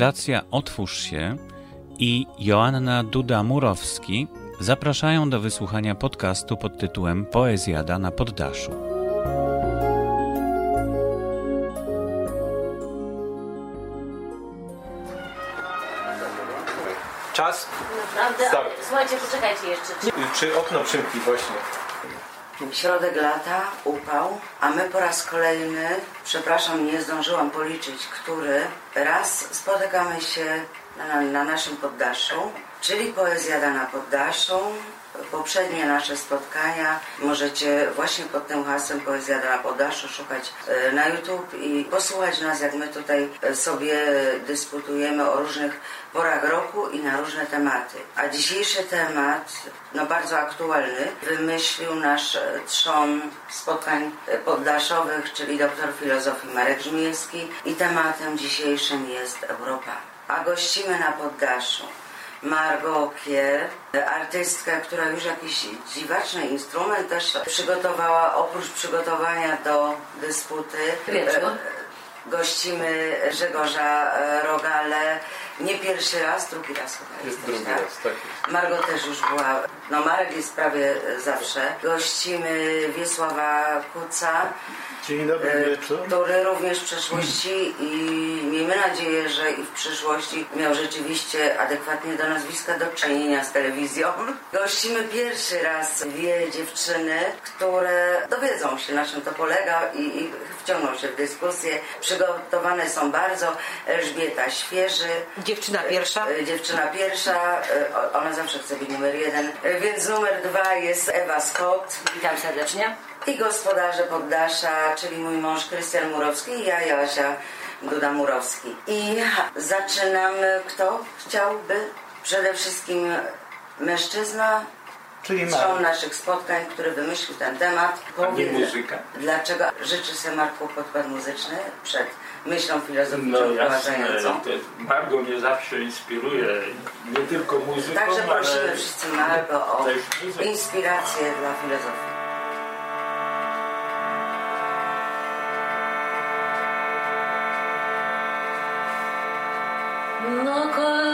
Fundacja Otwórz się i Joanna Duda-Murowski zapraszają do wysłuchania podcastu pod tytułem Poezjada na poddaszu. Czas? Naprawdę? Start. Słuchajcie, poczekajcie jeszcze. Czy okno przymknij właśnie? Środek lata, upał, a my po raz kolejny, przepraszam, nie zdążyłam policzyć, który raz spotykamy się na, na naszym poddaszu, czyli poezjada na poddaszu. Poprzednie nasze spotkania możecie właśnie pod tym hasłem Poezjada na poddaszu szukać e, na YouTube i posłuchać nas, jak my tutaj e, sobie dyskutujemy o różnych porach roku i na różne tematy. A dzisiejszy temat, no bardzo aktualny, wymyślił nasz e, trzon spotkań poddaszowych, czyli doktor filozofii Marek Żmijewski i tematem dzisiejszym jest Europa. A gościmy na poddaszu Margot Kier, artystka, która już jakiś dziwaczny instrument też przygotowała, oprócz przygotowania do dysputy. Wieczór. e, Gościmy Grzegorza e, Rogale. Nie pierwszy raz, drugi raz chyba Jest jesteś, drugi tak? raz, tak jest. Margot też już była, no Marek jest prawie zawsze. Gościmy Wiesława Kuca, Dzień dobry e, wieczór. który również w przeszłości i miejmy nadzieję, że i w przyszłości miał rzeczywiście adekwatnie do nazwiska do czynienia z telewizją. Gościmy pierwszy raz dwie dziewczyny, które dowiedzą się na czym to polega i, i wciągną się w dyskusję. Przygotowane są bardzo. Elżbieta Świeży, Dziewczyna pierwsza. E, Dziewczyna pierwsza, e, ona zawsze chce być numer jeden, E, więc numer dwa jest Ewa Scott Witam serdecznie. I gospodarze poddasza, czyli mój mąż Krystian Murowski i ja, Joasia Duda-Murowski. I zaczynamy, kto chciałby? Przede wszystkim mężczyzna, Czyli Marek. naszych spotkań, który wymyślił ten temat. nie muzyka? Dlaczego życzy sobie Marku podkład muzyczny przed myślą filozoficzną No wprowadzającą? Margo mnie zawsze inspiruje, nie tylko muzyką, Także prosimy ale wszyscy Margo o inspirację dla filozofii. No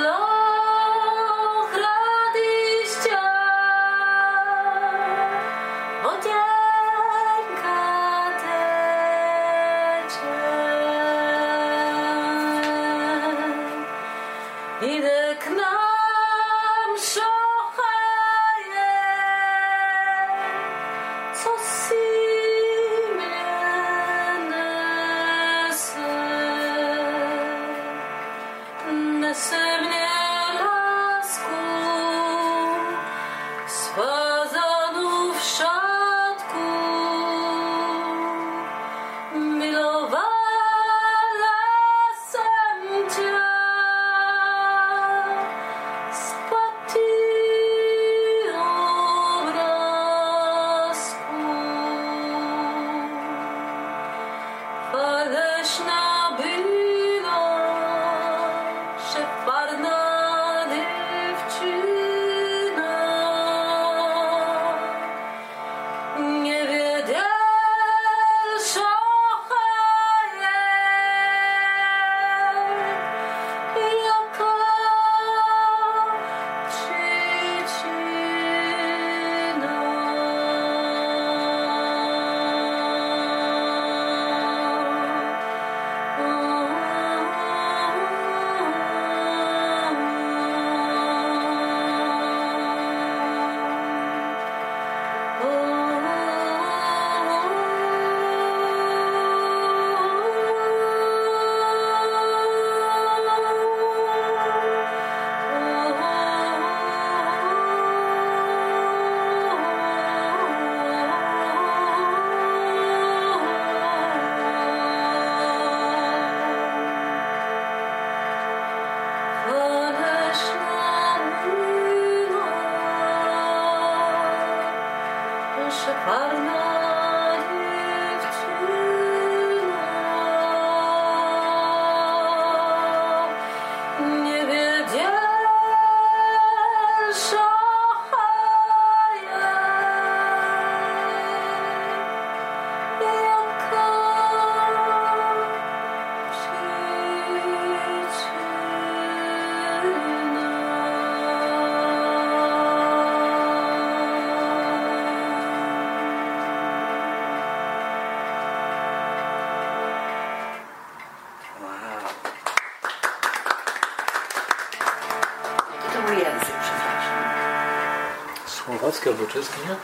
Polski albo czeski, nie?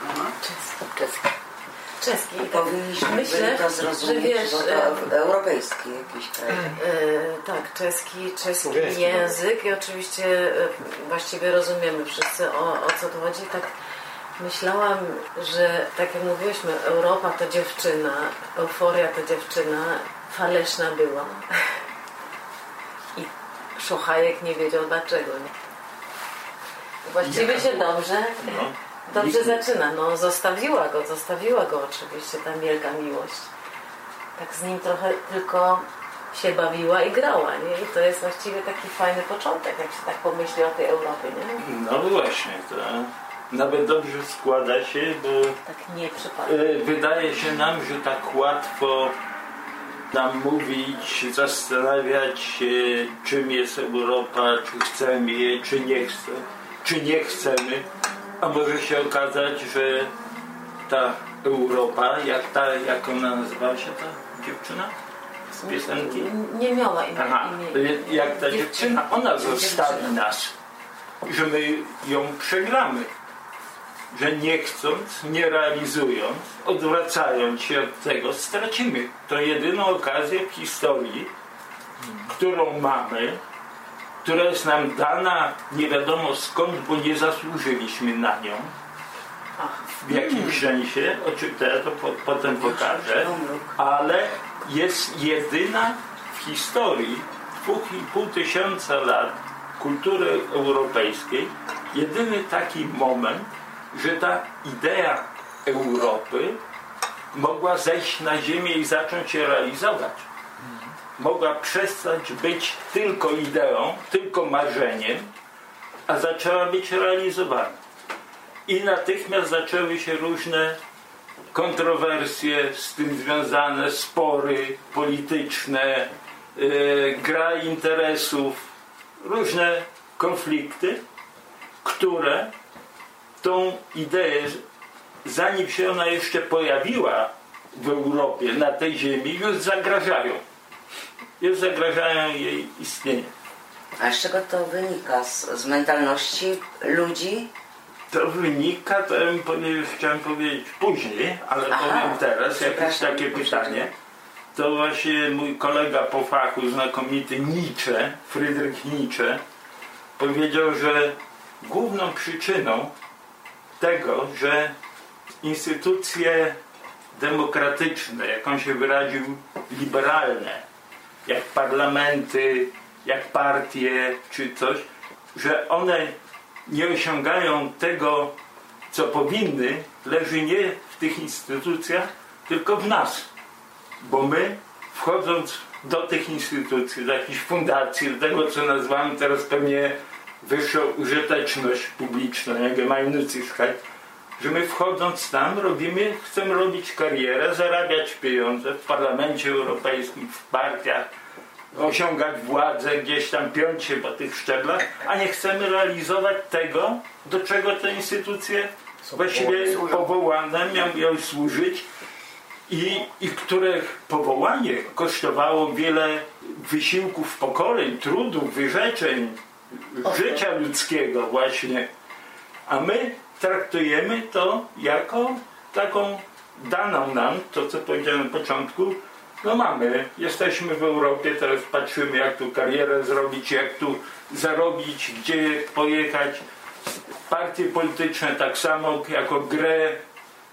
Czeski. Czeski. I powinniśmy Myślę, to że zrozumieć, wiesz, bo to europejski jakiś kraj. E, tak, czeski, czeski Słowiański, język i oczywiście e, właściwie rozumiemy wszyscy o, o co tu chodzi. Tak myślałam, że tak jak mówiłyśmy, Europa to dziewczyna, euforia to dziewczyna, faleszna była. I Szochajek nie wiedział dlaczego. Właściwie się dobrze, dobrze zaczyna. No, zostawiła go, zostawiła go oczywiście ta wielka miłość tak z nim trochę tylko się bawiła i grała, nie? I to jest właściwie taki fajny początek, jak się tak pomyśli o tej Europie, nie? No właśnie, to nawet dobrze składa się, bo Tak nie przypadek. e, wydaje się nam, że tak łatwo nam mówić, zastanawiać się, czym jest Europa, czy chcemy jej, czy nie chce, czy nie chcemy, a może się okazać, że ta Europa, jak ta, jak ona nazywa się ta dziewczyna z piosenki? Nie miała imienia. Aha, imię. jak ta dziewczyna, ona zostawi nas, że my ją przegramy. Że nie chcąc, nie realizując, odwracając się od tego, stracimy. To jedyną okazję w historii, którą mamy, która jest nam dana nie wiadomo skąd, bo nie zasłużyliśmy na nią. W jakimś sensie, oczywiście ja to po, potem pokażę, ale jest jedyna w historii dwóch i pół tysiąca lat kultury europejskiej, jedyny taki moment, że ta idea Europy mogła zejść na ziemię i zacząć się realizować. Mogła przestać być tylko ideą, tylko marzeniem, a zaczęła być realizowana. I natychmiast zaczęły się różne kontrowersje z tym związane, spory polityczne, yy, gra interesów, różne konflikty, które tą ideę, zanim się ona jeszcze pojawiła w Europie, na tej ziemi, już zagrażają. Już zagrażają jej istnienie. A z czego to wynika? Z, z mentalności ludzi? To wynika, to ja bym chciałem powiedzieć później, ale Aha, powiem teraz, jakieś takie pytanie. To właśnie mój kolega po fachu, znakomity Nietzsche, Friedrich Nietzsche, powiedział, że główną przyczyną tego, że instytucje demokratyczne, jak on się wyraził, liberalne, jak parlamenty, jak partie czy coś, że one nie osiągają tego, co powinny, leży nie w tych instytucjach, tylko w nas. Bo my, wchodząc do tych instytucji, do jakichś fundacji, do tego, co nazywamy teraz pewnie wyższą użyteczność publiczną, jak Gemeinnützigkeit, że my wchodząc tam robimy, chcemy robić karierę, zarabiać pieniądze w Parlamencie Europejskim, w partiach, osiągać władzę, gdzieś tam piąć się po tych szczeblach, a nie chcemy realizować tego, do czego te instytucje właściwie powołane miały służyć i, i których powołanie kosztowało wiele wysiłków, pokoleń, trudów, wyrzeczeń, życia ludzkiego właśnie. A my traktujemy to jako taką daną nam, to co powiedziałem na początku, no mamy, jesteśmy w Europie, teraz patrzymy jak tu karierę zrobić, jak tu zarobić, gdzie pojechać. Partie polityczne tak samo jako grę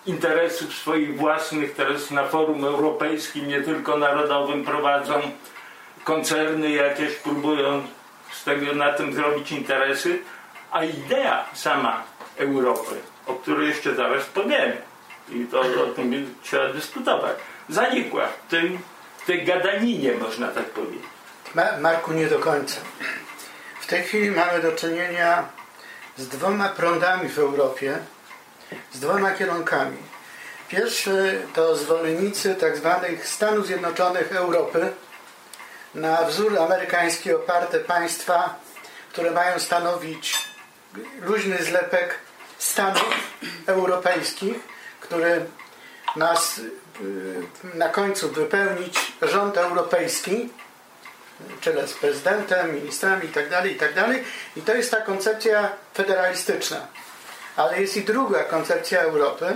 interesów swoich własnych teraz na forum europejskim, nie tylko narodowym prowadzą koncerny jakieś próbują z tego na tym zrobić interesy, a idea sama Europy, o której jeszcze zaraz powiem i to o tym trzeba dyskutować, zanikła w tej, w tej gadaninie, można tak powiedzieć. Ma- Marku, nie do końca. W tej chwili mamy do czynienia z dwoma prądami w Europie, z dwoma kierunkami. Pierwszy to zwolennicy tzw. Stanów Zjednoczonych Europy, na wzór amerykański oparte państwa, które mają stanowić luźny zlepek Stanów Europejskich, który ma s- y, na końcu wypełnić rząd europejski, czele z prezydentem, ministrami itd., itd. I to jest ta koncepcja federalistyczna. Ale jest i druga koncepcja Europy,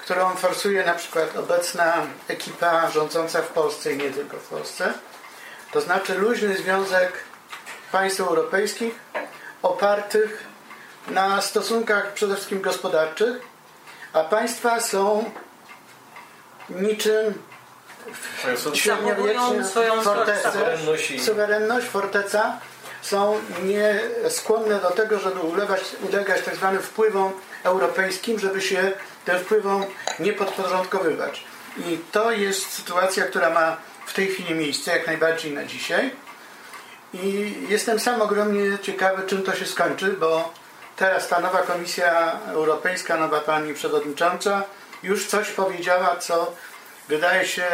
którą forsuje na przykład obecna ekipa rządząca w Polsce i nie tylko w Polsce. To znaczy luźny związek państw europejskich opartych na stosunkach przede wszystkim gospodarczych, a państwa są niczym swoją fortecy, suwerenność forteca są nieskłonne do tego, żeby ulewać, ulegać tak zwanym wpływom europejskim, żeby się tym wpływom nie podporządkowywać. I to jest sytuacja, która ma w tej chwili miejsce jak najbardziej na dzisiaj. I jestem sam ogromnie ciekawy, czym to się skończy, bo teraz ta nowa Komisja Europejska, nowa pani przewodnicząca już coś powiedziała, co wydaje się,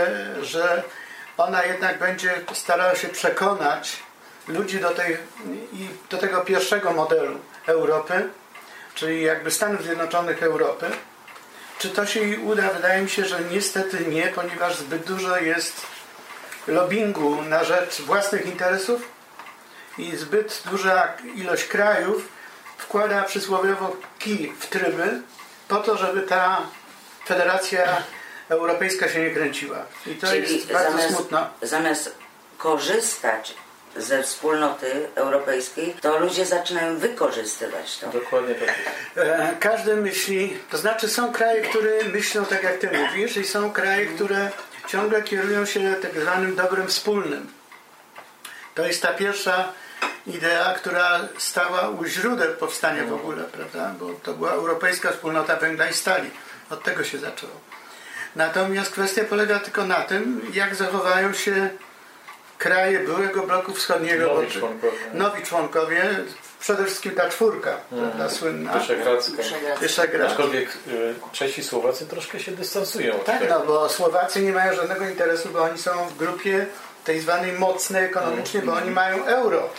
że ona jednak będzie starała się przekonać ludzi do, tej, do tego pierwszego modelu Europy, czyli jakby Stanów Zjednoczonych Europy. Czy to się jej uda? Wydaje mi się, że niestety nie, ponieważ zbyt dużo jest lobbingu na rzecz własnych interesów i zbyt duża ilość krajów wkłada przysłowiowo kij w tryby po to, żeby ta federacja europejska się nie kręciła. I to Czyli jest bardzo zamiast, smutno. zamiast korzystać ze wspólnoty europejskiej, to ludzie zaczynają wykorzystywać to. Dokładnie tak. E, Każdy myśli, to znaczy są kraje, które myślą tak jak ty mówisz i są kraje, które ciągle kierują się tak zwanym dobrem wspólnym. To jest ta pierwsza idea, która stała u źródeł powstania w ogóle, prawda? Bo to była Europejska Wspólnota Węgla i Stali. Od tego się zaczęło. Natomiast kwestia polega tylko na tym, jak zachowają się kraje byłego bloku wschodniego. Nowi bo- członkowie. Nowi członkowie, przede wszystkim ta czwórka, prawda, słynna. Wyszehradzka. Wyszehrad. Aczkolwiek y, Czesi i Słowacy troszkę się dystansują Tak, no bo Słowacy nie mają żadnego interesu, bo oni są w grupie tej zwanej mocnej ekonomicznie, bo oni mają euro.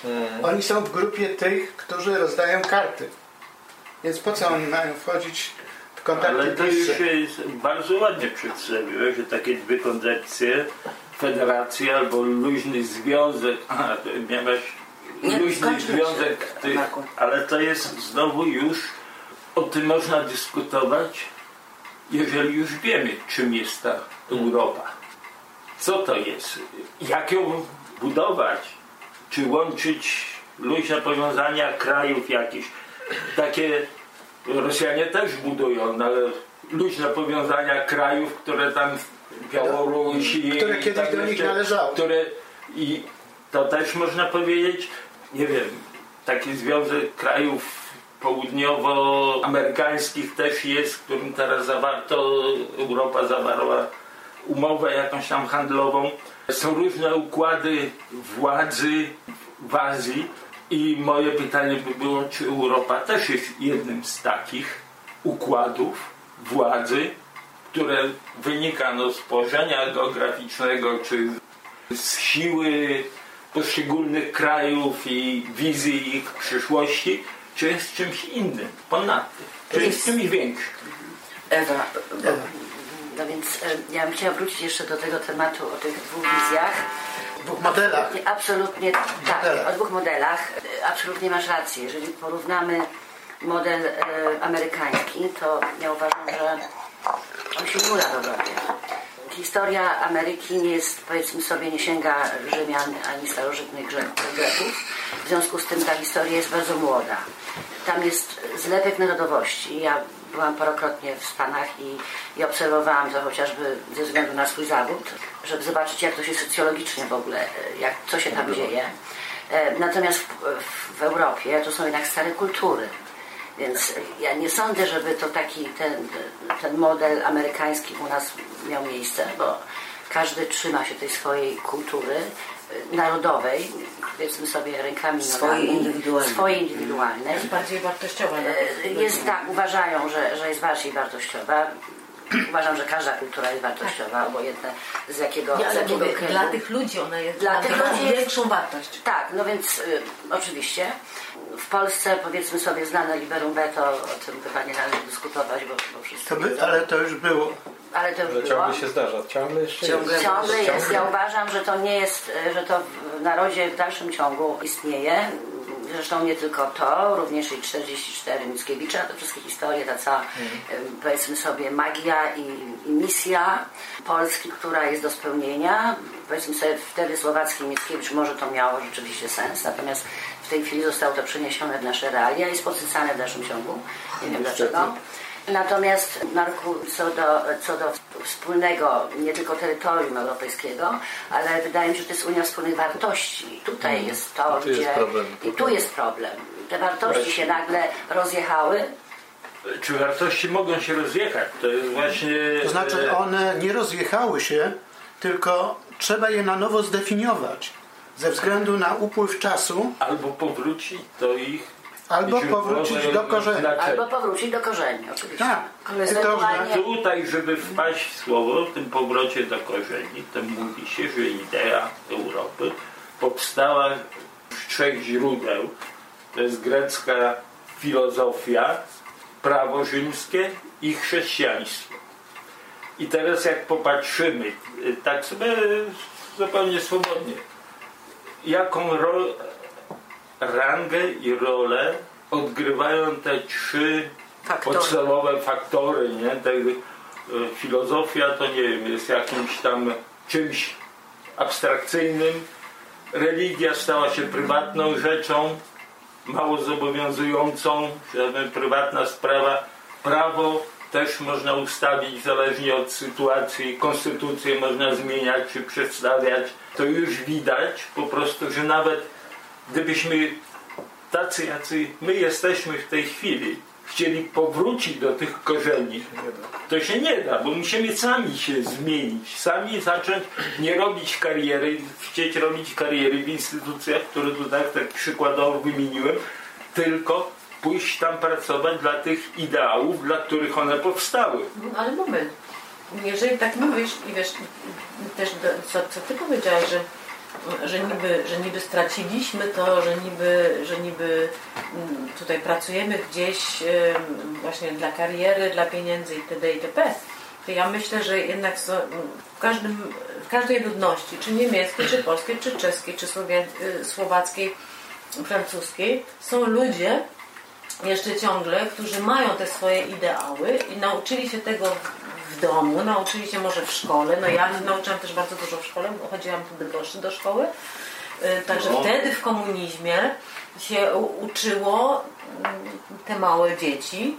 Oni są w grupie tych, którzy rozdają karty. Więc po co oni mają wchodzić w kontakty Ale to już bardzo ładnie przedstawiłeś, że takie dwie koncepcje, federacja albo luźny związek, aha, to miałeś Nie, luźny związek, tych, ale to jest znowu już, o tym można dyskutować, jeżeli już wiemy, czym jest ta Europa. Co to jest? Jak ją budować? Czy łączyć luźne powiązania krajów jakichś? Takie Rosjanie też budują, no ale luźne powiązania krajów, które tam Białorusi, Które kiedyś do nich należały. Które, I to też można powiedzieć, nie wiem, taki związek krajów południowoamerykańskich też jest, w którym teraz zawarto, Europa zawarła umowę jakąś tam handlową. Są różne układy władzy w Azji i moje pytanie by było, czy Europa też jest jednym z takich układów władzy, które wynika no, z położenia geograficznego, czy z siły poszczególnych krajów i wizji ich przyszłości, czy jest czymś innym, ponad tym, czy jest czymś większym. Ewa, No więc e, ja bym chciała wrócić jeszcze do tego tematu o tych dwóch wizjach. Dwóch modelach. Nie, Absolutnie tak, Modelach. o dwóch modelach. E, Absolutnie masz rację. Jeżeli porównamy model e, amerykański, to ja uważam, że on się uda w Europie. Historia Ameryki nie jest, powiedzmy sobie, nie sięga Rzymian ani starożytnych Greków. W związku z tym ta historia jest bardzo młoda. Tam jest zlepek narodowości. Ja byłam parokrotnie w Stanach i, i obserwowałam to chociażby ze względu na swój zawód, żeby zobaczyć, jak to się socjologicznie w ogóle, jak, co się tam dzieje. E, Natomiast w, w, Europie to są jednak stare kultury. Więc ja nie sądzę, żeby to taki ten, ten model amerykański u nas miał miejsce, bo każdy trzyma się tej swojej kultury narodowej, powiedzmy sobie rękami i Swojej nogami, indywidualnej. swojej indywidualnej. Jest bardziej wartościowa. E, Jest tak, uważają, że, że jest bardziej wartościowa. Uważam, że każda kultura jest wartościowa, obojętne z jakiego, Nie, z jakiego mówię, dla tych ludzi ona jest Dla tych ludzi jest- większą wartość. Tak, no więc y, oczywiście. W Polsce powiedzmy sobie znane liberum veto, o tym chyba nie należy dyskutować, bo, bo wszyscy To by, ale to już było. Ale to już Że było. ciągle się zdarza, ciągle jeszcze Ciągle jest. Ciągle jest. Ciągle. Ja uważam, że to nie jest, że to w narodzie w dalszym ciągu istnieje. zresztą nie tylko to, również i 44 Mickiewicza, te wszystkie historie, ta cała, em, powiedzmy sobie, magia i, i misja Polski, która jest do spełnienia. Powiedzmy sobie, wtedy Słowacki Mickiewicz może to miało rzeczywiście sens, natomiast w tej chwili zostało to przeniesione w nasze realia i sposycane w dalszym ciągu. Nie wiem dlaczego. Natomiast Marku, co do, co do wspólnego nie tylko terytorium europejskiego, ale wydaje mi się, że to jest Unia Wspólnych Wartości. Tutaj jest to, tu jest gdzie... problem. I tu jest problem. Te wartości się nagle rozjechały. Czy wartości mogą się rozjechać? To jest właśnie... To znaczy e, one nie rozjechały się, tylko trzeba je na nowo zdefiniować ze względu na upływ czasu Albo powrócić do ich albo powrócić do korzeni. znaczenia. Albo powrócić do korzeni, oczywiście. Tak, ewentualnie- Tutaj, żeby wpaść w słowo, w tym powrocie do korzeni, to mówi się, że idea Europy powstała z trzech źródeł. To jest grecka filozofia, prawo rzymskie i chrześcijaństwo. I teraz jak popatrzymy, y, tak sobie zupełnie swobodnie, jaką ro- rangę i rolę odgrywają te trzy Faktory. podstawowe faktory, nie? Te, y, filozofia to nie wiem, jest jakimś tam czymś abstrakcyjnym. Religia stała się prywatną rzeczą, mało zobowiązującą, prywatna sprawa. Prawo też można ustawić zależnie od sytuacji. Konstytucję można zmieniać czy przedstawiać. To już widać po prostu, że nawet gdybyśmy tacy, jacy my jesteśmy w tej chwili, chcieli powrócić do tych korzeni, to się nie da, bo musimy sami się zmienić, sami zacząć nie robić kariery, chcieć robić kariery w instytucjach, które tutaj tak przykładowo wymieniłem, tylko pójść tam pracować dla tych ideałów, dla których one powstały. Ale moment. Jeżeli tak mówisz i wiesz, też do, co, co ty powiedziałeś, że, że, niby, że niby straciliśmy to, że niby, że niby mm, tutaj pracujemy gdzieś właśnie dla kariery, dla pieniędzy itd. itp. To ja myślę, że jednak w, każdym, w każdej ludności, czy niemieckiej, czy polskiej, czy czeskiej, czy y, słowackiej, francuskiej, są ludzie, jeszcze ciągle, którzy mają te swoje ideały i nauczyli się tego w domu, nauczyli się może w szkole. No ja nauczyłam też bardzo dużo w szkole, bo chodziłam do Bydgoszczy do szkoły. Y, Także No. wtedy w komunizmie się uczyło mm, te małe dzieci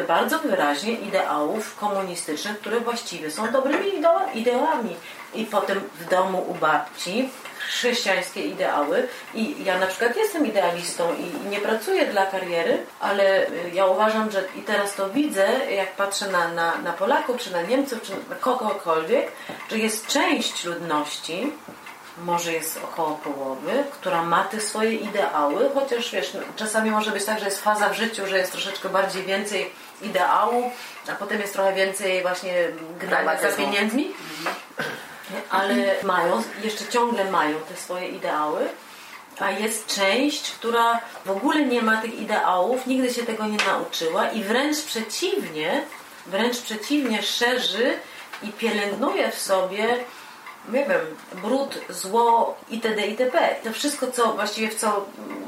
y, bardzo wyraźnie ideałów komunistycznych, które właściwie są dobrymi ideałami. I potem w domu u babci. Chrześcijańskie ideały. I ja na przykład jestem idealistą i nie pracuję dla kariery, ale ja uważam, że i teraz to widzę, jak patrzę na, na, na Polaków, czy na Niemców, czy na kogokolwiek, że jest część ludności, może jest około połowy, która ma te swoje ideały, chociaż wiesz, no, czasami może być tak, że jest faza w życiu, że jest troszeczkę bardziej więcej ideału, a potem jest trochę więcej właśnie gnania za pieniędzmi, ale mają, jeszcze ciągle mają te swoje ideały, a jest część, która w ogóle nie ma tych ideałów, nigdy się tego nie nauczyła i wręcz przeciwnie, wręcz przeciwnie szerzy i pielęgnuje w sobie nie wiem, brud, zło itd. itp. To wszystko, co właściwie w co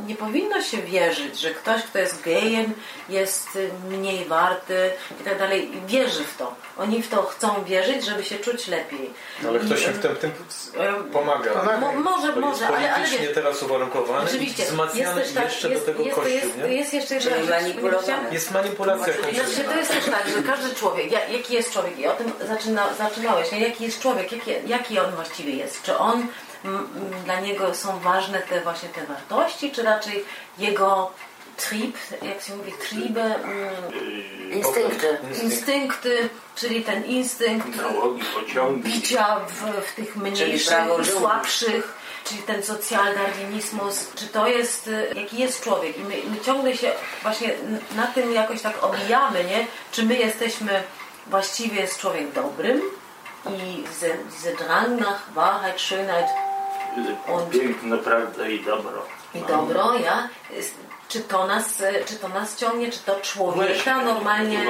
nie powinno się wierzyć, że ktoś, kto jest gejem, jest y, mniej warty i tak dalej, wierzy w to. Oni w to chcą wierzyć, żeby się czuć lepiej. Ale ktoś im w tym, tym pomaga. Mo, może, To może, ale, ale wiesz, teraz uwarunkowany Oczywiście. i wzmacniany Jest też tak, jeszcze jest, do tego jest, kościół, jest, nie? jest jeszcze jedna rzecz, manipulowane. chciałam- Jest manipulacja znaczy, kościoła. to jest też tak, że każdy człowiek, ja- jaki jest człowiek, i o tym zaczyna, zaczynałeś, nie? jaki jest człowiek, jaki, jaki on właściwie jest, czy on, m, m, dla niego są ważne te właśnie te wartości, czy raczej jego trip, jak się mówi, triby, mm, Instynkty. instynkty, czyli ten instynkt Nałogi, bicia w, w tych mniejszych słabszych, czyli ten socjaldarwinizmus, czy to jest, y, jaki jest człowiek. I my, my ciągle się właśnie na tym jakoś tak obijamy, nie? Czy my jesteśmy, właściwie jest człowiek dobrym i diese, diese Drang nach Wahrheit, Schönheit Und- Piękno, prawda i dobro. i dobro, ja? Czy to nas, czy to nas ciągnie, czy to człowieka normalnie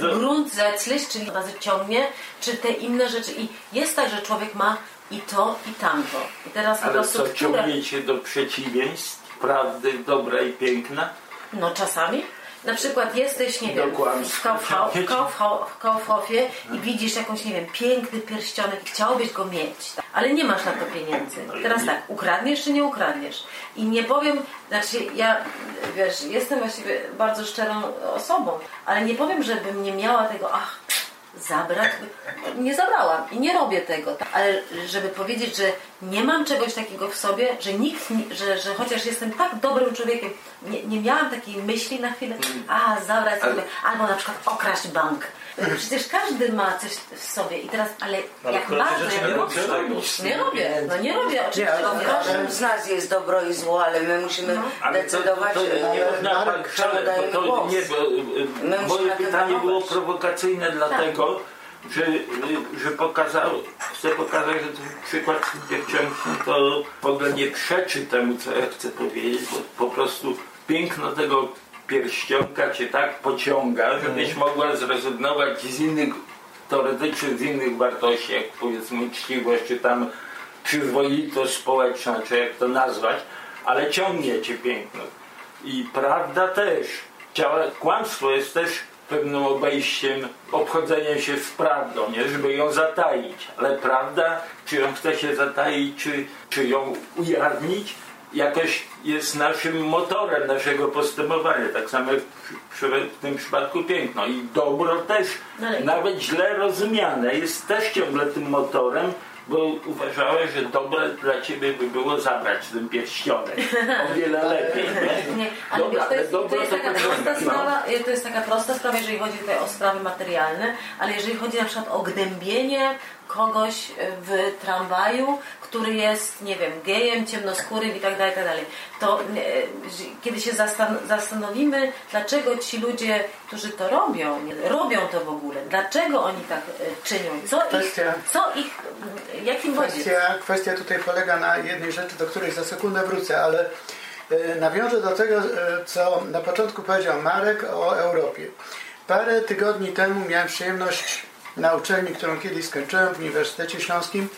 grundsätzlich, czyli razy ciągnie, czy te inne rzeczy. I jest tak, że człowiek ma i to, i tamto. I teraz po Ale prostu co które... ciągnie cię do przeciwieństw, prawdy dobra i piękna? No czasami. Na przykład jesteś, nie wiem, w, Kaufhofie i widzisz jakąś, nie wiem, piękny pierścionek i chciałbyś go mieć, tak? ale nie masz na to pieniędzy. Teraz tak, ukradniesz czy nie ukradniesz? I nie powiem, znaczy ja, wiesz, jestem właściwie bardzo szczerą osobą, ale nie powiem, żebym nie miała tego, ach, zabrać, nie zabrałam i nie robię tego, tak? ale żeby powiedzieć, że nie mam czegoś takiego w sobie, że nikt, nie- że, że chociaż jestem tak dobrym człowiekiem, nie, nie miałam takiej myśli na chwilę, a zabrać sobie, albo na przykład okraść bank. Przecież każdy ma coś w sobie i teraz, ale Ale jak bardzo, jak nie mocno, robisz. nie robię, no nie robię, oczywiście, To w nie każdym robię. z nas jest dobro i zło, ale my musimy Ale to, to, decydować, to nie e, można tak czemu dajemy bo to głos. nie, bo, y, musimy moje pytanie było prowokacyjne dlatego, że, że pokazał, chcę pokazać, że ten przykład dziewczynkiem to w ogóle nie przeczy temu, co ja chcę powiedzieć, bo po prostu piękno tego pierścionka cię tak pociąga, żebyś mogła zrezygnować z innych, teoretycznie z innych wartości, jak powiedzmy uczciwość, czy tam przyzwoitość społeczna, czy jak to nazwać, ale ciągnie cię piękno. I prawda też. Ciała, kłamstwo jest też pewnym obejściem, obchodzeniem się z prawdą, nie? żeby ją zataić. Ale prawda, czy ją chce się zataić, czy, czy ją ujawnić, jakoś jest naszym motorem naszego postępowania. Tak samo jak w, tym przypadku piękno. I dobro też, No nawet źle rozumiane, jest też ciągle tym motorem, bo uważałeś, że dobre dla ciebie by było zabrać ten pierścionek. O wiele lepiej. Nie? Nie, ale Dobra, to jest, to jest taka prosta sprawa, to jest taka prosta sprawa, jeżeli chodzi tutaj o sprawy materialne, ale jeżeli chodzi na przykład o gnębienie kogoś w tramwaju, który jest, nie wiem, gejem, ciemnoskórym i tak dalej, tak dalej, to e, kiedy się zastan zastanowimy, dlaczego ci ludzie, którzy to robią, robią to w ogóle, dlaczego oni tak e, czynią, co ich, Kwestia- co ich, jakim? Kwestia, kwestia tutaj polega na jednej rzeczy, do której za sekundę wrócę, ale nawiążę do tego, co na początku powiedział Marek o Europie. Parę tygodni temu miałem przyjemność na uczelni, którą kiedyś skończyłem w Uniwersytecie Śląskim.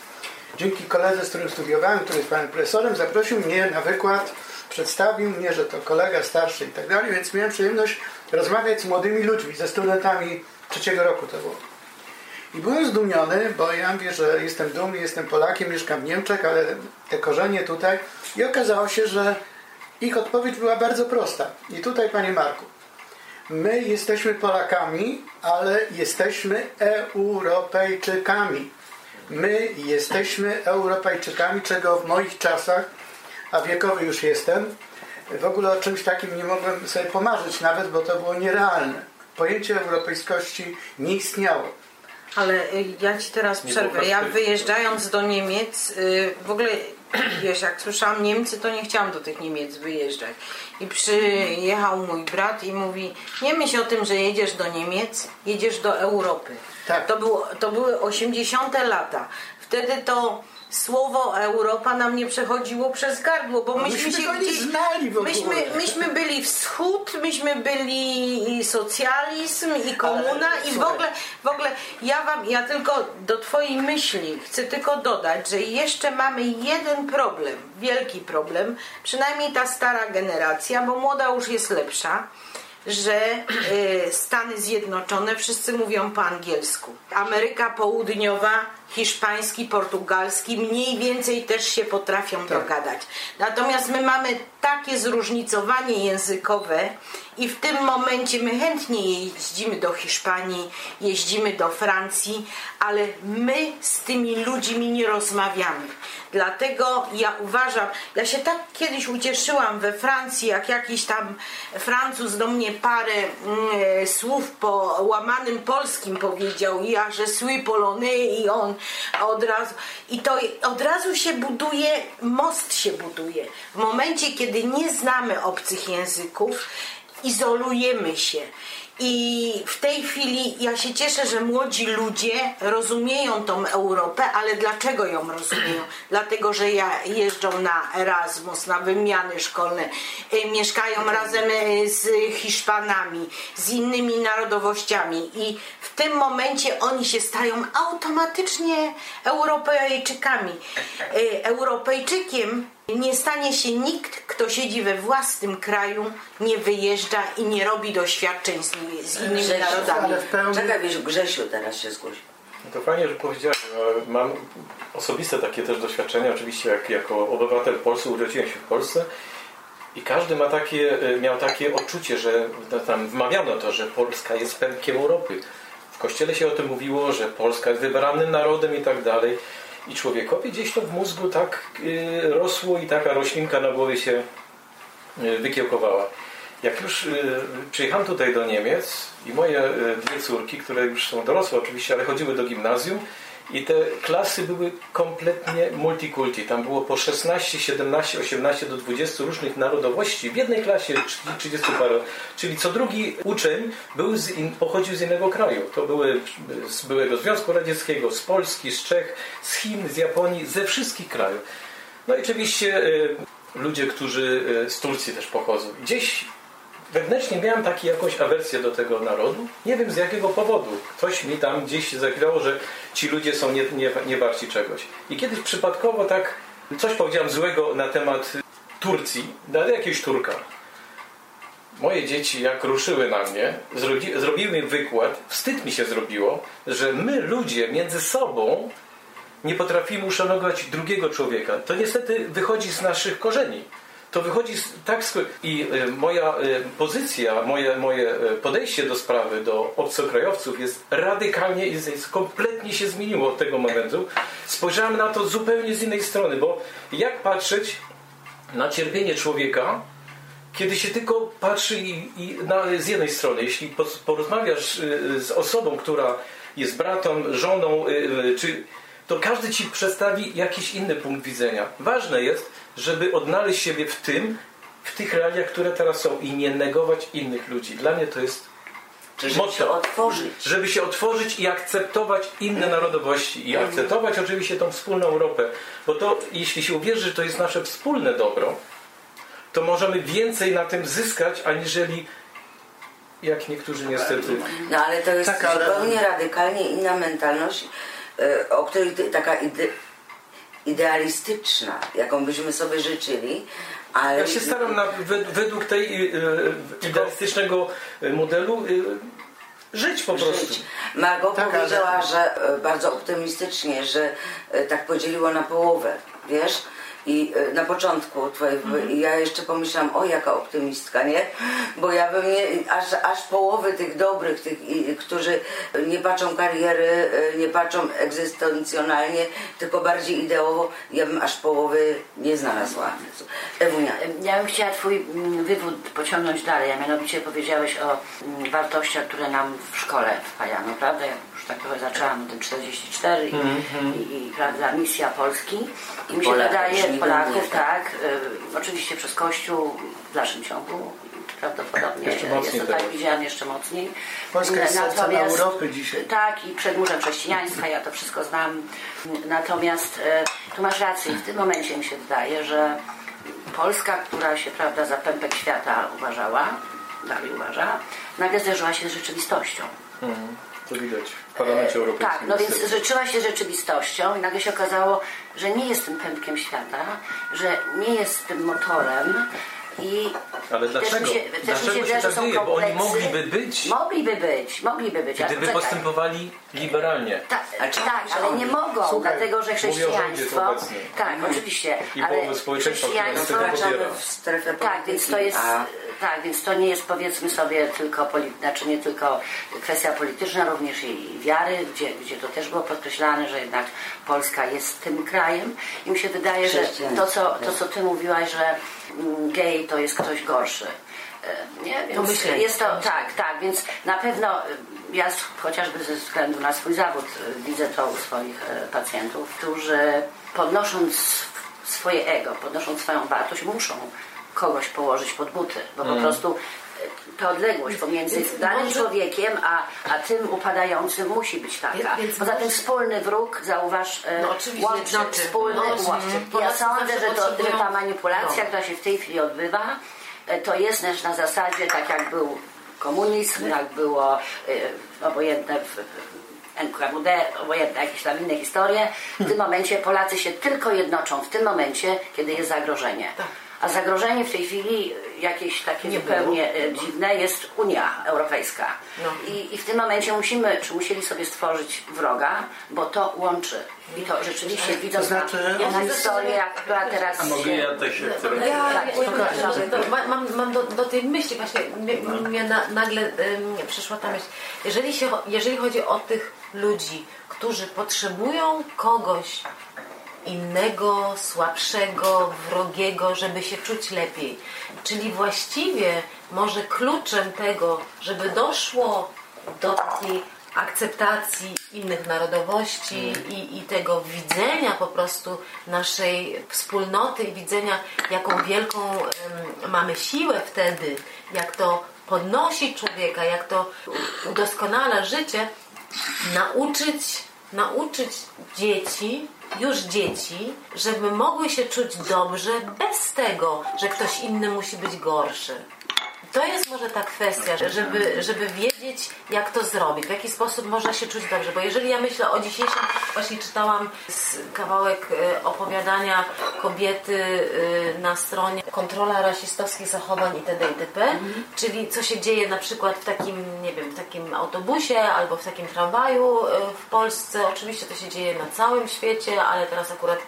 Dzięki koledze, z którym studiowałem, który jest panem profesorem, zaprosił mnie na wykład, przedstawił mnie, że to kolega starszy i tak dalej, więc miałem przyjemność rozmawiać z młodymi ludźmi, ze studentami trzeciego roku to było. I byłem zdumiony, bo ja mówię, że jestem dumny, jestem Polakiem, mieszkam w Niemczech, ale te korzenie tutaj. I okazało się, że ich odpowiedź była bardzo prosta. I tutaj, panie Marku, my jesteśmy Polakami, ale jesteśmy Europejczykami. My jesteśmy Europejczykami, czego w moich czasach, a wiekowy już jestem, w ogóle o czymś takim nie mogłem sobie pomarzyć nawet, bo to było nierealne. Pojęcie europejskości nie istniało. Ale y, ja ci teraz przerwę. Ja wyjeżdżając do Niemiec, y, w ogóle wiesz, jak słyszałam Niemcy, to nie chciałam do tych Niemiec wyjeżdżać. I przyjechał mój brat i mówi, nie myśl o tym, że jedziesz do Niemiec, jedziesz do Europy. Tak. To, było, to były 80 lata. Wtedy to słowo Europa nam nie przechodziło przez gardło, bo myśmy, myśmy się gdzieś, znali w ogóle. myśmy, myśmy byli wschód, myśmy byli i socjalizm i komuna Ale, i w ogóle, w ogóle ja wam, ja tylko do twojej myśli chcę tylko dodać, że jeszcze mamy jeden problem, wielki problem, przynajmniej ta stara generacja, bo młoda już jest lepsza, że y, Stany Zjednoczone wszyscy mówią po angielsku. Ameryka Południowa, hiszpański, portugalski mniej więcej też się potrafią dogadać. Natomiast my mamy takie zróżnicowanie językowe i w tym momencie my chętnie jeździmy do Hiszpanii, jeździmy do Francji, ale my z tymi ludźmi nie rozmawiamy. Dlatego ja uważam, ja się tak kiedyś ucieszyłam we Francji, jak jakiś tam Francuz do mnie parę mm, słów po łamanym polskim powiedział, ja, że suis polonais i on od razu, i to od razu się buduje, most się buduje. W momencie, kiedy nie znamy obcych języków, izolujemy się. I w tej chwili ja się cieszę, że młodzi ludzie rozumieją tą Europę, ale dlaczego ją rozumieją? Dlatego, że ja jeżdżą na Erasmus, na wymiany szkolne, y, mieszkają razem y, z Hiszpanami, z innymi narodowościami i w tym momencie oni się stają automatycznie Europejczykami. Y, Europejczykiem nie stanie się nikt, kto siedzi we własnym kraju, nie wyjeżdża i nie robi doświadczeń z, z innymi Grzesiu, narodami. Ale w pełni... Czekaj, wiesz, Grzesiu teraz się zgłosi. No To fajnie, że powiedziałeś. No, Mam osobiste takie też doświadczenia. Oczywiście jak, jako obywatel Polski urodziłem się w Polsce i każdy ma takie, e, miał takie odczucie, że no, tam wmawiano to, że Polska jest pępkiem Europy. W kościele się o tym mówiło, że Polska jest wybranym narodem i tak dalej. I człowiekowi gdzieś to w mózgu tak e, rosło i taka roślinka na głowie się e, wykiełkowała. Jak już y, przyjechałem tutaj do Niemiec i moje y, dwie córki, które już są dorosłe oczywiście, ale chodziły do gimnazjum i te klasy były kompletnie multikulti. Tam było po 16, 17, 18 do 20 różnych narodowości w jednej klasie 30 parę. Czyli co drugi uczeń był z in, pochodził z innego kraju. To były z byłego Związku Radzieckiego, z Polski, z Czech, z Chin, z Japonii, ze wszystkich krajów. No i oczywiście y, ludzie, którzy y, z Turcji też pochodzą. Gdzieś wewnętrznie miałem taką jakąś awersję do tego narodu. Nie wiem z jakiego powodu. Ktoś mi tam gdzieś zagrało, że ci ludzie są nie, nie, nie warci czegoś. I kiedyś przypadkowo tak coś powiedziałem złego na temat Turcji, na jakiegoś Turka. Moje dzieci jak ruszyły na mnie, zrobi, zrobiły mi wykład, wstyd mi się zrobiło, że my ludzie między sobą nie potrafimy uszanować drugiego człowieka. To niestety wychodzi z naszych korzeni. To wychodzi tak sk- i y, moja y, pozycja, moje, moje y, podejście do sprawy, do obcokrajowców jest radykalnie, jest, kompletnie się zmieniło od tego momentu. Spojrzałem na to zupełnie z innej strony, bo jak patrzeć na cierpienie człowieka, kiedy się tylko patrzy i, i na, z jednej strony, jeśli po- porozmawiasz z osobą, która jest bratą, żoną, czy, to każdy ci przedstawi jakiś inny punkt widzenia. Ważne jest, żeby odnaleźć siebie w tym, w tych realiach, które teraz są i nie negować innych ludzi. Dla mnie to jest Czy żeby się motto. otworzyć. Żeby się otworzyć i akceptować inne narodowości i akceptować oczywiście tą wspólną Europę. Bo to, jeśli się uwierzy, że to jest nasze wspólne dobro, to możemy więcej na tym zyskać, aniżeli jak niektórzy niestety. No ale to jest Tak, ale- zupełnie radykalnie inna mentalność, e, o której taka idealistyczna, jaką byśmy sobie życzyli, ale Ja się staram na, wed- według tej y, y, idealistycznego y, modelu żyć po prostu. żyć. Margot Tak, ale- powiedziała, że e, bardzo optymistycznie, że e, tak podzieliło na połowę, wiesz? I e, na początku twojej, Mhm. ja jeszcze pomyślałam, o jaka optymistka, nie? Bo ja bym nie, aż, aż połowy tych dobrych, tych, którzy nie patrzą kariery, e, nie patrzą egzystencjonalnie, tylko bardziej ideowo, ja bym aż połowy nie znalazła. Ewunia. Ja bym chciała Twój mm, wywód pociągnąć dalej, a mianowicie powiedziałeś o mm, wartościach, które nam w szkole wpajano, prawda? Tak trochę zaczęłam ten 44 i, i, i prawda, misja Polski. I mi się Polaków, wydaje, Polaków, tak, y, oczywiście przez Kościół w dalszym ciągu prawdopodobnie Jeszcze jest mocniej to tak widziane jeszcze mocniej. Polska jest sercem Europy dzisiaj. tak, i przedmurzem chrześcijaństwa, ja to wszystko znam. Natomiast e, tu masz rację, w tym momencie mi się wydaje, że Polska, która się prawda, za pępek świata uważała, dalej uważa, nagle zderzyła się z rzeczywistością. To widać w Parlamencie Europejskim. Tak, no więc zżyczyła się rzeczywistością i nagle się okazało, że nie jest tym pępkiem świata, że nie jest tym motorem i Ale też dlaczego? mi się, Dlaczego się się tak są dzieje? Bo oni kompleksy. mogliby być. Mogliby być, mogliby być. ale Gdyby postępowali liberalnie. Tak, A czy- tak ale oni? nie mogą, Słuchaj, dlatego że mówię o rządzie chrześcijaństwo. Tak, oczywiście. I ale chrześcijaństwo. w strefę Tak, więc to jest. a- Tak, więc to nie jest powiedzmy sobie tylko znaczy nie tylko kwestia polityczna, również i wiary, gdzie, gdzie to też było podkreślane, że jednak Polska jest tym krajem. I mi się wydaje, że to co, to, co ty mówiłaś, że mm, gej to jest ktoś gorszy. E, Nie, więc jest to, tak, tak, więc na pewno y, ja chociażby ze względu na swój zawód y, widzę to u swoich e, pacjentów, którzy podnosząc swoje ego, podnosząc swoją wartość, muszą kogoś położyć pod buty, bo po prostu ta odległość pomiędzy Więc danym może- człowiekiem, a, a tym upadającym musi być taka. Więc- więc Poza tym wspólny wróg, zauważ, e, No łączy, znaczy, wspólny no, łączy. mm, Ja sądzę, że, to, że ta manipulacja, no. która się w tej chwili odbywa, e, to jest też na zasadzie, tak jak był komunizm, jak było e, obojętne w, w NKWD, obojętne jakieś tam inne historie. W tym momencie Polacy się tylko jednoczą, w tym momencie, kiedy jest zagrożenie. Tak. A zagrożenie w tej chwili jakieś takie Nie zupełnie e, dziwne jest Unia Europejska. No. I, I w tym momencie musimy, czy musieli sobie stworzyć wroga, bo to łączy. I to rzeczywiście widząc znaczy, na, na historię, która teraz A mogę ja też się Ja, wtrącić? ja, Tak, ja, to mam, mam do, do tej myśli właśnie, mnie, mnie na, nagle em, przyszła ta myśl. Jeżeli, się, jeżeli chodzi o tych ludzi, którzy potrzebują kogoś innego, słabszego, wrogiego, żeby się czuć lepiej. Czyli właściwie może kluczem tego, żeby doszło do takiej akceptacji innych narodowości i, i tego widzenia po prostu naszej wspólnoty i widzenia, jaką wielką em, mamy siłę wtedy, jak to podnosi człowieka, jak to udoskonala życie, nauczyć, nauczyć dzieci, już dzieci, żeby mogły się czuć dobrze bez tego, że ktoś inny musi być gorszy. To jest może ta kwestia, że- żeby, żeby wiedzieć, jak to zrobić, w jaki sposób można się czuć dobrze. Bo jeżeli ja myślę o dzisiejszym, właśnie czytałam kawałek e, opowiadania kobiety e, na stronie kontrola rasistowskich zachowań itd. itp. Czyli co się dzieje na przykład w takim, nie wiem, w takim autobusie albo w takim tramwaju e, w Polsce. Oczywiście to się dzieje na całym świecie, ale teraz akurat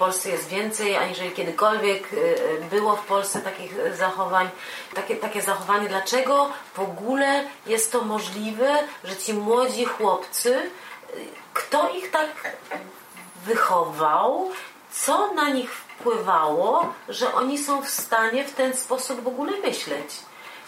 Polsce jest więcej, aniżeli kiedykolwiek y, y, było w Polsce takich y, zachowań. Takie, takie zachowanie, dlaczego w ogóle jest to możliwe, że ci młodzi chłopcy, kto ich tak wychował, co na nich wpływało, że oni są w stanie w ten sposób w ogóle myśleć.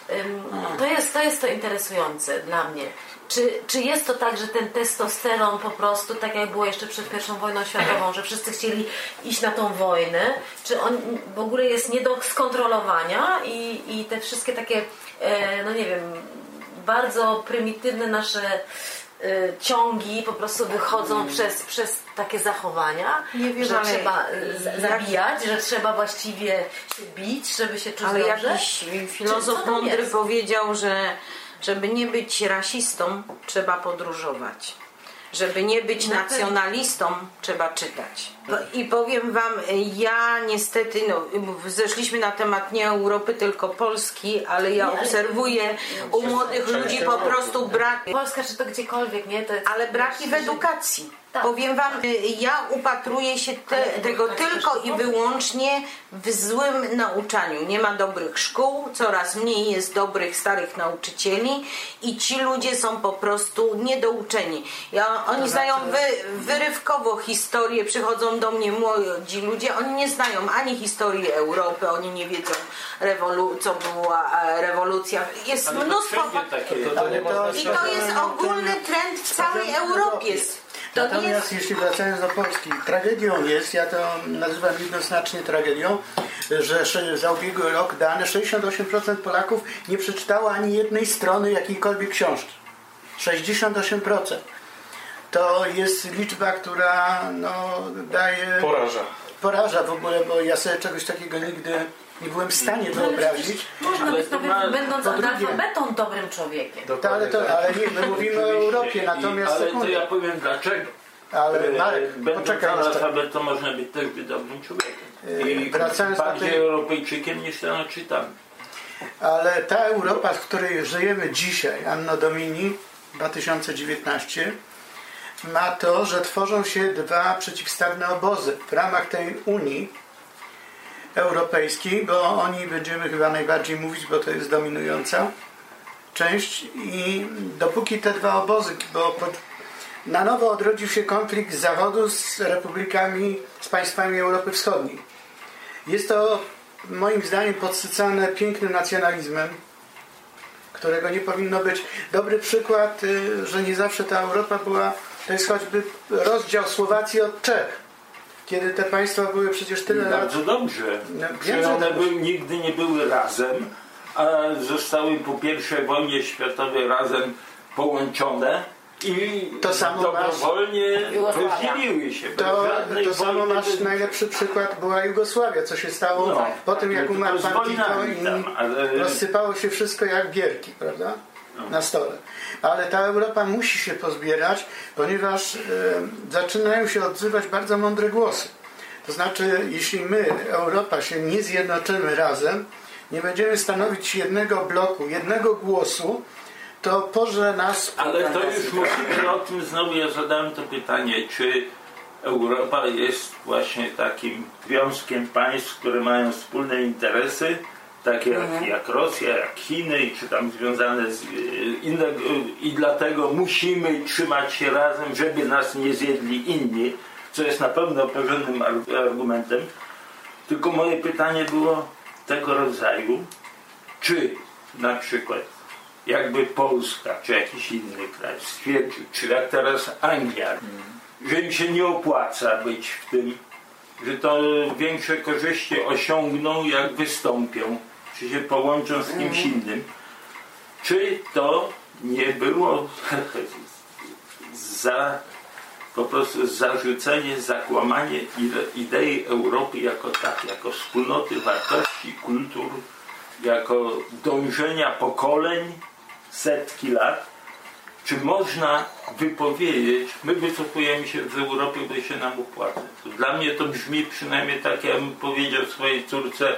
Ym, To jest, to jest to interesujące dla mnie. Czy, czy jest to tak, że ten testosteron po prostu, tak jak było jeszcze przed pierwszą wojną światową, że wszyscy chcieli iść na tą wojnę, czy on w ogóle jest nie do skontrolowania i, i te wszystkie takie, e, no nie wiem, bardzo prymitywne nasze e, ciągi po prostu wychodzą przez, przez takie zachowania, wiem, że ale trzeba e, jak- zabijać, że trzeba właściwie się bić, żeby się czuć Ale dobrze. jakiś Czy- filozof mądry jest? powiedział, że żeby nie być rasistą, trzeba podróżować. Żeby nie być Na nacjonalistą, trzeba czytać. I powiem Wam, ja niestety, no, zeszliśmy na temat nie Europy, tylko Polski, ale ja obserwuję u młodych ludzi po prostu brak Polska czy to gdziekolwiek, nie? To jest... ale braki w edukacji. Tak. Powiem Wam, y, ja upatruję się te, tego tylko i wyłącznie w złym nauczaniu. Nie ma dobrych szkół, coraz mniej jest dobrych starych nauczycieli i ci ludzie są po prostu niedouczeni. Ja, oni znają wy, wyrywkowo historię, przychodzą do mnie młodzi ludzie, oni nie znają ani historii Europy, oni nie wiedzą rewolu- co była e, rewolucja. Jest Ale to mnóstwo takie jest. Ale to, i to jest ogólny trend w całej Europie. To nie Natomiast jest... jeśli wracając do Polski, tragedią jest, ja to nazywam jednoznacznie tragedią, że za ubiegły rok dane 68% Polaków nie przeczytało ani jednej strony jakiejkolwiek książki. 68%. To jest liczba, która no, daje Poraża. poraża w ogóle, bo ja sobie czegoś takiego nigdy nie byłem w stanie wyobrazić. Można być to nawet ma- będąc analfabetą dobrym człowiekiem. To, ale, to, ale nie, my mówimy o Europie, natomiast I, ale to sekundę. ja powiem dlaczego. Ale E, Marek, Będąc poczekaj jeszcze. analfabetą można być też dobrym człowiekiem. I E, wracając do bardziej tej- Europejczykiem niż ten czytam. Ale ta Europa, w której żyjemy dzisiaj, Anno Domini 2019, ma to, że tworzą się dwa przeciwstawne obozy w ramach tej Unii Europejskiej, bo o niej będziemy chyba najbardziej mówić, bo to jest dominująca część i dopóki te dwa obozy, bo pod, na nowo odrodził się konflikt Zachodu z republikami, z państwami Europy Wschodniej. Jest to moim zdaniem podsycane pięknym nacjonalizmem, którego nie powinno być. Dobry przykład, y, że nie zawsze ta Europa była, to jest choćby rozdział Słowacji od Czech. Kiedy te państwa były przecież tyle lat. Bardzo dobrze. No, wiem, Że one nigdy nie były razem, a zostały po I wojnie światowej razem połączone i To samo dobrowolnie rozdzieliły się. To, to samo nasz najlepszy przykład była Jugosławia, co się stało No. po tym jak umarł pan Tito i tam, ale- No. rozsypało się wszystko jak gierki, prawda? Na stole. Ale ta Europa musi się pozbierać, ponieważ e, zaczynają się odzywać bardzo mądre głosy. To znaczy, jeśli my, Europa, się nie zjednoczymy razem, nie będziemy stanowić jednego bloku, jednego głosu, to porze nas Ale to już musimy o tym znowu, ja zadałem to pytanie, czy Europa jest właśnie takim związkiem państw, które mają wspólne interesy, takie jak, jak Rosja, jak Chiny, czy tam związane z e, inne, i dlatego musimy trzymać się razem, żeby nas nie zjedli inni, co jest na pewno ar- argumentem. Tylko moje pytanie było tego rodzaju, czy na przykład jakby Polska czy jakiś inny kraj stwierdził, czy jak teraz Anglia, że im się nie opłaca być w tym, że to większe korzyści osiągną jak wystąpią, czy się połączą z kimś innym. Czy to nie było za po prostu zarzucenie, zakłamanie ide- idei Europy jako tak, jako wspólnoty wartości, kultur, jako dążenia pokoleń, setki lat, czy można wypowiedzieć, my wycofujemy się z Europy, bo się nam opłaca. Dla mnie to brzmi przynajmniej tak, jakbym powiedział swojej córce,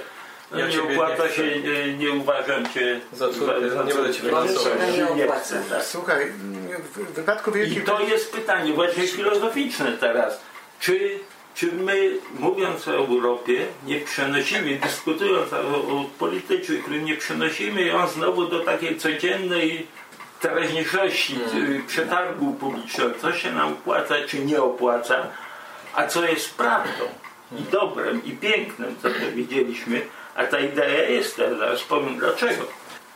Ja nie opłaca się, nie, nie uważam cię Za córkę, nie będę ci finansować. Nie Nie opłaca. chcę, tak. Słuchaj, w wypadku I to jest pytanie właśnie filozoficzne teraz. Czy, czy my, mówiąc o Europie, nie przenosimy, dyskutując o, o polityce, który nie przenosimy ją znowu do takiej codziennej teraźniejszości, y, przetargu publicznego, co się nam opłaca, czy nie opłaca, a co jest prawdą i dobrem i pięknem, co powiedzieliśmy, a ta idea jest, zaraz powiem dlaczego.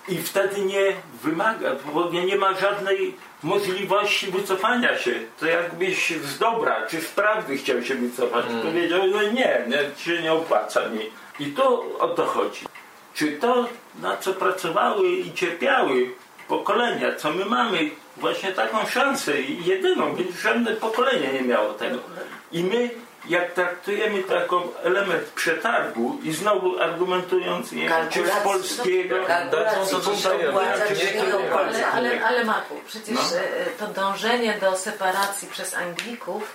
I wtedy nie wymaga, bo nie, ma żadnej możliwości wycofania się. To jakbyś z dobra czy z prawdy chciał się wycofać. Powiedział, no nie, nie, się nie opłaca mi. I to o to chodzi. Czy to, na co pracowały i cierpiały pokolenia, co my mamy, właśnie taką szansę jedyną, więc żadne pokolenie nie miało tego. I my, jak traktujemy to jako element przetargu i znowu argumentując, nie wiem, czy z polskiego, Kalkulacji, to to opłaca. Ale, ale, ale Marku, przecież No. e, to dążenie do separacji przez Anglików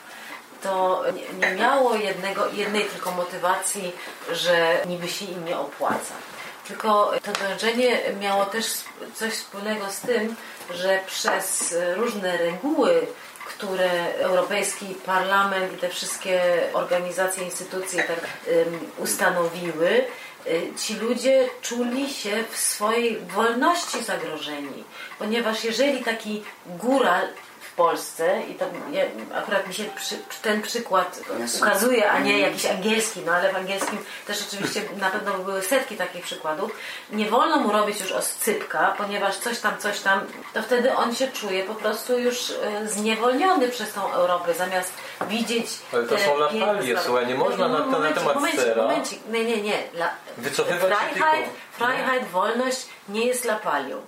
to nie, nie miało jednego, jednej tylko motywacji, że niby się im nie opłaca. Tylko to dążenie miało też coś wspólnego z tym, że przez różne reguły, które Europejski Parlament i te wszystkie organizacje, instytucje tak ustanowiły, y, ci ludzie czuli się w swojej wolności zagrożeni. Ponieważ jeżeli taki góral w Polsce, i to ja, akurat mi się przy, ten przykład ukazuje, a nie jakiś angielski, no ale w angielskim też oczywiście na pewno były setki takich przykładów, nie wolno mu robić już oscypka, ponieważ coś tam, coś tam, to wtedy on się czuje po prostu już e, zniewolniony przez tą Europę, zamiast widzieć Ale to są sprawy. słuchaj, nie można na- na momencik, temat momencik, sera momencik, nie, nie, nie. La, wycofywać się Freiheit. Freiheit, wolność nie jest lapalią.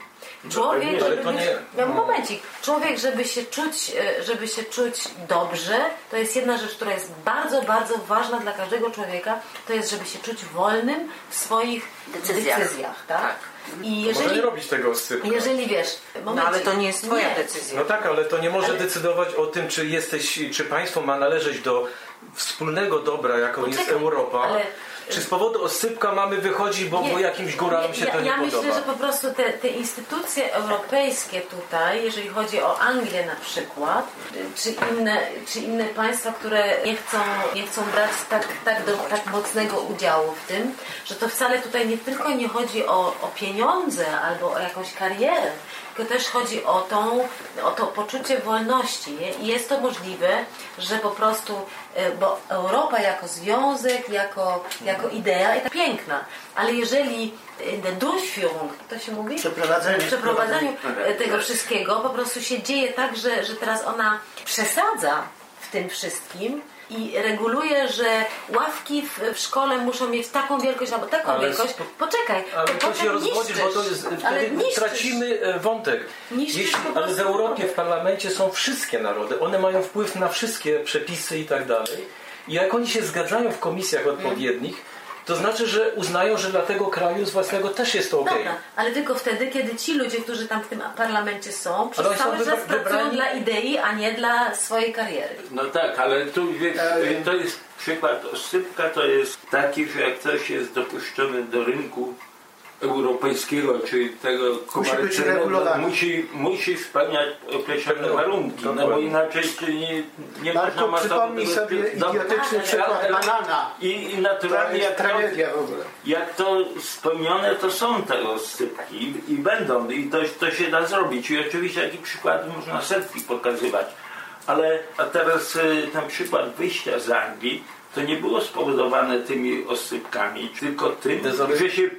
Człowiek, ale żeby to być, nie- ja, momencik, człowiek, żeby się czuć, e, żeby się czuć dobrze, to jest jedna rzecz, która jest bardzo, bardzo ważna dla każdego człowieka, to jest, żeby się czuć wolnym w swoich Decyzjach. decyzjach tak? Tak. I Może jeżeli, nie robić tego oscypka. jeżeli wiesz, No ale to nie jest twoja nie. decyzja. No tak, ale to nie może Ale- decydować o tym, czy jesteś, czy państwo ma należeć do wspólnego dobra, jaką jest Poczekaj, Europa. ale- Czy z powodu oscypka mamy wychodzić, bo, Nie, bo jakimś góralom się ja, to nie ja podoba? myślę, że po prostu te, te instytucje europejskie tutaj, jeżeli chodzi o Anglię na przykład, czy inne, czy inne państwa, które nie chcą, nie chcą brać tak, tak, do, tak mocnego udziału w tym, że to wcale tutaj nie tylko nie chodzi o, o pieniądze albo o jakąś karierę, tylko też chodzi o, tą, o to poczucie wolności. nie? I jest to możliwe, że po prostu, e, bo Europa jako związek, jako, jako idea jest piękna, ale jeżeli e, Durchführung, to się mówi? Przeprowadzaniu e, tego wszystkiego po prostu się dzieje tak, że, że teraz ona przesadza w tym wszystkim, i reguluje, że ławki w, w szkole muszą mieć taką wielkość albo taką Ale wielkość, spo- poczekaj, Ale to to się potem rozwodzisz, bo to jest, wtedy niszczysz. tracimy e, wątek. Niszczysz Jeśli, ale w Europie, w parlamencie są wszystkie narody. One mają wpływ na wszystkie przepisy i tak dalej. I jak oni się zgadzają w komisjach odpowiednich, to znaczy, że uznają, że dla tego kraju z własnego też jest to okej. Dobra, ale tylko wtedy, kiedy ci ludzie, którzy tam w tym parlamencie są, przez są cały wybra- czas pracują wybrani- dla idei, a nie dla swojej kariery. No tak, ale tu wiesz, to jest przykład oscypka to jest taki, że jak coś jest dopuszczone do rynku europejskiego, czy tego komercyjnego, musi, musi spełniać określone Pewno, warunki, no bo inaczej nie, nie można Marku, masowo przypomnij sobie sprzedać. idiotyczny przykład banana. I, I naturalnie jak to, jak to spełnione, to są te oscypki i, i będą i to, to się da zrobić. I oczywiście taki przykład można setki pokazywać. Ale a teraz y, ten przykład wyjścia z Anglii to nie było spowodowane tymi oscypkami, tylko tym, że się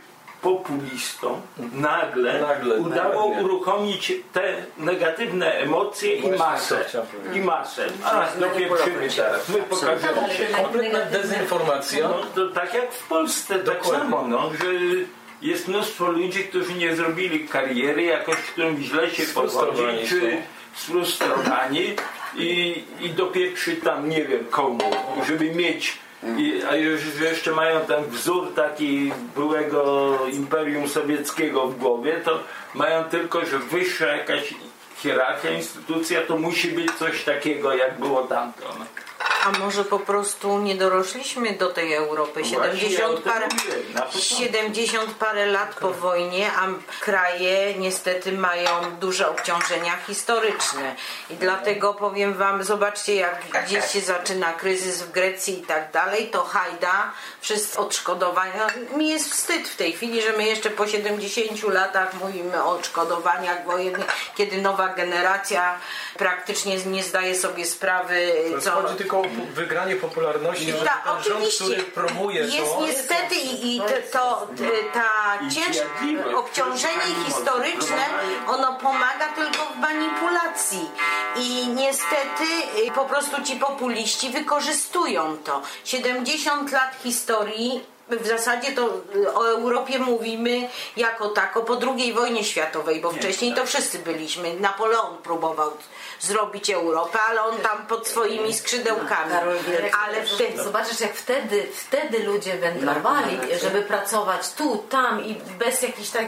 populistom nagle, Nagle, udało nagle. uruchomić te negatywne emocje i masę. I masę. A, dopieprzymy teraz. My pokażemy się. Kompletna dezinformacja. No to tak jak w Polsce, tak Dokładnie. samo, no, że jest mnóstwo ludzi, którzy nie zrobili kariery, jakoś którym źle się powodzi, Sfrustrowani czy sfrustrowani i, i dopieprzy tam nie wiem komu, żeby mieć i, a już jeszcze mają ten wzór taki byłego Imperium Sowieckiego w głowie, to mają tylko, że wyższa jakaś hierarchia, instytucja, to musi być coś takiego, jak było tamto. No. A może po prostu nie dorośliśmy do tej Europy? Właśnie ja o 70 tym parę, mówię, na początku. 70 parę lat po wojnie, a kraje niestety mają duże obciążenia historyczne. I dlatego powiem Wam, zobaczcie jak gdzieś się zaczyna kryzys w Grecji i tak dalej, to hajda, wszyscy odszkodowania. Mi jest wstyd w tej chwili, że my jeszcze po 70 latach mówimy o odszkodowaniach wojennych, kiedy nowa generacja praktycznie nie zdaje sobie sprawy, co... Chodzi tylko o pu- wygranie popularności, że Tak, ten rząd, oczywiście. który promuje jest to... niestety i, i te, to, t- ta cięż, obciążenie historyczne ono pomaga tylko w manipulacji i niestety y, po prostu ci populiści wykorzystują to 70 lat historii w zasadzie to y, o Europie mówimy jako tako po II wojnie światowej, bo wcześniej to wszyscy byliśmy. Napoleon próbował zrobić Europę, ale on tam pod swoimi skrzydełkami. Ale wtedy, Zobaczysz, jak wtedy, wtedy ludzie wędrowali, Marku, żeby pracować tu, tam i bez jakichś tak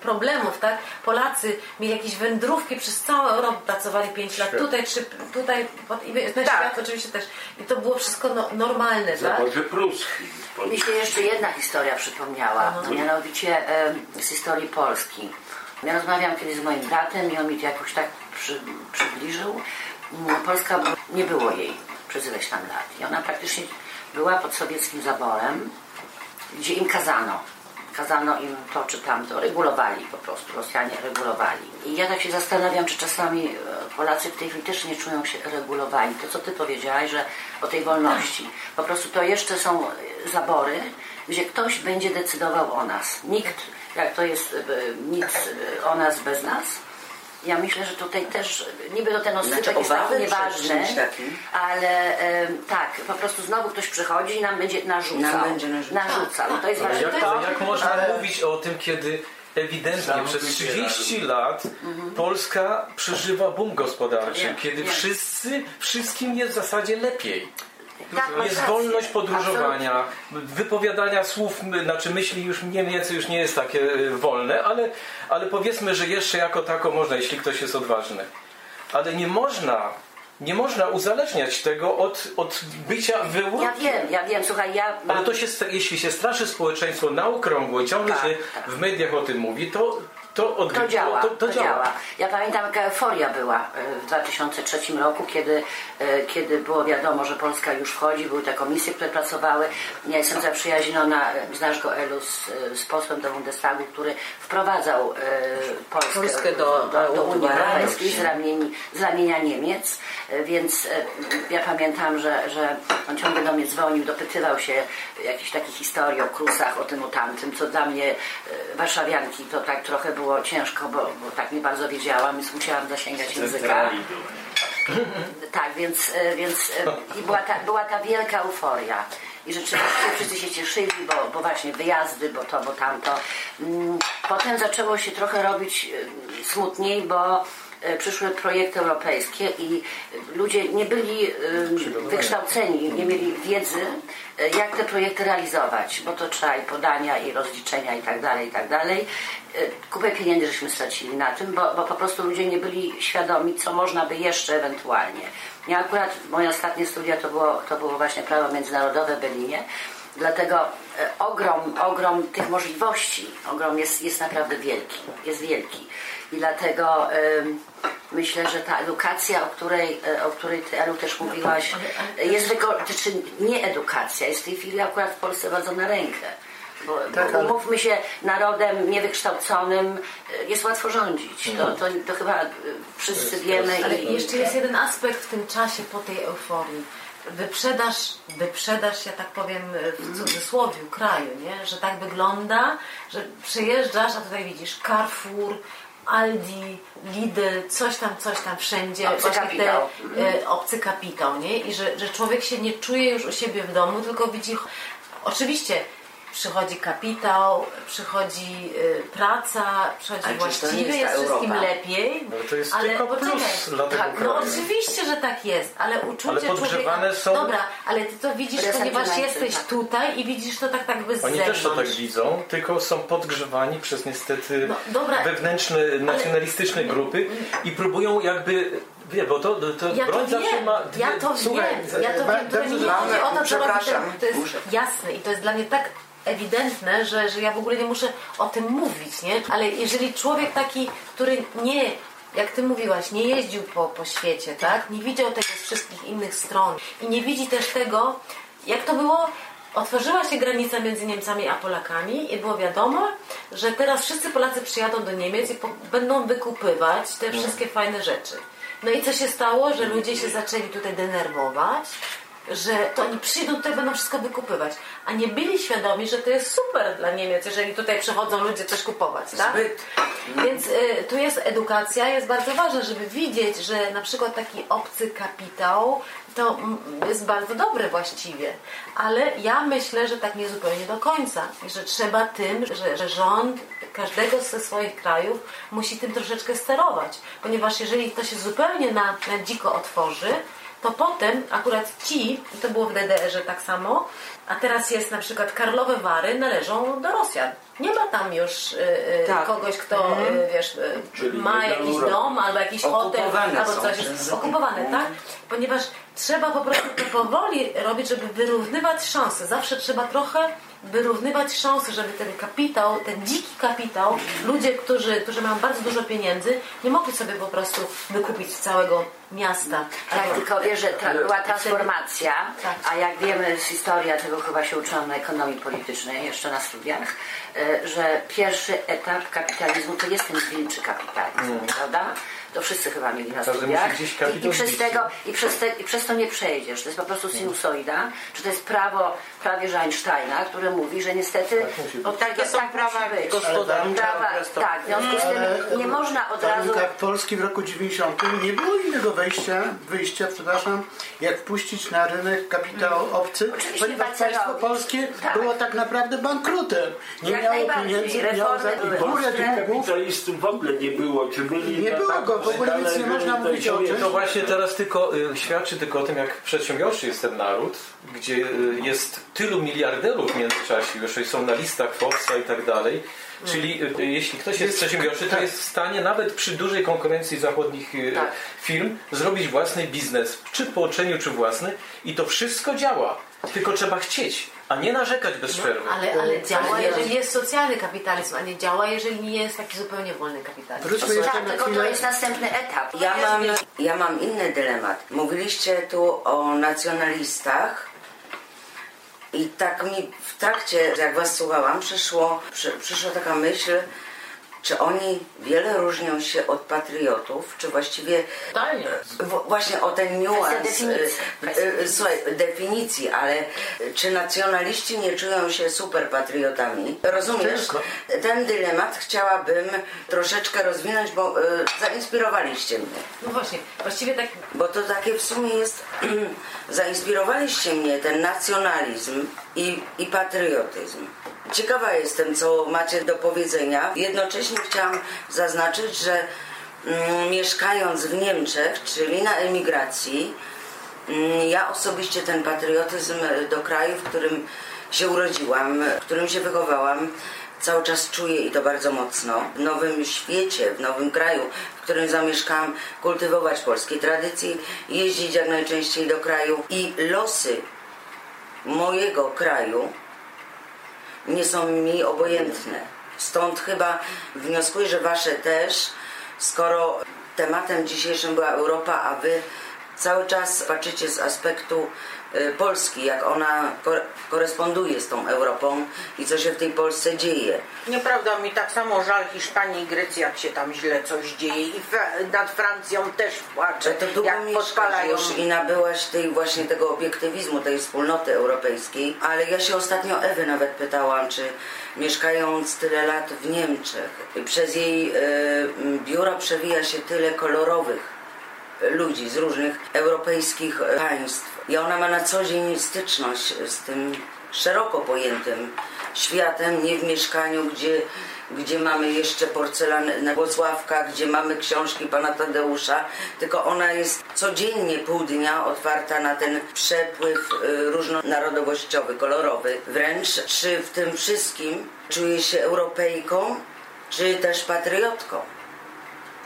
problemów, tak? Polacy mieli jakieś wędrówki przez całą Europę, pracowali 5 lat, tutaj, trzy, tutaj, pod- i na Tak. świat oczywiście też. I to było wszystko no, normalne, tak? Zaborze pruski. Mi się jeszcze jedna historia przypomniała, mianowicie em, z historii Polski. Ja rozmawiam kiedyś z moim bratem i on mi to jakoś tak przy, przybliżył. Polska nie było jej przez ileś tam lat i ona praktycznie była pod sowieckim zaborem, gdzie im kazano. Kazano im to czy tamto, regulowali po prostu, Rosjanie regulowali. I ja tak się zastanawiam, czy czasami e, Polacy w tej chwili też nie czują się regulowani. To, co ty powiedziałaś, że o tej wolności. Po prostu to jeszcze są e, zabory, gdzie ktoś będzie decydował o nas. Nikt, jak to jest e, nic o nas bez nas. Ja myślę, że tutaj też, niby to ten Znaczy, jest tak obawy przed nieważny, ale e, tak, po prostu znowu ktoś przychodzi i nam będzie narzucał. Nam będzie narzucał. narzucał. No to jest właśnie jak, jak można Ale- mówić o tym, kiedy ewidentnie Sam przez wybierali. 30 lat Polska przeżywa boom gospodarczy, kiedy wszyscy, wszystkim jest w zasadzie lepiej. Tak, Jest wolność podróżowania, wypowiadania słów, znaczy myśli już mniej więcej już nie jest takie y, wolne, ale, ale powiedzmy, że jeszcze jako tako można, jeśli ktoś jest odważny. Ale nie można, nie można uzależniać tego od, od bycia w Ja wiem, ja wiem, słuchaj, ja mam... Ale to się, jeśli się straszy społeczeństwo na okrągło i ciągle Tak, się tak. w mediach o tym mówi, to to, od, To działa, to, to, to działa. Ja pamiętam, jaka euforia była e, w 2003 roku, kiedy, e, kiedy było wiadomo, że Polska już wchodzi, były te komisje, które pracowały. Ja jestem zaprzyjaźniona, e, znasz go Elu, z, z posłem do Bundestagu, który wprowadzał Polskę, Polskę do- do, do Unii Europejskiej z, ramieni, z ramienia Niemiec, więc ja pamiętam, że, że on ciągle do mnie dzwonił, dopytywał się jakichś takich historii o krusach, o tym, o tamtym, co dla mnie warszawianki to tak trochę było ciężko, bo, bo tak nie bardzo wiedziałam, więc musiałam zasięgać języka. Tak, więc, e, więc e, i była, ta, była ta wielka euforia. I rzeczywiście wszyscy się cieszyli, bo, bo właśnie wyjazdy, bo to, bo tamto. Mm, Potem zaczęło się trochę robić e, smutniej, bo przyszły projekty europejskie i ludzie nie byli e, wykształceni, nie mieli wiedzy, e, jak te projekty realizować, bo to trzeba i podania, i rozliczenia, i tak dalej, i tak dalej. E, Kupę pieniędzy żeśmy stracili na tym, bo, bo po prostu ludzie nie byli świadomi, co można by jeszcze ewentualnie. Ja akurat, moje ostatnie studia to było, to było właśnie prawo międzynarodowe w Berlinie, dlatego e, ogrom, ogrom tych możliwości, ogrom jest, jest naprawdę wielki, jest wielki. I dlatego em, myślę, że ta edukacja, o której, e, o której Ty, Elu, też mówiłaś, e, jest czy nie edukacja, jest w tej chwili akurat w Polsce bardzo na rękę. Bo, Tak, bo umówmy się, narodem niewykształconym e, jest łatwo rządzić. To, to, to chyba e, wszyscy wiemy. Ale i- jeszcze jest jeden aspekt w tym czasie po tej euforii. Wyprzedaż, wyprzedaż, ja tak powiem w cudzysłowie, kraju, nie? że tak wygląda, że przyjeżdżasz, a tutaj widzisz Carrefour, Aldi, Lidl, coś tam, coś tam wszędzie. Obcy kapitał. Te, e, obcy kapitał, nie? I że, że człowiek się nie czuje już u siebie w domu, tylko widzi... Oczywiście przychodzi kapitał, przychodzi y, praca, przychodzi Ale to właściwie, jest jest wszystkim lepiej. Ale to jest ale tylko plus dla tego tak, kraju. No oczywiście, że tak jest, ale uczucie Ale podgrzewane człowieka... są- Dobra, ale ty to widzisz, ponieważ Resentymenty, jesteś tak. tutaj i widzisz to tak tak bez Oni zewnątrz. też to tak widzą, tylko są podgrzewani przez niestety No, dobra. wewnętrzne, nacjonalistyczne grupy i próbują jakby, wie, bo to, to Ja to broń zawsze wiem, ma dwie, ja to Słuchaj, wiem, ja to wiem, to nie chodzi o to, co robi ten, to jest jasne i to jest dla mnie tak ewidentne, że, że ja w ogóle nie muszę o tym mówić, nie? Ale jeżeli człowiek taki, który nie, jak ty mówiłaś, nie jeździł po, po świecie, tak? Nie widział tego z wszystkich innych stron i nie widzi też tego, jak to było Otworzyła się granica między Niemcami a Polakami i było wiadomo, że teraz wszyscy Polacy przyjadą do Niemiec i po, będą wykupywać te wszystkie fajne rzeczy. No i co się stało, że ludzie się zaczęli tutaj denerwować, że to oni przyjdą tutaj, będą wszystko wykupywać, a nie byli świadomi, że to jest super dla Niemiec, jeżeli tutaj przychodzą ludzie coś kupować, tak? Zbyt. Więc y, tu jest edukacja, jest bardzo ważna, żeby widzieć, że na przykład taki obcy kapitał to jest bardzo dobre właściwie, ale ja myślę, że tak nie zupełnie do końca i że trzeba tym, że, że rząd każdego ze swoich krajów musi tym troszeczkę sterować, ponieważ jeżeli to się zupełnie na, na dziko otworzy, to potem akurat ci, i to było w DDR-ze tak samo, a teraz jest na przykład Karlowe Wary należą do Rosjan. Nie ma tam już y, y, Tak. kogoś, kto y, wiesz, y, ma jakiś dom albo jakiś hotel, albo coś jest okupowane, tak? Ponieważ trzeba po prostu to powoli robić, żeby wyrównywać szanse. Zawsze trzeba trochę wyrównywać szanse, żeby ten kapitał, ten dziki kapitał, ludzie, którzy, którzy mają bardzo dużo pieniędzy, nie mogli sobie po prostu wykupić całego miasta. Tak, Albo- tylko wiesz, że tra- była transformacja, Tak. a jak wiemy z historii, tego chyba się uczyłam na ekonomii politycznej, jeszcze na studiach, e, że pierwszy etap kapitalizmu to jest ten zwilczy kapitalizm, prawda? To wszyscy chyba mieli na Każdy studiach. I, i, przez tego, i, przez te, I przez to nie przejdziesz. To jest po prostu sinusoida. Czy to jest prawo, prawie że Einsteina, które mówi, że niestety Bo takie są tak prawa być. gospodarcze. Prawa, tak, w związku z tym nie można od razu... warunkach Polski w roku 90 nie było innego wejścia, wyjścia, przepraszam, jak wpuścić na rynek kapitał obcy, Oczywiście ponieważ państwo polskie Tak. było tak naprawdę bankrutem. Nie Jak miało pieniędzy, Reformy miało za długów. Kapitalistów w ogóle nie było. Czy byli Nie było go, w ogóle nic nie można mówić o tym. To właśnie teraz tylko y, świadczy tylko o tym, jak przedsiębiorczy jest ten naród, gdzie y, jest tylu miliarderów w międzyczasie, już są na listach Forbe'a i tak dalej. Czyli y, jeśli ktoś jest przedsiębiorczy, to jest w stanie nawet przy dużej konkurencji zachodnich Tak. firm zrobić własny biznes, czy w połączeniu, czy własny i to wszystko działa. Tylko trzeba chcieć, a nie narzekać bez przerwy. Ale, ale działa, ale- jeżeli jest socjalny kapitalizm, a nie działa, jeżeli nie jest taki zupełnie wolny kapitalizm. Wróćmy jeszcze Tak, na tylko to jest następny etap. Ja mam, ja mam inny dylemat. Mówiliście tu o nacjonalistach i tak mi w trakcie, jak was słuchałam, przyszło, przy, przyszła taka myśl, czy oni wiele różnią się od patriotów, czy właściwie Totalnie. właśnie o ten niuans, definicji. e, e, słuchaj, definicji, ale czy nacjonaliści nie czują się super patriotami? Rozumiesz? Tylko. Ten dylemat chciałabym troszeczkę rozwinąć, bo e, zainspirowaliście mnie. No właśnie, właściwie tak Bo to takie w sumie jest, zainspirowaliście mnie ten nacjonalizm i, i patriotyzm. Ciekawa jestem, co macie do powiedzenia. Jednocześnie chciałam zaznaczyć, że mm, mieszkając w Niemczech, czyli na emigracji, mm, ja osobiście ten patriotyzm do kraju, w którym się urodziłam, w którym się wychowałam, cały czas czuję i to bardzo mocno. W nowym świecie, w nowym kraju, w którym zamieszkałam, kultywować polskie tradycje, jeździć jak najczęściej do kraju i losy mojego kraju nie są mi obojętne. Stąd chyba wnioskuję, że wasze też, skoro tematem dzisiejszym była Europa, a wy cały czas patrzycie z aspektu y, Polski, jak ona ko- koresponduje z tą Europą i co się w tej Polsce dzieje. Nieprawda, mi tak samo żal Hiszpanii i Grecji, jak się tam źle coś dzieje. I nad Francją też płaczę, to długo jak podpalają. już i nabyłaś tej właśnie tego obiektywizmu, tej wspólnoty europejskiej. Ale ja się ostatnio Ewy nawet pytałam, czy mieszkając tyle lat w Niemczech, przez jej m, biuro przewija się tyle kolorowych ludzi z różnych europejskich e, państw. I ona ma na co dzień styczność z tym szeroko pojętym światem, nie w mieszkaniu, gdzie, gdzie mamy jeszcze porcelanę Włocławka, gdzie mamy książki pana Tadeusza, tylko ona jest codziennie pół dnia otwarta na ten przepływ y, różnonarodowościowy, kolorowy. Wręcz czy w tym wszystkim czuje się Europejką, czy też patriotką.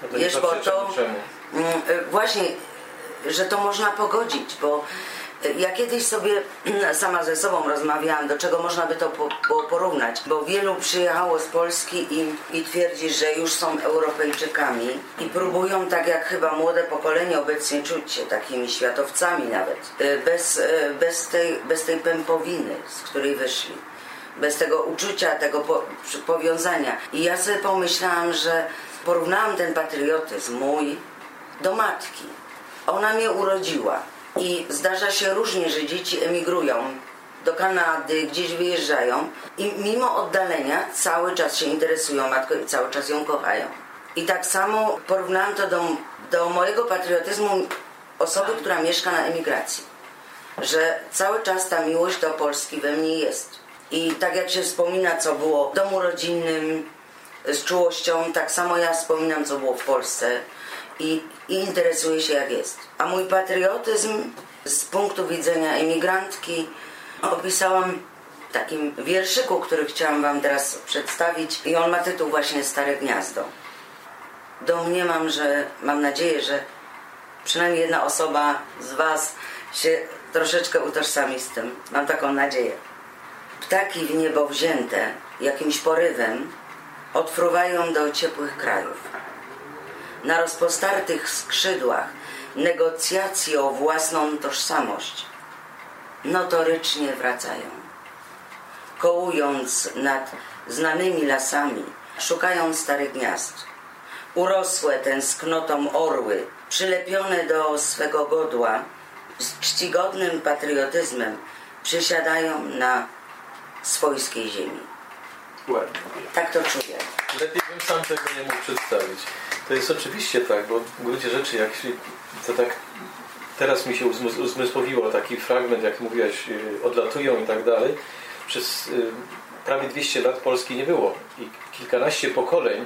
No Wiesz, bo to y, właśnie, że to można pogodzić, bo y, ja kiedyś sobie sama ze sobą rozmawiałam, do czego można by to po, porównać, bo wielu przyjechało z Polski i, i twierdzi, że już są Europejczykami i próbują, tak jak chyba młode pokolenie obecnie czuć się takimi światowcami nawet, y, bez, y, bez, tej, bez tej pępowiny, z której wyszli bez tego uczucia, tego powiązania. I ja sobie pomyślałam, że porównałam ten patriotyzm mój do matki. Ona mnie urodziła i zdarza się różnie, że dzieci emigrują do Kanady, gdzieś wyjeżdżają i mimo oddalenia cały czas się interesują matką i cały czas ją kochają. I tak samo porównałam to do, do mojego patriotyzmu osoby, która mieszka na emigracji że cały czas ta miłość do Polski we mnie jest. I tak jak się wspomina, co było w domu rodzinnym z czułością, tak samo ja wspominam, co było w Polsce i, i interesuję się, jak jest. A mój patriotyzm z punktu widzenia emigrantki opisałam w takim wierszyku, który chciałam Wam teraz przedstawić i on ma tytuł właśnie Stare Gniazdo. Domniemam, że mam nadzieję, że przynajmniej jedna osoba z Was się troszeczkę utożsami z tym. Mam taką nadzieję. Ptaki w niebo wzięte jakimś porywem odfruwają do ciepłych krajów. Na rozpostartych skrzydłach negocjacji o własną tożsamość notorycznie wracają. Kołując nad znanymi lasami, szukają starych gniazd. Urosłe tęsknotą orły, przylepione do swego godła, z czcigodnym patriotyzmem przysiadają na swojskiej ziemi. Ładnie. Tak to czuję. Lepiej bym sam tego nie mógł przedstawić. To jest oczywiście tak, bo w gruncie rzeczy, jak się, to tak teraz mi się uzmys- uzmysłowiło taki fragment, jak mówiłaś, y, odlatują i tak dalej. Przez y, prawie 200 lat Polski nie było i kilkanaście pokoleń,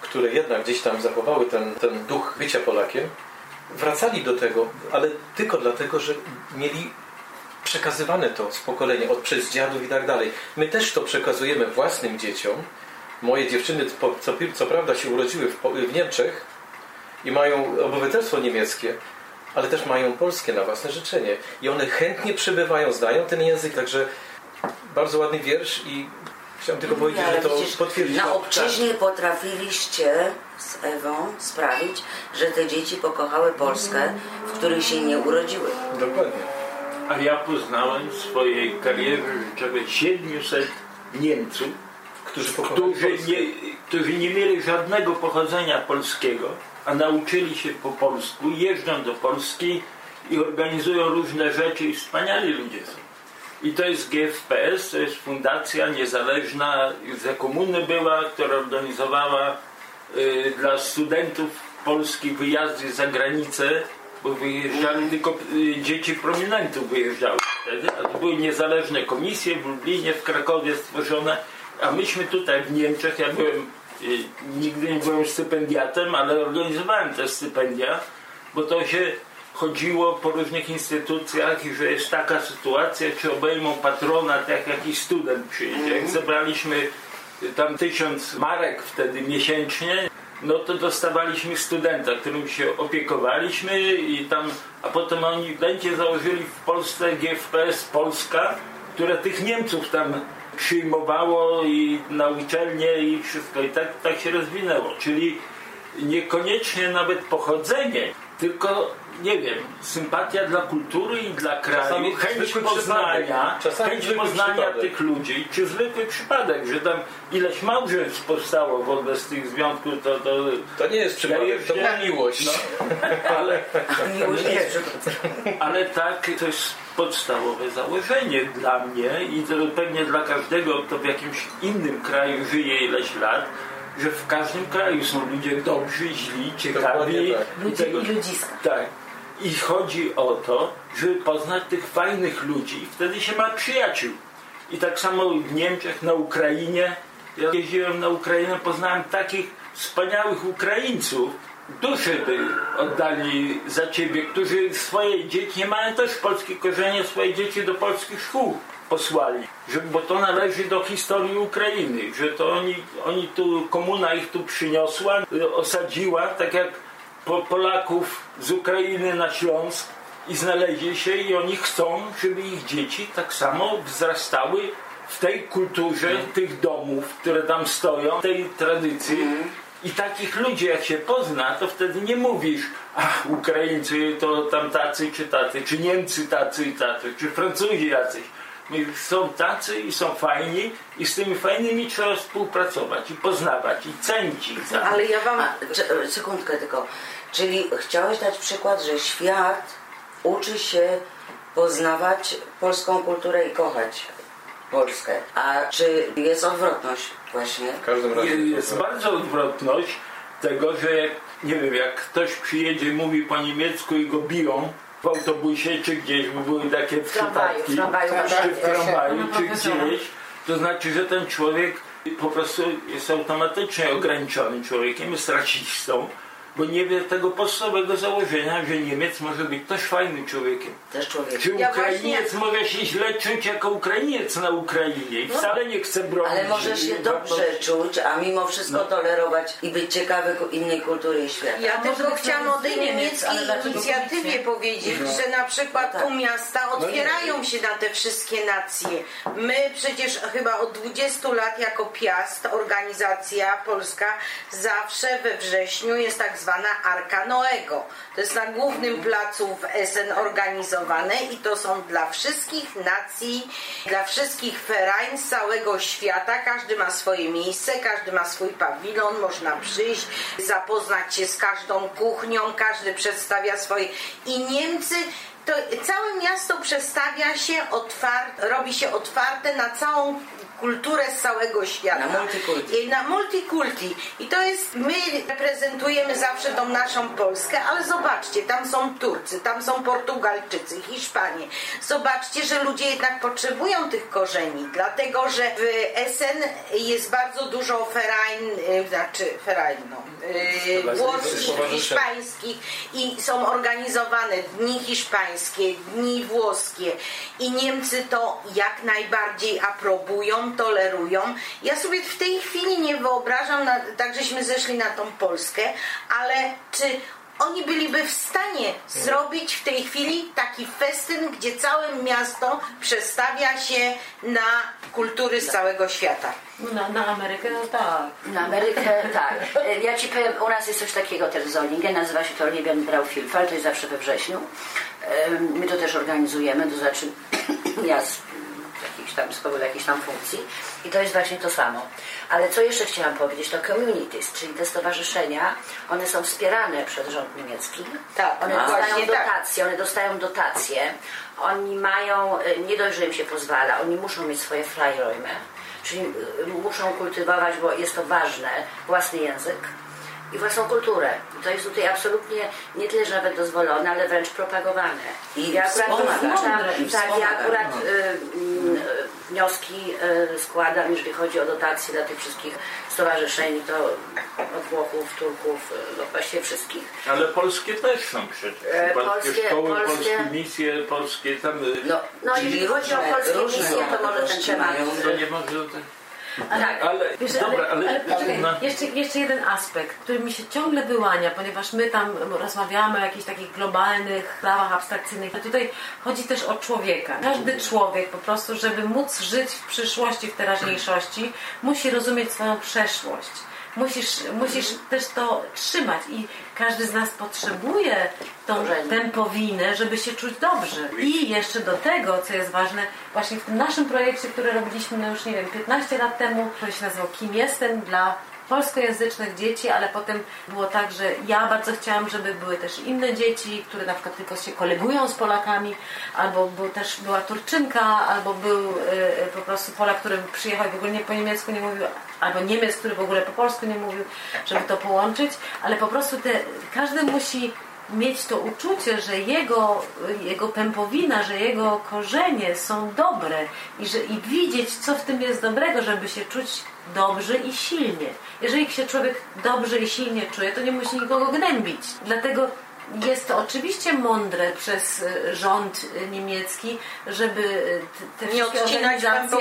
które jednak gdzieś tam zachowały ten, ten duch bycia Polakiem, wracali do tego, ale tylko dlatego, że mieli przekazywane to z pokolenia, od przez dziadów i tak dalej. My też to przekazujemy własnym dzieciom. Moje dziewczyny, po- co, co prawda, się urodziły w, w Niemczech i mają obywatelstwo niemieckie, ale też mają polskie na własne życzenie. I one chętnie przybywają, znają ten język, także bardzo ładny wiersz i chciałem tylko powiedzieć, Ale że to widzisz, potwierdzi. Na obczyźnie potrafiliście z Ewą sprawić, że te dzieci pokochały Polskę, w której się nie urodziły. Tak, dokładnie. A ja poznałem w swojej karierze życiowej 700 Niemców, Którzy którzy nie, którzy nie mieli żadnego pochodzenia polskiego, a nauczyli się po polsku, jeżdżą do Polski i organizują różne rzeczy i wspaniali ludzie są. I to jest GFPS, to jest fundacja niezależna, za komuny była, która organizowała y, dla studentów polskich wyjazdy za granicę, bo wyjeżdżali tylko y, dzieci prominentów wyjeżdżały wtedy, a to były niezależne komisje w Lublinie, w Krakowie stworzone, a myśmy tutaj w Niemczech, ja byłem, y, nigdy nie byłem stypendiatem, ale organizowałem te stypendia, bo to się chodziło po różnych instytucjach i że jest taka sytuacja, czy obejmą patronat, jak jakiś student przyjedzie. Jak zebraliśmy tam tysiąc marek wtedy miesięcznie, no to dostawaliśmy studenta, którym się opiekowaliśmy i tam, a potem oni będzie założyli w Polsce GFPS Polska, które tych Niemców tam przyjmowało i na uczelnie i wszystko. I tak, tak się rozwinęło, czyli niekoniecznie nawet pochodzenie, tylko nie wiem, sympatia dla kultury i dla kraju, Czasami chęć poznania, chęć poznania przypadek. tych ludzi, czy zwykły przypadek, że tam ileś małżeństw powstało wobec tych związków, to, to, To nie jest przypadek, to była miłość. ale, Miłość nie jest ale tak, to jest podstawowe założenie dla mnie i to pewnie dla każdego, kto w jakimś innym kraju żyje ileś lat, że w każdym kraju są ludzie dobrzy, źli, ciekawi. Tak. i Ludzie tego- i ludziska. tak. I chodzi o to, żeby poznać tych fajnych ludzi wtedy się ma przyjaciół. I tak samo w Niemczech, na Ukrainie. Ja jeździłem na Ukrainę, poznałem takich wspaniałych Ukraińców, duszy by oddali za ciebie, którzy swoje dzieci, nie mają też polskie korzenie, swoje dzieci do polskich szkół posłali, że, bo to należy do historii Ukrainy, że to oni, oni tu, komuna ich tu przyniosła, osadziła, tak jak po, Polaków z Ukrainy na Śląsk i znaleźli się i oni chcą, żeby ich dzieci tak samo wzrastały w tej kulturze tych domów, które tam stoją, tej tradycji. I takich ludzi jak się pozna, to wtedy nie mówisz, ach, Ukraińcy to tam tacy czy tacy, czy Niemcy tacy i tacy, czy Francuzi jacyś. Są tacy i są fajni i z tymi fajnymi trzeba współpracować i poznawać i cenić ich. Ale ja wam... A, sekundkę tylko. Czyli chciałeś dać przykład, że świat uczy się poznawać polską kulturę i kochać Polskę. A czy jest odwrotność właśnie? W każdym razie. Jest bardzo odwrotność tego, że jak, nie wiem, jak ktoś przyjedzie, mówi po niemiecku i go biją w autobusie czy gdzieś, bo były takie tramwaju, przypadki, w tramwaju czy w tramwaju, czy gdzieś, to znaczy, że ten człowiek po prostu jest automatycznie ograniczonym człowiekiem, jest rasistą, bo nie wie tego podstawowego założenia, że Niemiec może być też fajnym człowiekiem. Też człowiek. Czy Ja Ukrainiec może się źle czuć jako Ukrainiec na Ukrainie i wcale nie chce bronić. Ale możesz się dobrze czuć, a mimo wszystko tolerować i być ciekawy innej kultury i świata. Ja tylko chciałam o tej Niemiec, niemieckiej inicjatywie powiedzieć, że na przykład No tak. tu miasta otwierają się na te wszystkie nacje. My przecież chyba od 20 lat jako Piast, organizacja polska, zawsze we wrześniu jest tak zwana Arka Noego. To jest na głównym placu w Essen organizowane i to są dla wszystkich nacji, dla wszystkich ferań z całego świata. Każdy ma swoje miejsce, każdy ma swój pawilon, można przyjść, zapoznać się z każdą kuchnią, każdy przedstawia swoje. I Niemcy to całe miasto przestawia się otwarte, robi się otwarte na całą kulturę z całego świata. Na multikulti. I na multikulti. I to jest, my reprezentujemy zawsze tą naszą Polskę, ale zobaczcie, tam są Turcy, tam są Portugalczycy, Hiszpanie. Zobaczcie, że ludzie jednak potrzebują tych korzeni, dlatego że w Essen jest bardzo dużo ferain, y, znaczy ferain, no, y, włoskich, Stowarzyszeń. hiszpańskich i są organizowane dni hiszpańskie, dni włoskie i Niemcy to jak najbardziej aprobują, tolerują. Ja sobie w tej chwili nie wyobrażam, na, tak żeśmy zeszli na tą Polskę, ale czy oni byliby w stanie zrobić w tej chwili taki festyn, gdzie całe miasto przestawia się na kultury z całego świata. Na, na Amerykę no tak. Na Amerykę, tak. Ja ci powiem, u nas jest coś takiego też w Zolingen, nazywa się to Liebenbrau Vielfalt, to jest zawsze we wrześniu. My to też organizujemy, to znaczy ja z jakichś tam, z powodu jakiejś tam funkcji i to jest właśnie to samo. Ale co jeszcze chciałam powiedzieć, to communities, czyli te stowarzyszenia, one są wspierane przez rząd niemiecki. Tak, one no dostają tak. dotacje, one dostają dotacje, oni mają, y, nie dość, że im się pozwala, oni muszą mieć swoje Freiräume, czyli y, muszą kultywować, bo jest to ważne, własny język i własną kulturę. I to jest tutaj absolutnie nie tyle, że nawet dozwolone, ale wręcz propagowane. I ja akurat I tak, ja akurat no. y, y, wnioski y, składam, jeżeli chodzi o dotacje dla tych wszystkich stowarzyszeń, to od Włochów, Turków, y, no właściwie wszystkich. Ale polskie też są przecież. E, polskie, polskie- szkoły, polskie- polskie misje, polskie tam... y, No, No, jeżeli chodzi o polskie misje, to może ten temat-. To nie może... tym- Tak. Ale, Wiesz, dobra, ale... ale poczekaj, no, jeszcze, jeszcze jeden aspekt, który mi się ciągle wyłania, ponieważ my tam rozmawiamy o jakichś takich globalnych sprawach abstrakcyjnych. A tutaj chodzi też o człowieka. Każdy człowiek po prostu, żeby móc żyć w przyszłości, w teraźniejszości, musi rozumieć swoją przeszłość. Musisz, musisz też to trzymać i każdy z nas potrzebuje tą tempowinę, żeby się czuć dobrze. I jeszcze do tego, co jest ważne, właśnie w tym naszym projekcie, który robiliśmy no już nie wiem, 15 lat temu, który się nazywał Kim jestem dla polskojęzycznych dzieci, ale potem było tak, że ja bardzo chciałam, żeby były też inne dzieci, które na przykład tylko się kolegują z Polakami, albo był też była Turczynka, albo był y, po prostu Polak, który przyjechał i w ogóle nie po niemiecku nie mówił, albo Niemiec, który w ogóle po polsku nie mówił, żeby to połączyć, ale po prostu te, każdy musi mieć to uczucie, że jego, jego pępowina, że jego korzenie są dobre i, że, i widzieć, co w tym jest dobrego, żeby się czuć dobrze i silnie. Jeżeli się człowiek dobrze i silnie czuje, to nie musi nikogo gnębić. Dlatego jest to oczywiście mądre przez e, rząd e, niemiecki, żeby e, te, Nie organizacje,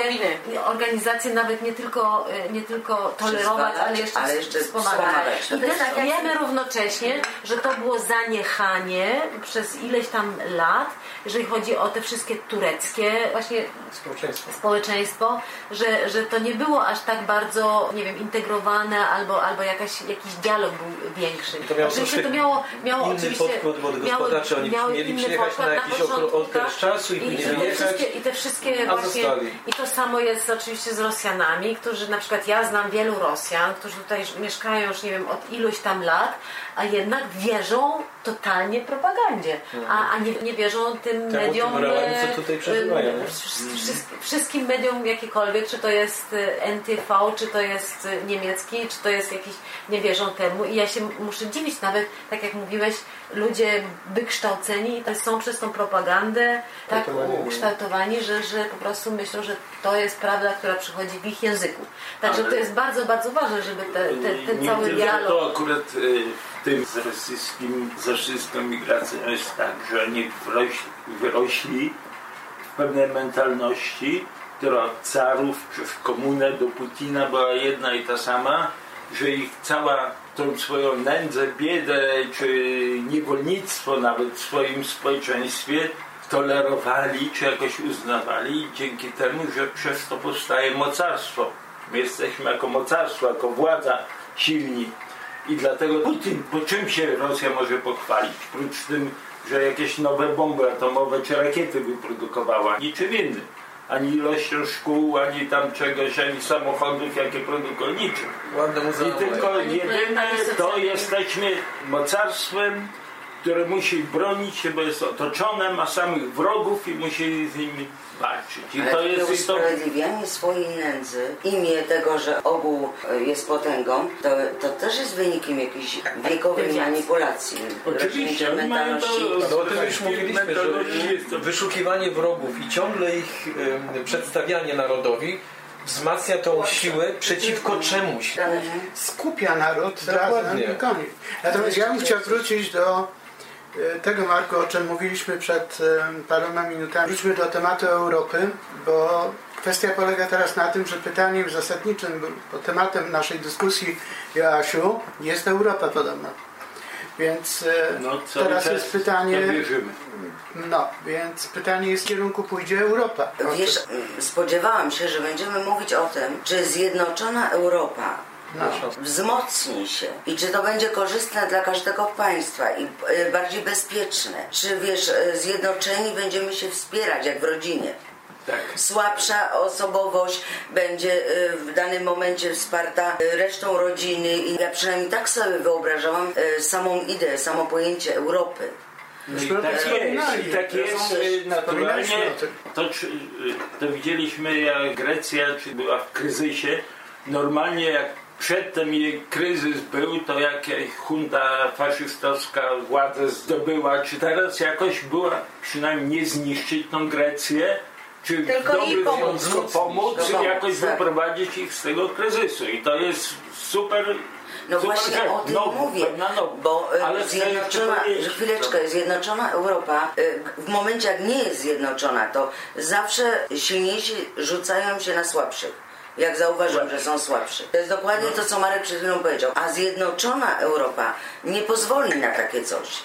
organizacje nawet nie tylko, nie tylko tolerować, ale jeszcze, ale jeszcze wspomagać. wspomagać. I też wiemy równocześnie, że to było zaniechanie przez ileś tam lat, jeżeli chodzi o te wszystkie tureckie właśnie Społeczeństwo. społeczeństwo, że, że to nie było aż tak bardzo, nie wiem, integrowane albo, albo jakaś, jakiś dialog był większy. to miało oczywiście to miało, miało oczywiście, podkład gospodarczej. Oni miały mieli przyjechać podkład na jakiś początku, okres tak? czasu i później te wyjechać, I te wszystkie właśnie, zostali. i to samo jest oczywiście z Rosjanami, którzy na przykład ja znam wielu Rosjan, którzy tutaj mieszkają już nie wiem od iluś tam lat, a jednak wierzą totalnie propagandzie, a, a nie, nie wierzą tym Temu, mediom, tym realnym, co e, tutaj przeżywają, e, wsz- wszystkim mediom jakiekolwiek, czy to jest e, NTV, czy to jest niemiecki, czy to jest jakiś, nie wierzą temu i ja się muszę dziwić, nawet tak jak mówiłeś, ludzie wykształceni są przez tą propagandę tak ukształtowani, że, że po prostu myślą, że to jest prawda, która przychodzi w ich języku. Także Ale- to jest bardzo, bardzo ważne, żeby te, te, ten cały dialog... to akurat y, w tym z rosyjskim, z rosyjską migracją jest tak, że oni wyrośli, wyrośli w pewnej mentalności, która od carów przez komunę do Putina była jedna i ta sama, że ich cała tą swoją nędzę, biedę czy niewolnictwo nawet w swoim społeczeństwie tolerowali czy jakoś uznawali dzięki temu, że przez to powstaje mocarstwo. My jesteśmy jako mocarstwo, jako władza silni. I dlatego Putin, po czym się Rosja może pochwalić? Prócz tym, że jakieś nowe bomby atomowe czy rakiety wyprodukowała. Niczym innym. Ani ilością szkół, ani tam czegoś, ani samochodów, jakie. Ładne I tylko jedyne to jesteśmy mocarstwem, które musi bronić się, bo jest otoczone, ma samych wrogów i musi z nimi walczyć. I Ale to jest i to, usprawiedliwianie swojej nędzy, imię tego, że ogół e, jest potęgą, to, to też jest wynikiem jakiejś wiekowej Dewiacji. manipulacji. Oczywiście, oni mają mentalności. to- No o tym już mówiliśmy, że wyszukiwanie wrogów i ciągle ich przedstawianie narodowi wzmacnia tą siłę przeciwko czemuś. skupia naród Dokładnie. razem i koniec. Natomiast ja bym chciał wrócić do tego, Marku, o czym mówiliśmy przed e, paroma minutami. Wróćmy do tematu Europy, bo kwestia polega teraz na tym, że pytaniem zasadniczym, bo tematem naszej dyskusji, Joasiu, jest Europa podobno. Więc e, no, teraz jest pytanie, no, więc pytanie jest w kierunku pójdzie Europa. Wiesz, spodziewałam się, że będziemy mówić o tym, czy zjednoczona Europa No. wzmocni się i czy to będzie korzystne dla każdego państwa i e, bardziej bezpieczne. Czy wiesz, e, zjednoczeni będziemy się wspierać jak w rodzinie. Tak. Słabsza osobowość będzie y, w danym momencie wsparta resztą rodziny i ja przynajmniej tak sobie wyobrażałam samą ideę, samo pojęcie Europy. No i tak jest, i tak jest naturalnie. To, czy- to widzieliśmy jak Grecja czy była w kryzysie. Normalnie jak przedtem jej kryzys był, to jak junta faszystowska władzę zdobyła, czy teraz jakoś była przynajmniej nie zniszczyć tą Grecję, czy w Tylko jej dobry pomóc. pomóc, Pomóc, jakoś tak. wyprowadzić ich z tego kryzysu. I to jest super No super właśnie rzecz. o tym Nowo, mówię, nowość. bo y, Ale zjednoczona, chwileczkę, zjednoczona Europa y, w momencie jak nie jest zjednoczona, to zawsze silniejsi rzucają się na słabszych. Jak zauważam, że są słabsi. To jest dokładnie to, co Marek przed chwilą powiedział. A zjednoczona Europa nie pozwoli na takie coś.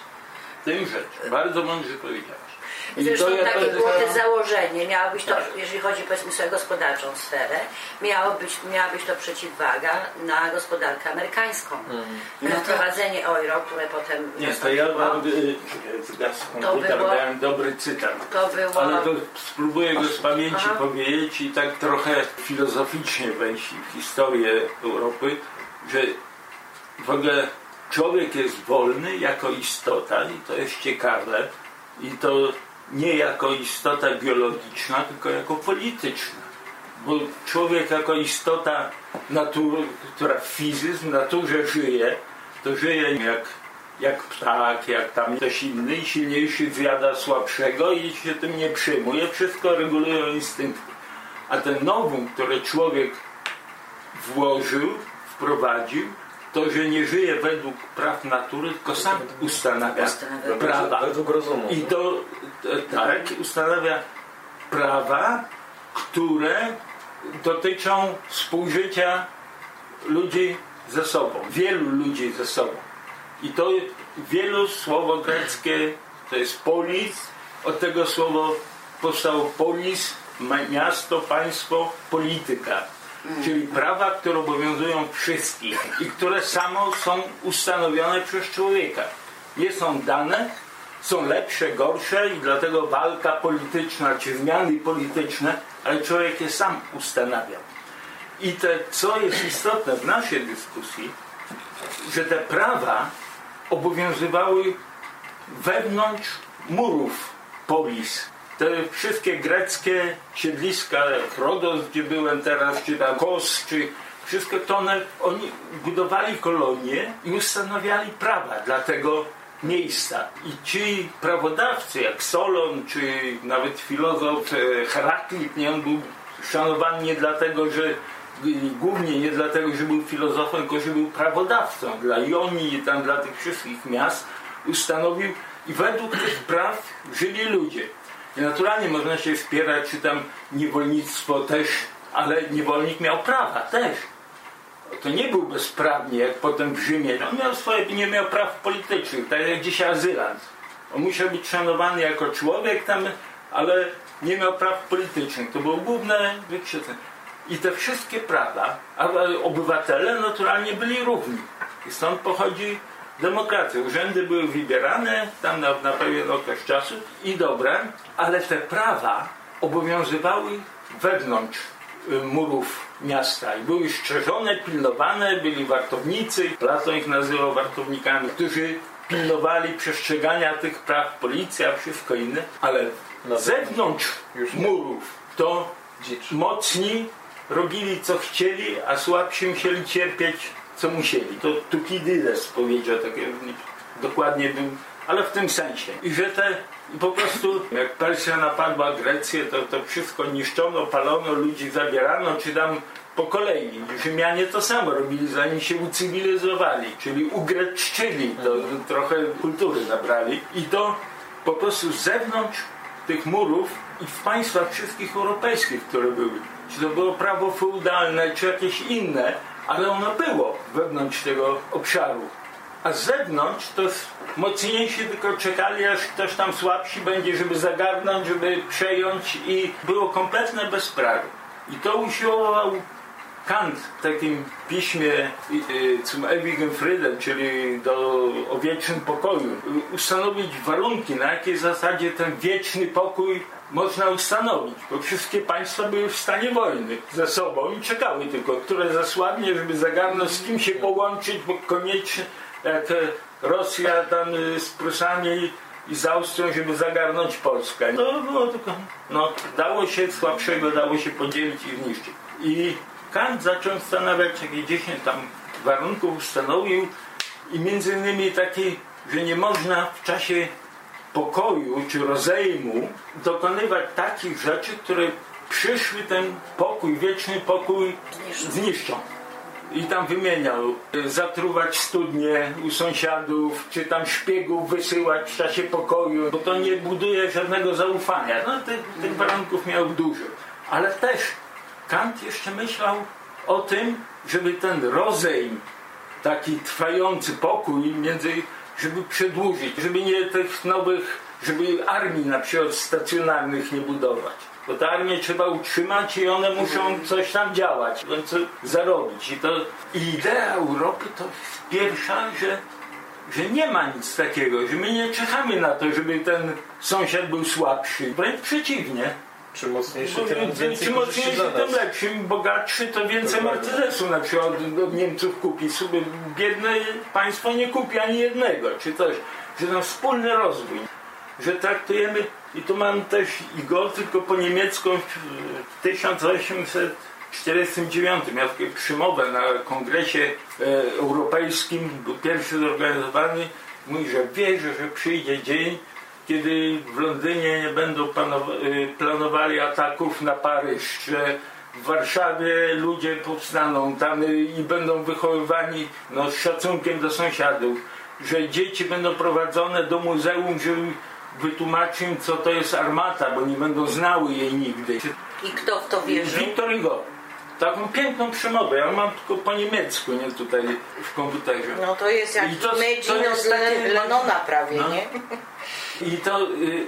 tym rzecz. Bardzo mądrze powiedziałeś. Zresztą to ja takie to- było te założenie. Miało być to, jeżeli chodzi powiedzmy sobie o gospodarczą sferę, miało być, miała być to przeciwwaga na gospodarkę amerykańską. No Na tak. wprowadzenie euro, które potem Nie, to ja wam y, zgasł To komputer, było- dałem dobry cytat. To było... Ale to spróbuję go z pamięci Aha. powiedzieć i tak trochę filozoficznie wejść w historię Europy, że w ogóle człowiek jest wolny jako istota i to jest ciekawe i to nie jako istota biologiczna, tylko jako polityczna. Bo człowiek jako istota, natury, która fizyzm, naturze żyje, to żyje jak, jak ptak, jak tam ktoś inny silniejszy zjada słabszego i się tym nie przejmuje. Wszystko regulują instynkty. A ten nowum, które człowiek włożył, wprowadził, to, że nie żyje według praw natury, tylko sam ustanawia Ustanawia prawa. Według rozumu. I to tak, ustanawia prawa, które dotyczą współżycia ludzi ze sobą, wielu ludzi ze sobą. I to wielu słowo greckie to jest polis, od tego słowo powstało polis, miasto, państwo, polityka. Czyli prawa, które obowiązują wszystkich i które samo są ustanowione przez człowieka. Nie są dane, są lepsze, gorsze i dlatego walka polityczna czy zmiany polityczne, ale człowiek je sam ustanawia. I te, co jest istotne w naszej dyskusji, że te prawa obowiązywały wewnątrz murów polis. Te wszystkie greckie siedliska, Rodos, gdzie byłem teraz, czy tam Kos, czy wszystko to one, oni budowali kolonie i ustanawiali prawa dla tego miejsca. I ci prawodawcy, jak Solon, czy nawet filozof e, Heraklit, nie, on był szanowany nie dlatego, że głównie nie dlatego, że był filozofem, tylko że był prawodawcą dla Jonii i tam dla tych wszystkich miast ustanowił i według tych praw żyli ludzie. Naturalnie można się wspierać, czy tam niewolnictwo też, ale niewolnik miał prawa też. To nie był bezprawny, jak potem w Rzymie. On miał swoje, nie miał praw politycznych, tak jak dzisiaj azylant. On musiał być szanowany jako człowiek tam, ale nie miał praw politycznych. To było główne wykrzyczenie. I te wszystkie prawa, a obywatele naturalnie byli równi. I stąd pochodzi demokracja. Urzędy były wybierane tam na, na pewien okres czasu i dobre, ale te prawa obowiązywały wewnątrz y, murów miasta i były strzeżone, pilnowane, byli wartownicy, Platon ich nazywał wartownikami, którzy pilnowali przestrzegania tych praw, policja, wszystko inne, ale Na zewnątrz murów to Dzicz. mocni robili co chcieli, a słabsi musieli cierpieć co musieli. To Tukidydes powiedział takie dokładnie był, ale w tym sensie. I że te po prostu jak Persja napadła Grecję, to, to wszystko niszczono, palono, ludzi zabierano, czy tam po kolei. Rzymianie to samo robili, zanim się ucywilizowali, czyli ugreczczyli, to trochę kultury zabrali. I to po prostu z zewnątrz tych murów i w państwach wszystkich europejskich, które były. Czy to było prawo feudalne, czy jakieś inne, ale ono było wewnątrz tego obszaru. A z zewnątrz to mocniejsi tylko czekali, aż ktoś tam słabszy będzie, żeby zagarnąć, żeby przejąć i było kompletne bezprawie. I to usiłował Kant w takim piśmie y, Zum ewigen Frieden, czyli do, o wiecznym pokoju, y, ustanowić warunki, na jakiej zasadzie ten wieczny pokój można ustanowić, bo wszystkie państwa były w stanie wojny ze sobą i czekały tylko, które zasłabnie, żeby zagarnąć z kim się połączyć, bo koniecznie jak Rosja tam e, z Prusami i z Austrią, żeby zagarnąć Polskę. No było tylko, no dało się słabszego, dało się podzielić i zniszczyć. I Kant zaczął zastanawiać, jakie 10 tam warunków ustanowił i między innymi taki, że nie można w czasie pokoju czy rozejmu dokonywać takich rzeczy, które przyszły ten pokój, wieczny pokój zniszczą. I tam wymieniał, y, zatruwać studnie u sąsiadów, czy tam szpiegów wysyłać w czasie pokoju, bo to nie buduje żadnego zaufania. No tych, tych warunków miał dużo. Ale też Kant jeszcze myślał o tym, żeby ten rozejm, taki trwający pokój między, żeby przedłużyć, żeby nie tych nowych, żeby armii na przykład stacjonarnych nie budować. Bo te armię trzeba utrzymać i one muszą coś tam działać, więc zarobić. I to i idea Europy to pierwsza, że, że nie ma nic takiego, że my nie czekamy na to, żeby ten sąsiad był słabszy. Wręcz przeciwnie. Czym mocniejszy, tym więcej korzyści mocniejszy, tym lepszy. Bogatszy, to więcej Dokładnie. Mercedesu na przykład od, od Niemców kupi. Sobie biedne państwo nie kupi ani jednego, czy coś. Że nam wspólny rozwój. Że traktujemy, i tu mam też i go, tylko po niemiecku w 1849 miał taką przymowę na kongresie e, europejskim, był pierwszy zorganizowany. Mówi, że wierzy, że przyjdzie dzień, kiedy w Londynie nie będą y, planowali ataków na Paryż, że w Warszawie ludzie powstaną tam y, i będą wychowywani no, z szacunkiem do sąsiadów, że dzieci będą prowadzone do muzeum, żeby wytłumaczyć co to jest armata, bo nie będą znały jej nigdy. I kto w to wierzy? Wiktor Hugo. Taką piękną przemowę, ja mam tylko po niemiecku, nie tutaj w komputerze. No to jest jak I to- jest Lenona prawie, No. nie? I to y,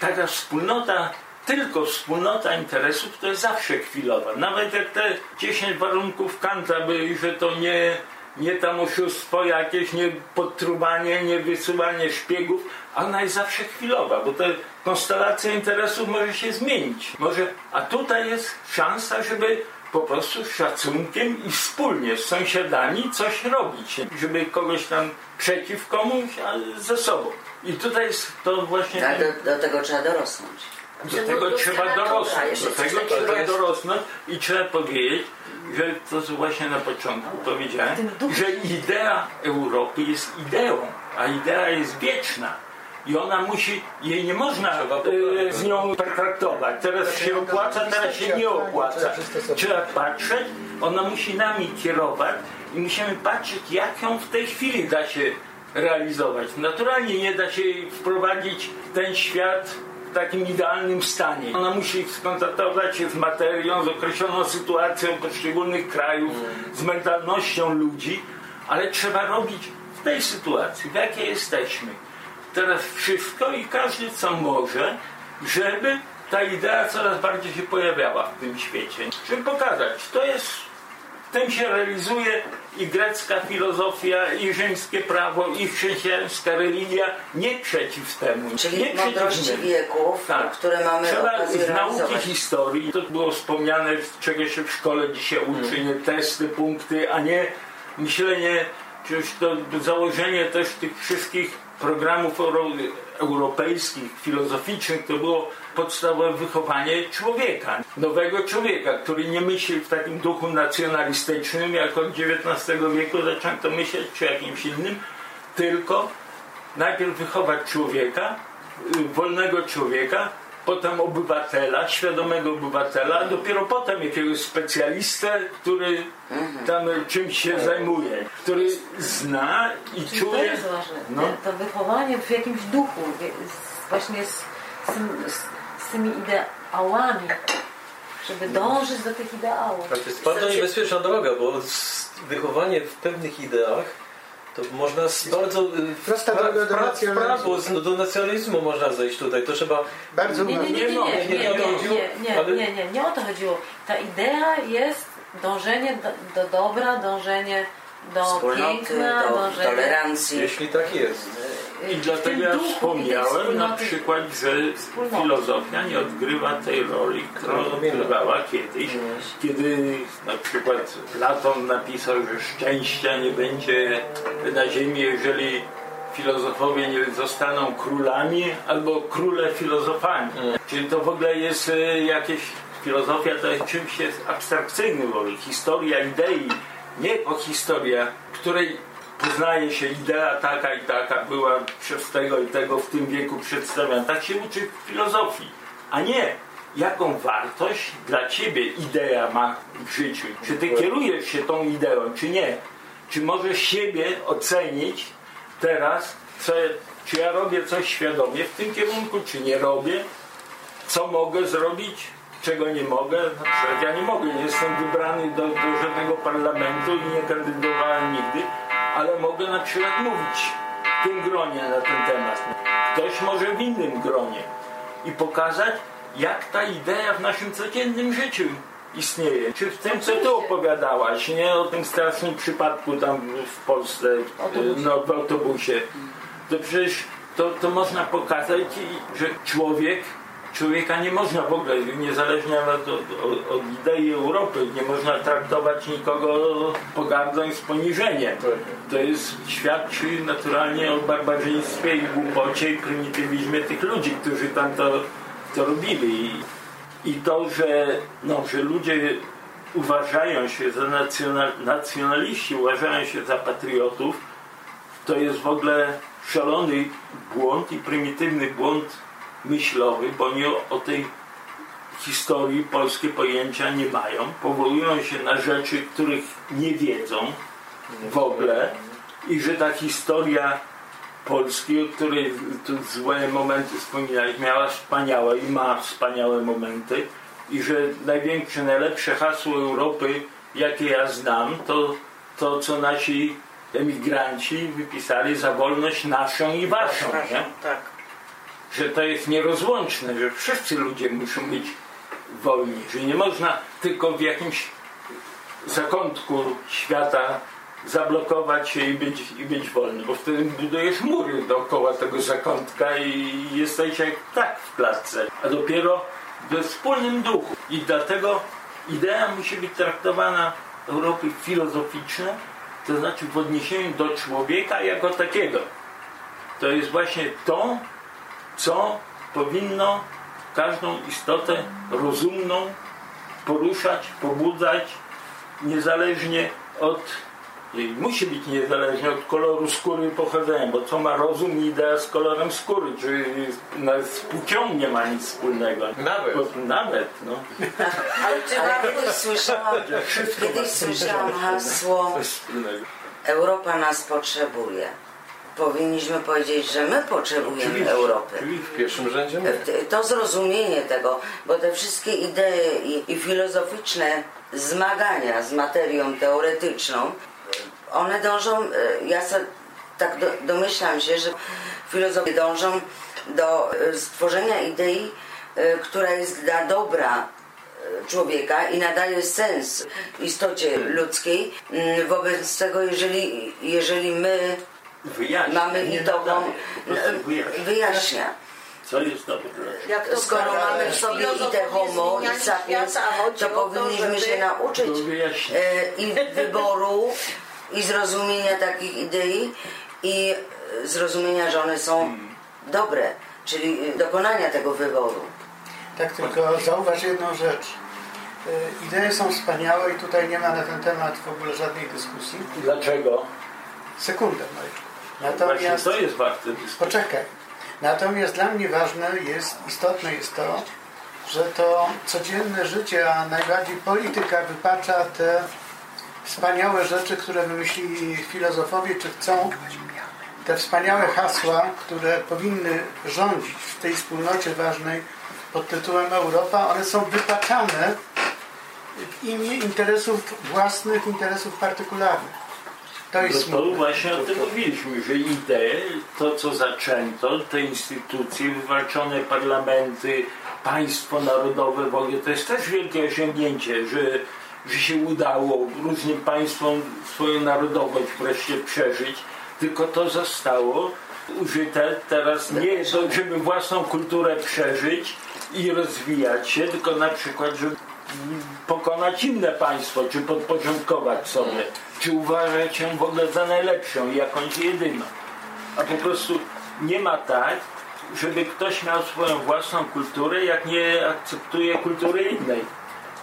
taka wspólnota, tylko wspólnota interesów to jest zawsze chwilowa. Nawet jak te 10 warunków Kanta by, że to nie, nie tam oszustwo jakieś, nie podtrubanie, nie wysyłanie szpiegów, ona jest zawsze chwilowa, bo ta konstelacja interesów może się zmienić. Może, a tutaj jest szansa, żeby po prostu z szacunkiem i wspólnie z sąsiadami coś robić, żeby kogoś tam przeciw komuś, a ze sobą. I tutaj jest to właśnie... Ale do, do tego trzeba dorosnąć. Do tego trzeba dorosnąć. Do tego takiego trzeba dorosnąć i trzeba powiedzieć, że to co właśnie na początku powiedziałem, że idea Europy jest ideą, a idea jest wieczna. I ona musi, jej nie można poprawić. z nią pertraktować. Teraz się opłaca, teraz się nie opłaca. Trzeba patrzeć, ona musi nami kierować i musimy patrzeć, jak ją w tej chwili da się realizować. Naturalnie nie da się wprowadzić w ten świat w takim idealnym stanie. Ona musi skontaktować się z materią, z określoną sytuacją poszczególnych krajów, z mentalnością ludzi, ale trzeba robić w tej sytuacji, w jakiej jesteśmy. Teraz wszystko i każdy co może, żeby ta idea coraz bardziej się pojawiała w tym świecie. Żeby pokazać, to jest w tym się realizuje i grecka filozofia, i rzymskie prawo, i chrześcijańska religia, nie przeciw temu. nie Czyli przeciw mądrości wieków, Tak. które mamy Trzeba z nauki historii, to było wspomniane, czego się w szkole dzisiaj uczy, nie testy, punkty, a nie myślenie, przecież to założenie też tych wszystkich programów europejskich, filozoficznych, to było podstawowe wychowanie człowieka, nowego człowieka, który nie myśli w takim duchu nacjonalistycznym, jak od XIX wieku zaczęto myśleć, czy jakimś innym, tylko najpierw wychować człowieka, y, wolnego człowieka, potem obywatela, świadomego obywatela, a dopiero potem jakiegoś specjalistę, który tam czymś się zajmuje, który zna i Czyli to czuje. jest ważne. No. To wychowanie w jakimś duchu, właśnie z, z, z, z tymi ideałami, żeby dążyć do tych ideałów. To jest bardzo niebezpieczna droga, bo wychowanie w pewnych ideach to można z bardzo y, Prosta w droga do nacjonalizmu. prawo, z- do nacjonalizmu można zejść tutaj. To trzeba Bardzo Nie, nie, nie, nie, nie, nie, Nie, nie, nie o to nie, chodziło, nie, nie, ale- nie, nie, nie o to chodziło. Ta idea jest dążenie do, do dobra, dążenie do wspólnoty, piękna, do do żeby- tolerancji. Jeśli tak jest. I w dlatego ja wspomniałem na przykład, że filozofia nie odgrywa tej roli, którą odgrywała kiedyś, kiedy na przykład Platon napisał, że szczęścia nie będzie na ziemi, jeżeli filozofowie nie zostaną królami albo króle filozofami. Czyli to w ogóle jest e, jakieś filozofia to jest czymś jest abstrakcyjnym, bo historia idei, nie jako historia, której poznaje się idea taka i taka była przez tego i tego w tym wieku przedstawiana. Tak się uczy filozofii, a nie jaką wartość dla ciebie idea ma w życiu. Czy ty kierujesz się tą ideą, czy nie? Czy możesz siebie ocenić teraz, co, czy ja robię coś świadomie w tym kierunku, czy nie robię? Co mogę zrobić? Czego nie mogę? Na przykład ja nie mogę, nie jestem wybrany do, do żadnego parlamentu i nie kandydowałem nigdy, ale mogę na przykład mówić w tym gronie na ten temat. Ktoś może w innym gronie i pokazać, jak ta idea w naszym codziennym życiu istnieje. Czy w tym, co ty opowiadałaś, nie o tym strasznym przypadku tam w Polsce, no, w autobusie, to przecież to, to można pokazać, że człowiek, człowieka nie można w ogóle, niezależnie od, od, od idei Europy, nie można traktować nikogo pogardą i z poniżeniem. To jest, świadczy naturalnie o barbarzyństwie i głupocie i prymitywizmie tych ludzi, którzy tam to, to robili. I, i to, że, no, że ludzie uważają się za nacjonal, nacjonaliści, uważają się za patriotów, to jest w ogóle szalony błąd i prymitywny błąd myślowy, bo oni o, o tej historii polskie pojęcia nie mają. Powołują się na rzeczy, których nie wiedzą w ogóle i że ta historia Polski, o której tu złe momenty wspominałeś, miała wspaniałe i ma wspaniałe momenty i że największe, najlepsze hasło Europy, jakie ja znam, to to, co nasi emigranci wypisali za wolność naszą i waszą. Nie? Tak. Że to jest nierozłączne, że wszyscy ludzie muszą być wolni, że nie można tylko w jakimś zakątku świata zablokować się i być, i być wolny, bo wtedy budujesz mury dookoła tego zakątka i jesteś jak tak w klatce, a dopiero we wspólnym duchu. I dlatego idea musi być traktowana Europy filozoficzne, to znaczy w odniesieniu do człowieka jako takiego. To jest właśnie to, co powinno każdą istotę rozumną poruszać, pobudzać, niezależnie od, musi być niezależnie od koloru skóry i pochodzenia, bo co ma rozum i idea z kolorem skóry, czy nawet z płcią nie ma nic wspólnego. Nawet. Bo, nawet, no. Ale, ale kiedyś słyszałam, kiedyś słyszałam hasło. Europa nas potrzebuje. Powinniśmy powiedzieć, że my potrzebujemy Oczywiście, Europy. oczywiście. W pierwszym rzędzie my. To zrozumienie tego, bo te wszystkie idee i, i filozoficzne zmagania z materią teoretyczną, one dążą, e, ja tak do, domyślam się, że filozofowie dążą do e, stworzenia idei, e, która jest dla dobra człowieka i nadaje sens istocie ludzkiej. Mm, Wobec tego, jeżeli, jeżeli my Wyjaśnia, mamy nie prostu wyjaśnia. wyjaśnia. Co jest to Skoro mamy w sobie i te homo i sapiens, to powinniśmy się nauczyć wyjaśnia. e, i wyboru, i zrozumienia takich idei, i e, zrozumienia, że one są dobre, czyli e, dokonania tego wyboru. Tak, tylko zauważ jedną rzecz. Y, Idee są wspaniałe i tutaj nie ma na ten temat w ogóle żadnej dyskusji. Dlaczego? Sekundę, Mareczku. Natomiast, to jest warte dyskusji. poczekaj. Natomiast dla mnie ważne jest, istotne jest to, że to codzienne życie, a najbardziej polityka wypacza te wspaniałe rzeczy, które wymyślili filozofowie, czy chcą te wspaniałe hasła, które powinny rządzić w tej wspólnocie ważnej pod tytułem Europa, one są wypaczane w imię interesów własnych, interesów partykularnych. To No jest to smutne. właśnie o tym mówiliśmy, że idee, to co zaczęto, te instytucje, wywalczone parlamenty, państwo narodowe w ogóle, to jest też wielkie osiągnięcie, że że się udało różnym państwom swoją narodowość wreszcie przeżyć, tylko to zostało użyte teraz nie do, żeby własną kulturę przeżyć i rozwijać się, tylko na przykład, żeby pokonać inne państwo, czy podporządkować sobie, czy uważać ją w ogóle za najlepszą i jakąś jedyną. A po prostu nie ma tak, żeby ktoś miał swoją własną kulturę, jak nie akceptuje kultury innej.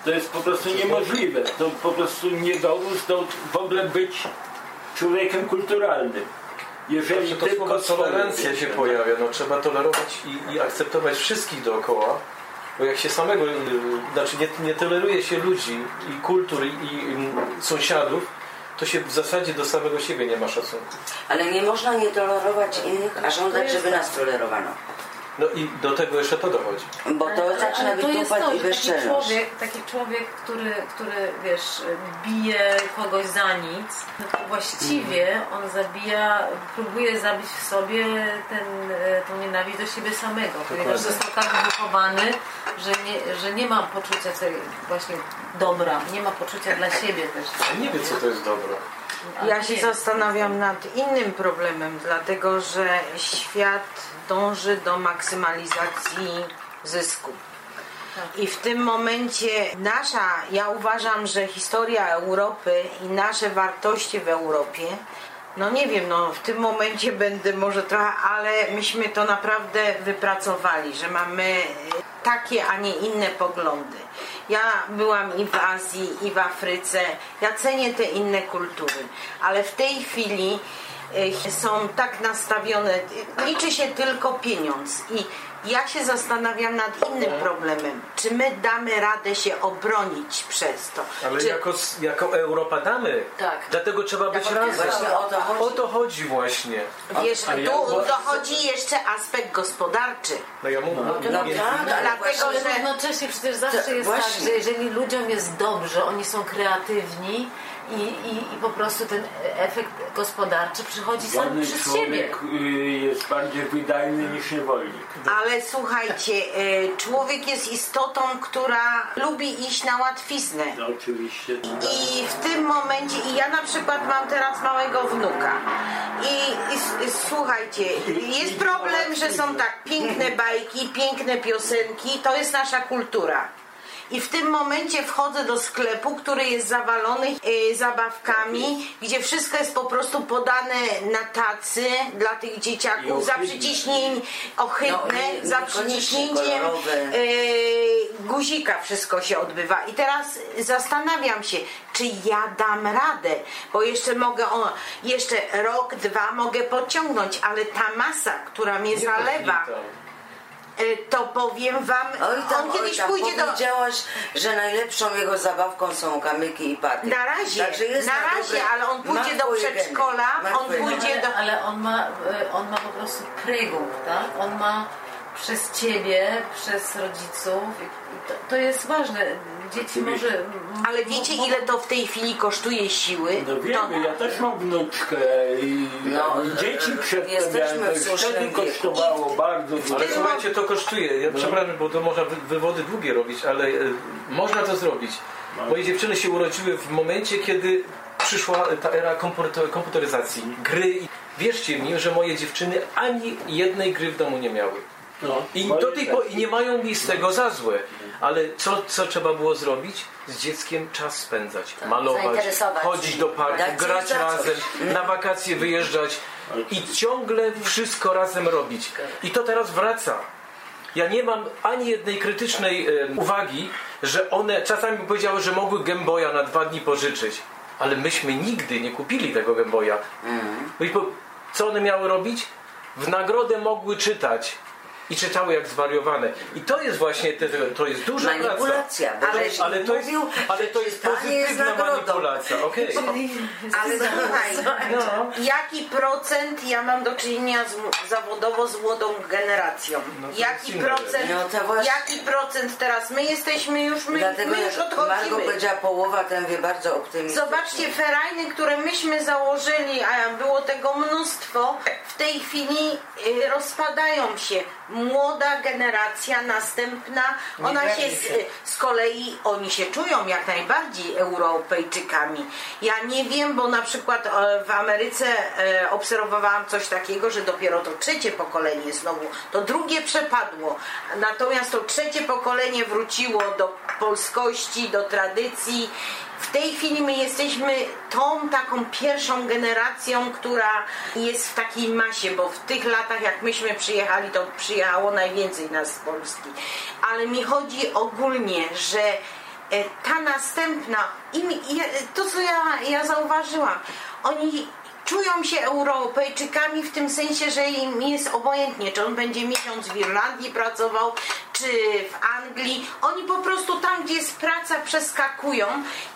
To jest po prostu niemożliwe. To po prostu nie dowód do w ogóle być człowiekiem kulturalnym. Jeżeli Że to tylko słowo tolerancja się pojawia. No, trzeba tolerować i, i akceptować wszystkich dookoła. Bo jak się samego, y, znaczy nie, nie toleruje się ludzi i kultur i, i sąsiadów, to się w zasadzie do samego siebie nie ma szacunku. Ale nie można nie tolerować innych, a żądać, żeby nas tolerowano. No i do tego jeszcze to dochodzi. Bo to Ale- zaczyna ale to jest wytupać to, i taki człowiek, taki człowiek który, który, wiesz, bije kogoś za nic, no to właściwie on zabija, próbuje zabić w sobie ten, e, tą nienawiść do siebie samego, ponieważ został tak wychowany, że nie, że nie ma poczucia tej właśnie dobra, nie ma poczucia dla siebie też. Nie wie, co to jest dobro. Ja się zastanawiam nad innym problemem, dlatego że świat dąży do maksymalizacji zysku. I w tym momencie nasza, ja uważam, że historia Europy i nasze wartości w Europie, no nie wiem, no w tym momencie będę może trochę, ale myśmy to naprawdę wypracowali, że mamy e, takie, a nie inne poglądy. Ja byłam i w Azji, i w Afryce, ja cenię te inne kultury, ale w tej chwili są tak nastawione, liczy się tylko pieniądz i ja się zastanawiam nad innym problemem. Czy my damy radę się obronić przez to? Ale Czy, jako, jako Europa damy. Tak. Dlatego trzeba być Tak, razem. właśnie o to chodzi. O to chodzi właśnie. wiesz, a ja- tu dochodzi jeszcze aspekt gospodarczy. No ja mówię, No nie- tak, ale Dlatego, że równocześnie przecież zawsze To jest właśnie. tak, że jeżeli ludziom jest dobrze, oni są kreatywni i, i, i po prostu ten efekt gospodarczy przychodzi sam przez siebie. człowiek y, jest bardziej wydajny niż niewolnik. Ale słuchajcie, e, człowiek jest istotą, która lubi iść na łatwiznę. No, oczywiście. I w tym momencie, i ja na przykład mam teraz małego wnuka. I, i, i słuchajcie, jest problem, że są tak piękne bajki, piękne piosenki, to jest nasza kultura. I w tym momencie wchodzę do sklepu, który jest zawalony e, zabawkami, gdzie wszystko jest po prostu podane na tacy dla tych dzieciaków, za przyciśnięcie ohydne, No za przyciśnięciem e, guzika wszystko się odbywa. I teraz zastanawiam się, czy ja dam radę, bo jeszcze mogę, o, jeszcze rok, dwa mogę podciągnąć, ale ta masa, która mnie nie zalewa, to powiem wam, Oj tam, on oj kiedyś tam, pójdzie do... powiedziałaś, że najlepszą jego zabawką są kamyki i paty. Na razie, Także jest na razie, dobre- ale on pójdzie do przedszkola, on pójdzie do... Ale, ale on, ma, e, on ma po prostu prygut, tak? On ma przez ciebie, przez rodziców. To, to jest ważne. Dzieci może... Ale wiecie ile to w tej chwili kosztuje siły? No wiemy, ja też mam wnuczkę i No, dzieci jesteśmy przedstawiałem, w to słusznym wtedy kosztowało bardzo dużo. Ale słuchajcie, to kosztuje. Ja przepraszam, bo to można wy- wywody długie robić, ale e, można to zrobić. Moje dziewczyny się urodziły w momencie, kiedy przyszła ta era komputer- komputeryzacji, gry. I Wierzcie mi, że moje dziewczyny ani jednej gry w domu nie miały. No, I do tej też. po- i nie mają mi z tego za złe. Ale co, co trzeba było zrobić? Z dzieckiem czas spędzać, malować, zainteresować. chodzić do parku, coś grać razem, na wakacje wyjeżdżać i ciągle wszystko razem robić. I to teraz wraca. Ja nie mam ani jednej krytycznej em, uwagi, że one czasami powiedziały, że mogły Gameboya na dwa dni pożyczyć. Ale myśmy nigdy nie kupili tego i po, co one miały robić? W nagrodę mogły czytać. I czytały jak zwariowane. I to jest właśnie, te, to jest duża Manipulacja, praca. Ale, ale, to jest, mówił, ale to jest jest pozytywna nagrodą. manipulacja. okej. Ale słuchaj, No. jaki procent ja mam do czynienia z, zawodowo z młodą generacją? No jaki jest procent? No. Jaki procent teraz? My jesteśmy już, my, Dlatego my już jak Margo odchodzimy. powiedziała połowa, ten wie bardzo optymistycznie. Zobaczcie ferajny, które myśmy założyli, a było tego mnóstwo. W tej chwili y, rozpadają się. Młoda generacja następna, ona się z, z kolei, oni się czują jak najbardziej Europejczykami. Ja nie wiem, bo na przykład e, w Ameryce e, obserwowałam coś takiego, że dopiero to trzecie pokolenie znowu, to drugie przepadło. Natomiast to trzecie pokolenie wróciło do polskości, do tradycji. W tej chwili my jesteśmy tą taką pierwszą generacją, która jest w takiej masie, bo w tych latach jak myśmy przyjechali, to przyjechało najwięcej nas z Polski. Ale mi chodzi ogólnie, że e, ta następna, im, to co ja, ja zauważyłam, oni czują się Europejczykami w tym sensie, że im jest obojętnie, czy on będzie miesiąc w Irlandii pracował, czy w Anglii. Oni po prostu tam, gdzie jest praca, przeskakują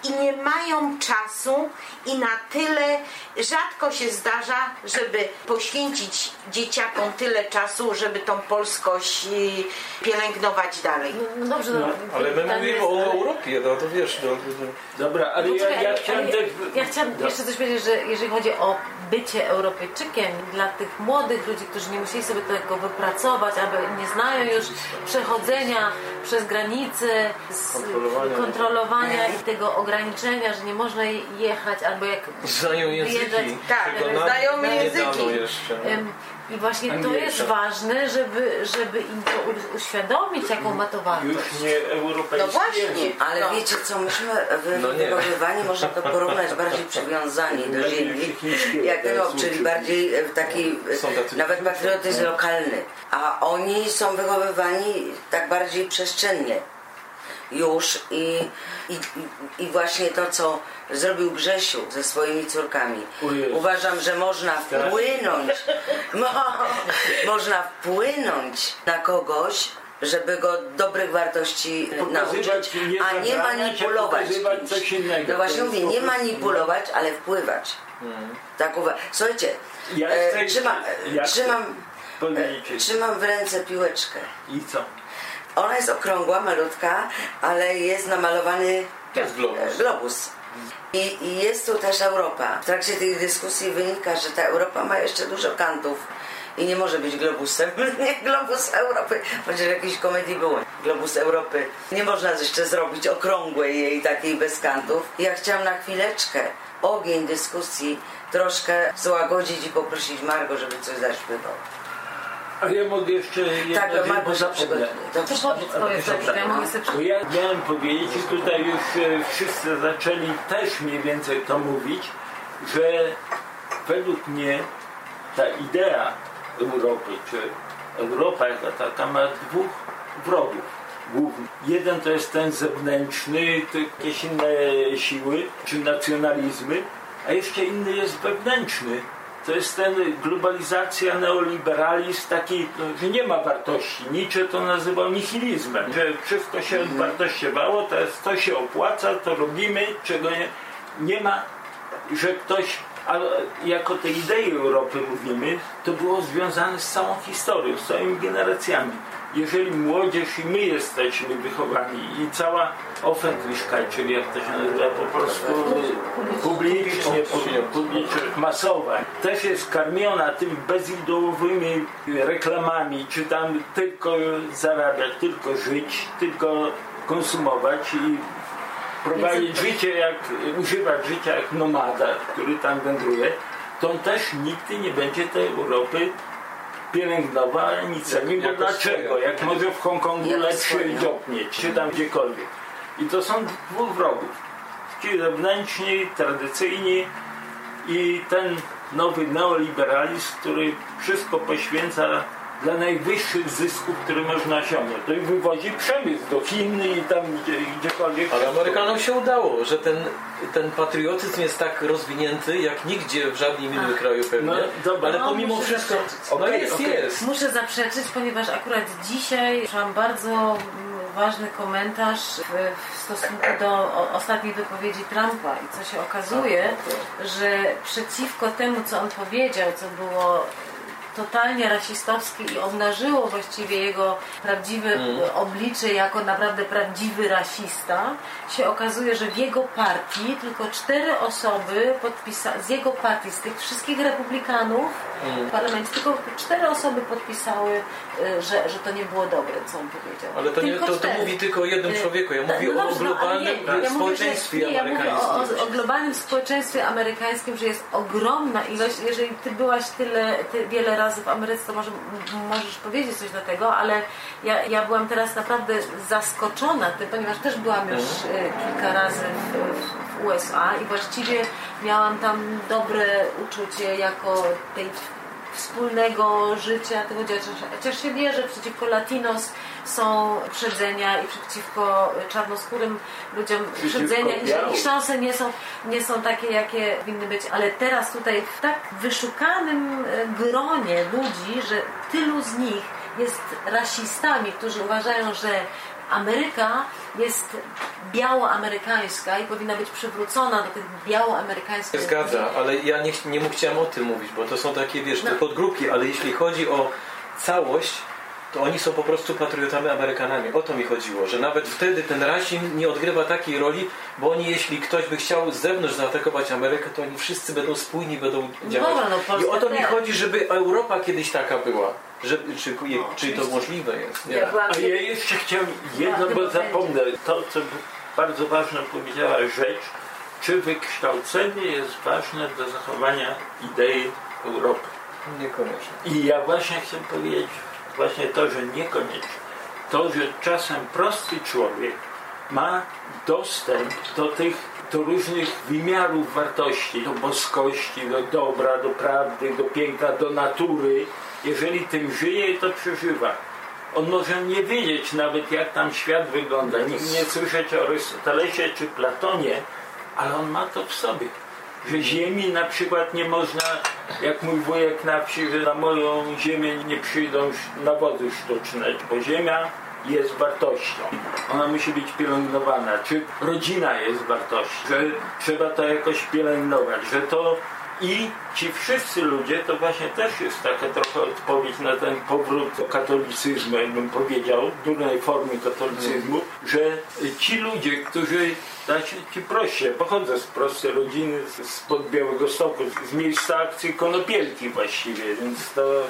i nie mają czasu i na tyle rzadko się zdarza, żeby poświęcić dzieciakom tyle czasu, żeby tą polskość y, pielęgnować dalej. No dobrze, no, Ale my mówimy jest- o Europie, no to wiesz, no, no, Dobra, ale ja, Poczekaj, ja chciałem ale też... ja chciałam jeszcze coś powiedzieć, że jeżeli chodzi o bycie Europejczykiem dla tych młodych ludzi, którzy nie musieli sobie tego wypracować, albo nie znają już przechodzenia przez granice, Kontrolowania. kontrolowania i tego ograniczenia, że nie można jechać, albo jak znają języki, wyjeżdżać, tak, języki. No. I właśnie to jest ważne, żeby, żeby im to uświadomić, jaką ma to wartość. Już nie europejski No właśnie. Ale No. wiecie co, myśmy wy- No nie. wychowywani, można to porównać bardziej przywiązani do ziemi, jak ob, czyli bardziej e, taki e, nawet patriotyzm lokalny. A oni są wychowywani tak bardziej przestrzennie już i, i, i- właśnie to, co zrobił Grzesiu ze swoimi córkami. Uważam, że można wpłynąć, mo, można wpłynąć na kogoś, żeby go dobrych wartości Pokazywać, nauczyć, nie a nie manipulować. coś innego. No właśnie mówię, nie manipulować, ale wpływać. Tak uwa- Słuchajcie, Ja e, chcę- trzyma, ja trzymam, e, trzymam w ręce piłeczkę. I co? Ona jest okrągła, malutka, ale jest namalowany jest globus. e, globus. I, I jest tu też Europa. W trakcie tej dyskusji wynika, że ta Europa ma jeszcze dużo kantów i nie może być globusem. Nie, globus Europy. Chociaż w jakiejś komedii było. Globus Europy. Nie można jeszcze zrobić okrągłej jej takiej bez kantów. Ja chciałam na chwileczkę ogień dyskusji troszkę złagodzić i poprosić Margo, żeby coś zaśpiewał. A ja mogę jeszcze jedno Tak, powiedz, powiedz, tak, ja mogę sobie Bo ja miałem powiedzieć i tutaj już e, wszyscy zaczęli też mniej więcej to mówić, że według mnie ta idea Europy, czy Europa jako taka ma dwóch wrogów głównych. Jeden to jest ten zewnętrzny, to jakieś inne siły, czy nacjonalizmy, a jeszcze inny jest wewnętrzny. To jest ten globalizacja, neoliberalizm taki, no, że nie ma wartości. Nietzsche to nazywał nihilizmem, że wszystko się odwartościowało, to, jest, to się opłaca, to robimy, czego nie, nie ma, że ktoś, ale jako tej idei Europy mówimy, to było związane z całą historią, z całymi generacjami. Jeżeli młodzież i my jesteśmy wychowani i cała Offentlichkeit, czyli jak to się nazywa po polsku, publicznie, publicznie, masowa, też jest karmiona tymi bezideowymi reklamami, czy tam tylko zarabiać, tylko żyć, tylko konsumować i prowadzić życie jak, używać życia jak nomada, który tam wędruje, to on też nigdy nie będzie tej Europy pielęgnował ani cenił, bo jako dlaczego? Jak może w Hongkongu job mieć, czy tam gdziekolwiek. I to są dwóch wrogów. Ci zewnętrzni, tradycyjni i ten nowy neoliberalizm, który wszystko poświęca dla najwyższych zysków, które można osiągnąć. To i wywozi przemysł do Chin i tam gdzie, gdziekolwiek. Ale Amerykanom się udało, że ten, ten patriotyzm jest tak rozwinięty jak nigdzie w żadnym innym kraju pewnie. No, dobra. ale No, pomimo wszystko. zaprzeczyć. No jest, okej. jest. Muszę zaprzeczyć, ponieważ akurat dzisiaj mam bardzo mm, ważny komentarz w, w stosunku do o, ostatniej wypowiedzi Trumpa i co się okazuje, że przeciwko temu, co on powiedział, co było totalnie rasistowskie i obnażyło właściwie jego prawdziwe Mm. oblicze jako naprawdę prawdziwy rasista, się okazuje, że w jego partii tylko cztery osoby z jego partii, z tych wszystkich republikanów Mm. w parlamencie, tylko cztery osoby podpisały, e, że, że to nie było dobre, co on powiedział. Ale to, nie, to, to mówi tylko o jednym Y, człowieku. Ja tak, mówię no o no, globalnym nie, ja mówię, że- społeczeństwie nie, ja mówię amerykańskim. o, o, o globalnym społeczeństwie amerykańskim, że jest ogromna ilość, jeżeli ty byłaś tyle, ty wiele razy w Ameryce, to może możesz powiedzieć coś do tego, ale ja, ja byłam teraz naprawdę zaskoczona tym, ponieważ też byłam już e, kilka razy w, w, w USA i właściwie miałam tam dobre uczucie jako tej wspólnego życia tego dziecka. Chociaż się wie, że przeciwko latinos są uprzedzenia i przeciwko czarnoskórym ludziom uprzedzenia i że ich szanse nie są, nie są takie, jakie powinny być. Ale teraz tutaj w tak wyszukanym e, gronie ludzi, że tylu z nich jest rasistami, którzy uważają, że Ameryka jest białoamerykańska i powinna być przywrócona do tych białoamerykańskich zgadza, ale ja nie, nie chciałem o tym mówić, bo to są takie, wiesz, No. podgrupki, ale jeśli chodzi o całość, to oni są po prostu patriotami Amerykanami. O to mi chodziło, że nawet wtedy ten rasizm nie odgrywa takiej roli, bo oni, jeśli ktoś by chciał z zewnątrz zaatakować Amerykę, to oni wszyscy będą spójni, będą działać. dobra, no, I o to mi chodzi, żeby Europa kiedyś taka była. Że, czy, czy to oczywiście. możliwe jest? Nie. A ja jeszcze chciałem jedno, bo zapomnę. To, co bardzo ważna powiedziała rzecz, czy wykształcenie jest ważne do zachowania idei Europy. Niekoniecznie. I ja właśnie chcę powiedzieć właśnie to, że niekoniecznie. To, że czasem prosty człowiek ma dostęp do tych do różnych wymiarów wartości, do boskości, do dobra, do prawdy, do piękna, do natury. Jeżeli tym żyje to przeżywa. On może nie wiedzieć nawet jak tam świat wygląda, nie, nie słyszeć o Arystotelesie czy Platonie, ale on ma to w sobie. Że ziemi na przykład nie można, jak mój wujek na wsi, że na moją ziemię nie przyjdą nawozy sztuczne, bo ziemia jest wartością. Ona musi być pielęgnowana. Czy rodzina jest wartością, że trzeba to jakoś pielęgnować, że to i ci wszyscy ludzie, to właśnie też jest taka trochę odpowiedź na ten powrót katolicyzmu, jakbym powiedział, durnej formy katolicyzmu, że ci ludzie, którzy, znaczy ci proście, pochodzę z prostej rodziny, z- spod Białego Stoku, z miejsca akcji Konopielki właściwie, więc to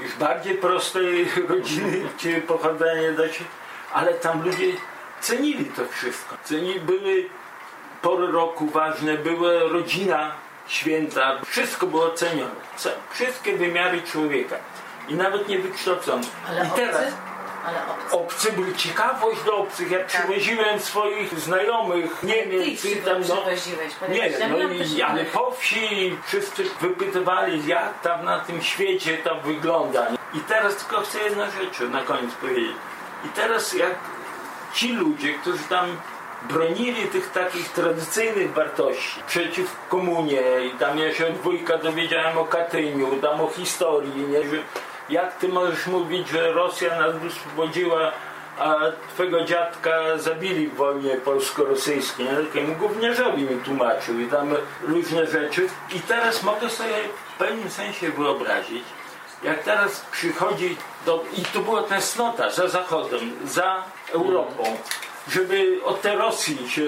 już bardziej prostej rodziny czy pochodzenie da się, ale tam ludzie cenili to wszystko. Cenili, były pory roku ważne, była rodzina święta, wszystko było cenione. Ce- Wszystkie wymiary człowieka. I nawet niewykształcony. Ale I teraz obcy? Ale obcy. obcy byli ciekawość do obcych. Ja przywoziłem swoich znajomych, i ich tam no. Nie, no i, ale po wsi wszyscy wypytywali, jak tam na tym świecie to wygląda. I teraz tylko chcę jedną rzecz na koniec powiedzieć. I teraz jak ci ludzie, którzy tam bronili tych takich tradycyjnych wartości przeciw komunie i tam ja się od dowiedziałem o Katyniu, tam o historii, nie? Jak ty możesz mówić, że Rosja nas wyswobodziła, a twego dziadka zabili w wojnie polsko-rosyjskiej, takiemu gówniarzowi mi tłumaczył i tam różne rzeczy. I teraz mogę sobie w pewnym sensie wyobrazić, jak teraz przychodzi do, i to była tęsknota za Zachodem, za Europą, żeby od tej Rosji się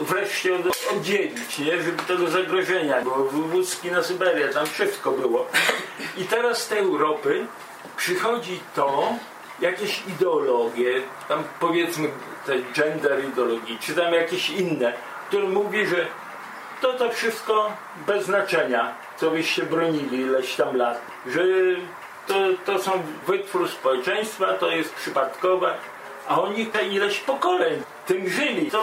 wreszcie od- oddzielić, nie? żeby tego zagrożenia było, wywódzki na Syberię, tam wszystko było. I teraz z tej Europy przychodzi to, jakieś ideologie, tam powiedzmy te gender ideologii, czy tam jakieś inne, które mówi, że to to wszystko bez znaczenia, co byście bronili ileś tam lat, że to, to są wytwór społeczeństwa, to jest przypadkowe, a oni ileś pokoleń tym żyli. To,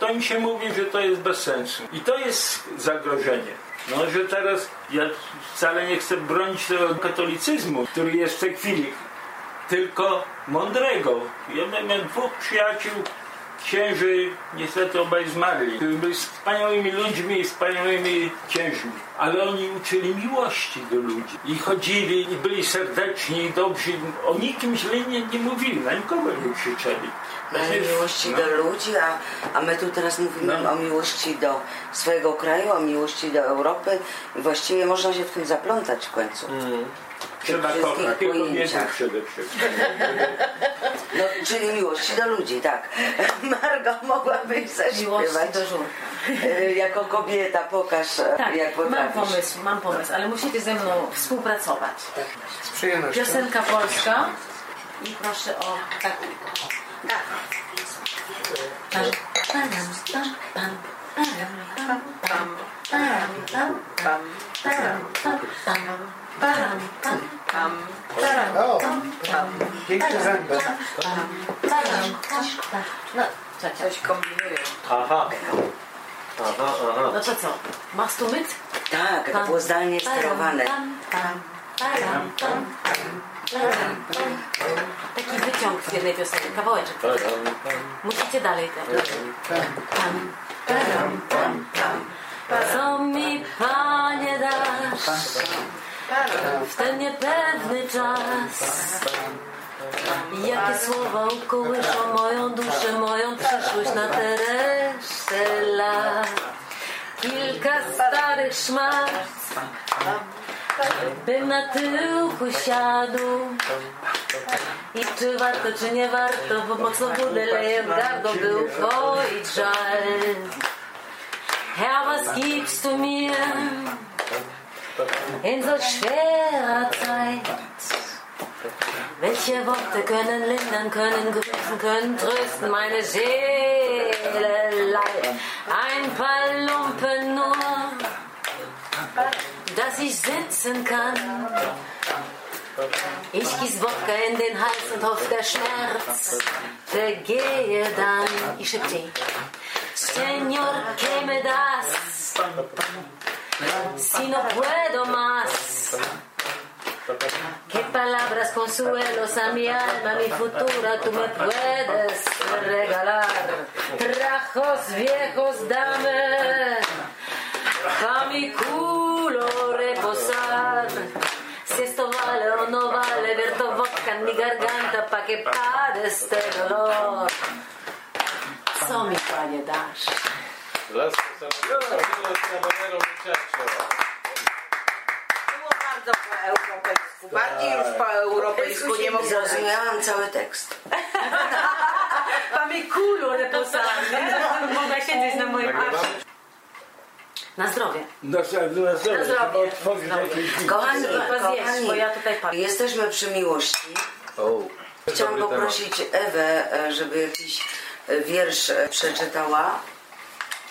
to im się mówi, że to jest bez sensu. I to jest zagrożenie. No, że teraz ja wcale nie chcę bronić tego katolicyzmu, który jest w tej chwili, tylko mądrego. Ja miałem dwóch przyjaciół, księży, niestety obaj zmarli, byli wspaniałymi ludźmi i wspaniałymi księżmi. Ale oni uczyli miłości do ludzi. I chodzili, i byli serdeczni, i dobrzy. O nikim źle nie, nie mówili, na nikogo nie krzyczeli. Ale miłości No. do ludzi, a, a my tu teraz mówimy No. o miłości do swojego kraju, o miłości do Europy i właściwie można się w tym zaplątać w końcu. Trzeba kochać pojęciach. przede wszystkim. No, czyli miłości do ludzi, tak. Margo, mogłabyś Miłości zaśpiewać. do żurka. E, Jako kobieta pokaż, e, Tak, jak mam potrafisz. pomysł, mam pomysł, ale musicie ze mną współpracować. Z przyjemnością. Piosenka polska i proszę o tak. Pam, param, pam, pam, param, pam, pam, param, pam, param, pam, pam, param, pam, pam, param, O, pam, pam, piękny zębek. param, param, pam, pam. No, coś kombinuję. Aha. Aha, aha. No to co? Mit? Tak, to było zdalnie sterowane. Param, param. Taki wyciąg z jednej piosenki, kawałeczek. Musicie dalej teraz. Pam, param, pam, pam. Co mi Panie dasz w ten niepewny czas? Jakie słowa ukołyszą moją duszę, moją przyszłość na tę resztę lat? Kilka starych szmat Bym na tyłku siadł I czy warto, czy nie warto Bo mocno budę leje w gardło By ukoić żal was gibst du mir In solch schwerer Zeit welche Worte können lindern, können grüßen, können trösten meine Seele leid. Ein paar Lumpen nur, dass ich sitzen kann. Ich gieß Wodka in den Hals und hoffe, der Schmerz vergehe dann. Ich schütte. Señor, que me das? Si no puedo más. Qué palabras consuelos a mi alma, mi futura tú me puedes regalar. Trajos viejos dame, pa mi culo reposar. Si esto vale o no vale, ver tu vodka en mi garganta pa que pare este dolor. Co mi panie dasz? Las muchacho. Było bardzo po europejsku. Bardziej już po europejsku nie mogło. Zrozumiałam cały tekst. Mi culo reposar. Mogę siedzieć na moim arsie. Na zdrowie. No, Na zdrowie. Otworzyć jakieś Kochani, kochani, bo ja tutaj patrzę. jesteśmy przy miłości. Chciałam poprosić Ewę, e, żeby jakiś e, wiersz e, przeczytała.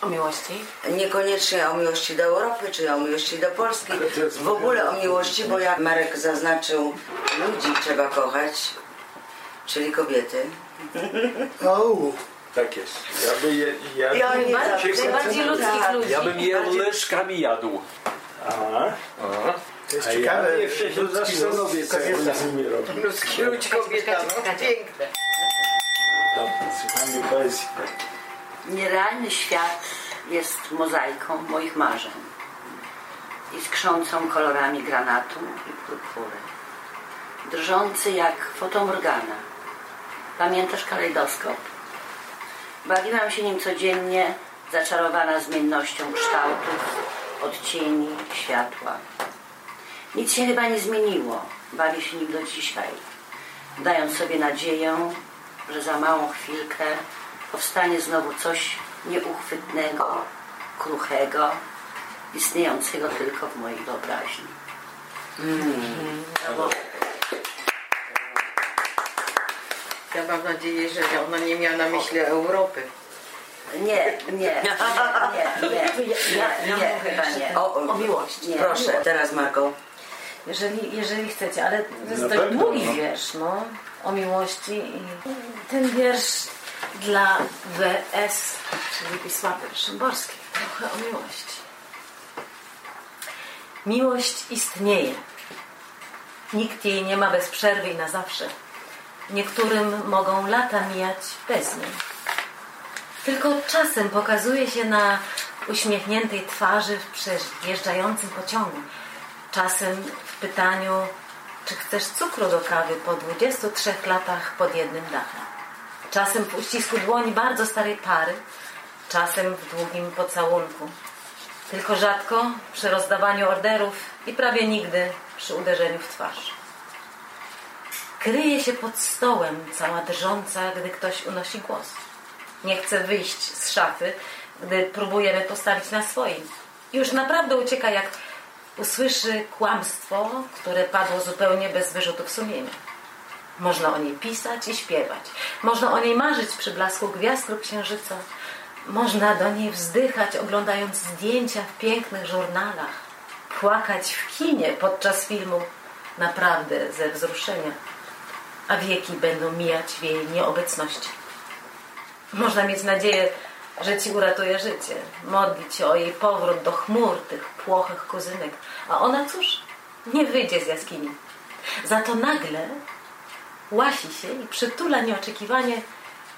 O miłości. Niekoniecznie o miłości do Europy, czy o miłości do Polski. W ogóle o miłości, bo jak Marek zaznaczył, ludzi trzeba kochać, czyli kobiety. O, Tak jest. Ja by je, ja, oni Najbardziej, zawsze- najbardziej ludzkich Tak. ludzi. Ja bym je łyżkami jadł. Aha. to jest A ja ciekawe. jeszcze się zastanowię, co ja kobieta. z nimi robię. Ludzki ludź kobieta, no piękne. Dobra, słuchamy poezji. Nierealny świat jest mozaiką moich marzeń i skrzącą kolorami granatu i purpury. Drżący jak fotomorgana. Pamiętasz kalejdoskop? Bawiłam się nim codziennie, zaczarowana zmiennością kształtów, odcieni, światła. Nic się chyba nie zmieniło. Bawię się nim do dzisiaj, dając sobie nadzieję, że za małą chwilkę powstanie znowu coś nieuchwytnego, kruchego, istniejącego tylko w mojej wyobraźni. Ja mam nadzieję, że ona nie miała na myśli Europy. Nie, nie, nie, nie, nie, nie, nie, chyba nie. O, O miłości. Nie. Proszę, teraz Marko. Jeżeli, jeżeli chcecie, ale to jest dość długi no. wiersz, no, o miłości i ten wiersz dla WS, czyli Wisławy Szymborskiej, trochę o miłości. Miłość istnieje. Nikt jej nie ma bez przerwy i na zawsze. Niektórym mogą lata mijać bez niej. Tylko czasem pokazuje się na uśmiechniętej twarzy w przejeżdżającym pociągu. Czasem w pytaniu, czy chcesz cukru do kawy po 23 latach pod jednym dachem. Czasem w uścisku dłoni bardzo starej pary, czasem w długim pocałunku. Tylko rzadko przy rozdawaniu orderów i prawie nigdy przy uderzeniu w twarz. Kryje się pod stołem, cała drżąca, gdy ktoś unosi głos. Nie chce wyjść z szafy, gdy próbujemy postawić na swoim. Już naprawdę ucieka, jak usłyszy kłamstwo, które padło zupełnie bez wyrzutów sumienia. Można o niej pisać i śpiewać. Można o niej marzyć przy blasku gwiazd lub księżyca. Można do niej wzdychać, oglądając zdjęcia w pięknych żurnalach. Płakać w kinie podczas filmu, naprawdę ze wzruszenia. A wieki będą mijać w jej nieobecności. Można mieć nadzieję, że ci uratuje życie. Modlić się o jej powrót do chmur, tych płochych kuzynek. A ona cóż, nie wyjdzie z jaskini. Za to nagle łasi się i przytula nieoczekiwanie,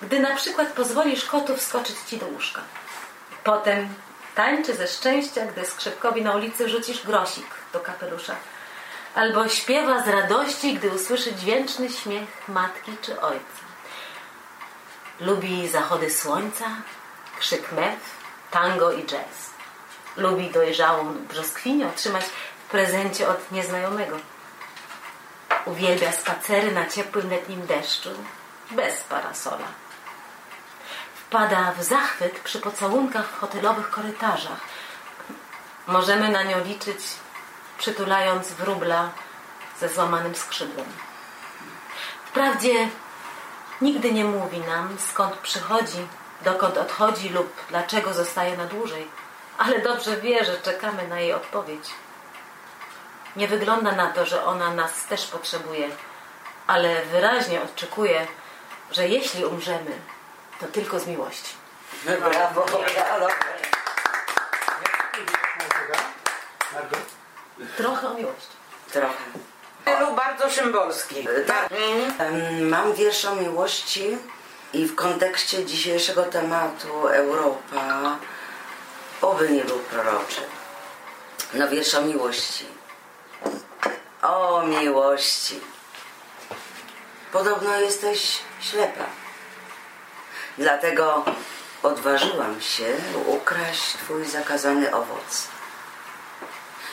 gdy na przykład pozwolisz kotu wskoczyć ci do łóżka. Potem tańczy ze szczęścia, gdy skrzypkowi na ulicy rzucisz grosik do kapelusza. Albo śpiewa z radości, gdy usłyszy dźwięczny śmiech matki czy ojca. Lubi zachody słońca, krzyk mew, tango i jazz. Lubi dojrzałą brzoskwinię otrzymać w prezencie od nieznajomego. Uwielbia spacery na ciepłym letnim deszczu, bez parasola. Wpada w zachwyt przy pocałunkach w hotelowych korytarzach. Możemy na nią liczyć, przytulając wróbla ze złamanym skrzydłem. Wprawdzie nigdy nie mówi nam, skąd przychodzi, dokąd odchodzi lub dlaczego zostaje na dłużej, ale dobrze wie, że czekamy na jej odpowiedź. Nie wygląda na to, że ona nas też potrzebuje, ale wyraźnie oczekuje, że jeśli umrzemy, to tylko z miłości. Brawo, brawo. Trochę o miłości. Trochę. Stylu bardzo szymborski. Tak. Em, Mam wiersz o miłości i w kontekście dzisiejszego tematu Europa oby nie był proroczy. No wiersz o miłości. O miłości. Podobno jesteś ślepa. Dlatego odważyłam się ukraść twój zakazany owoc.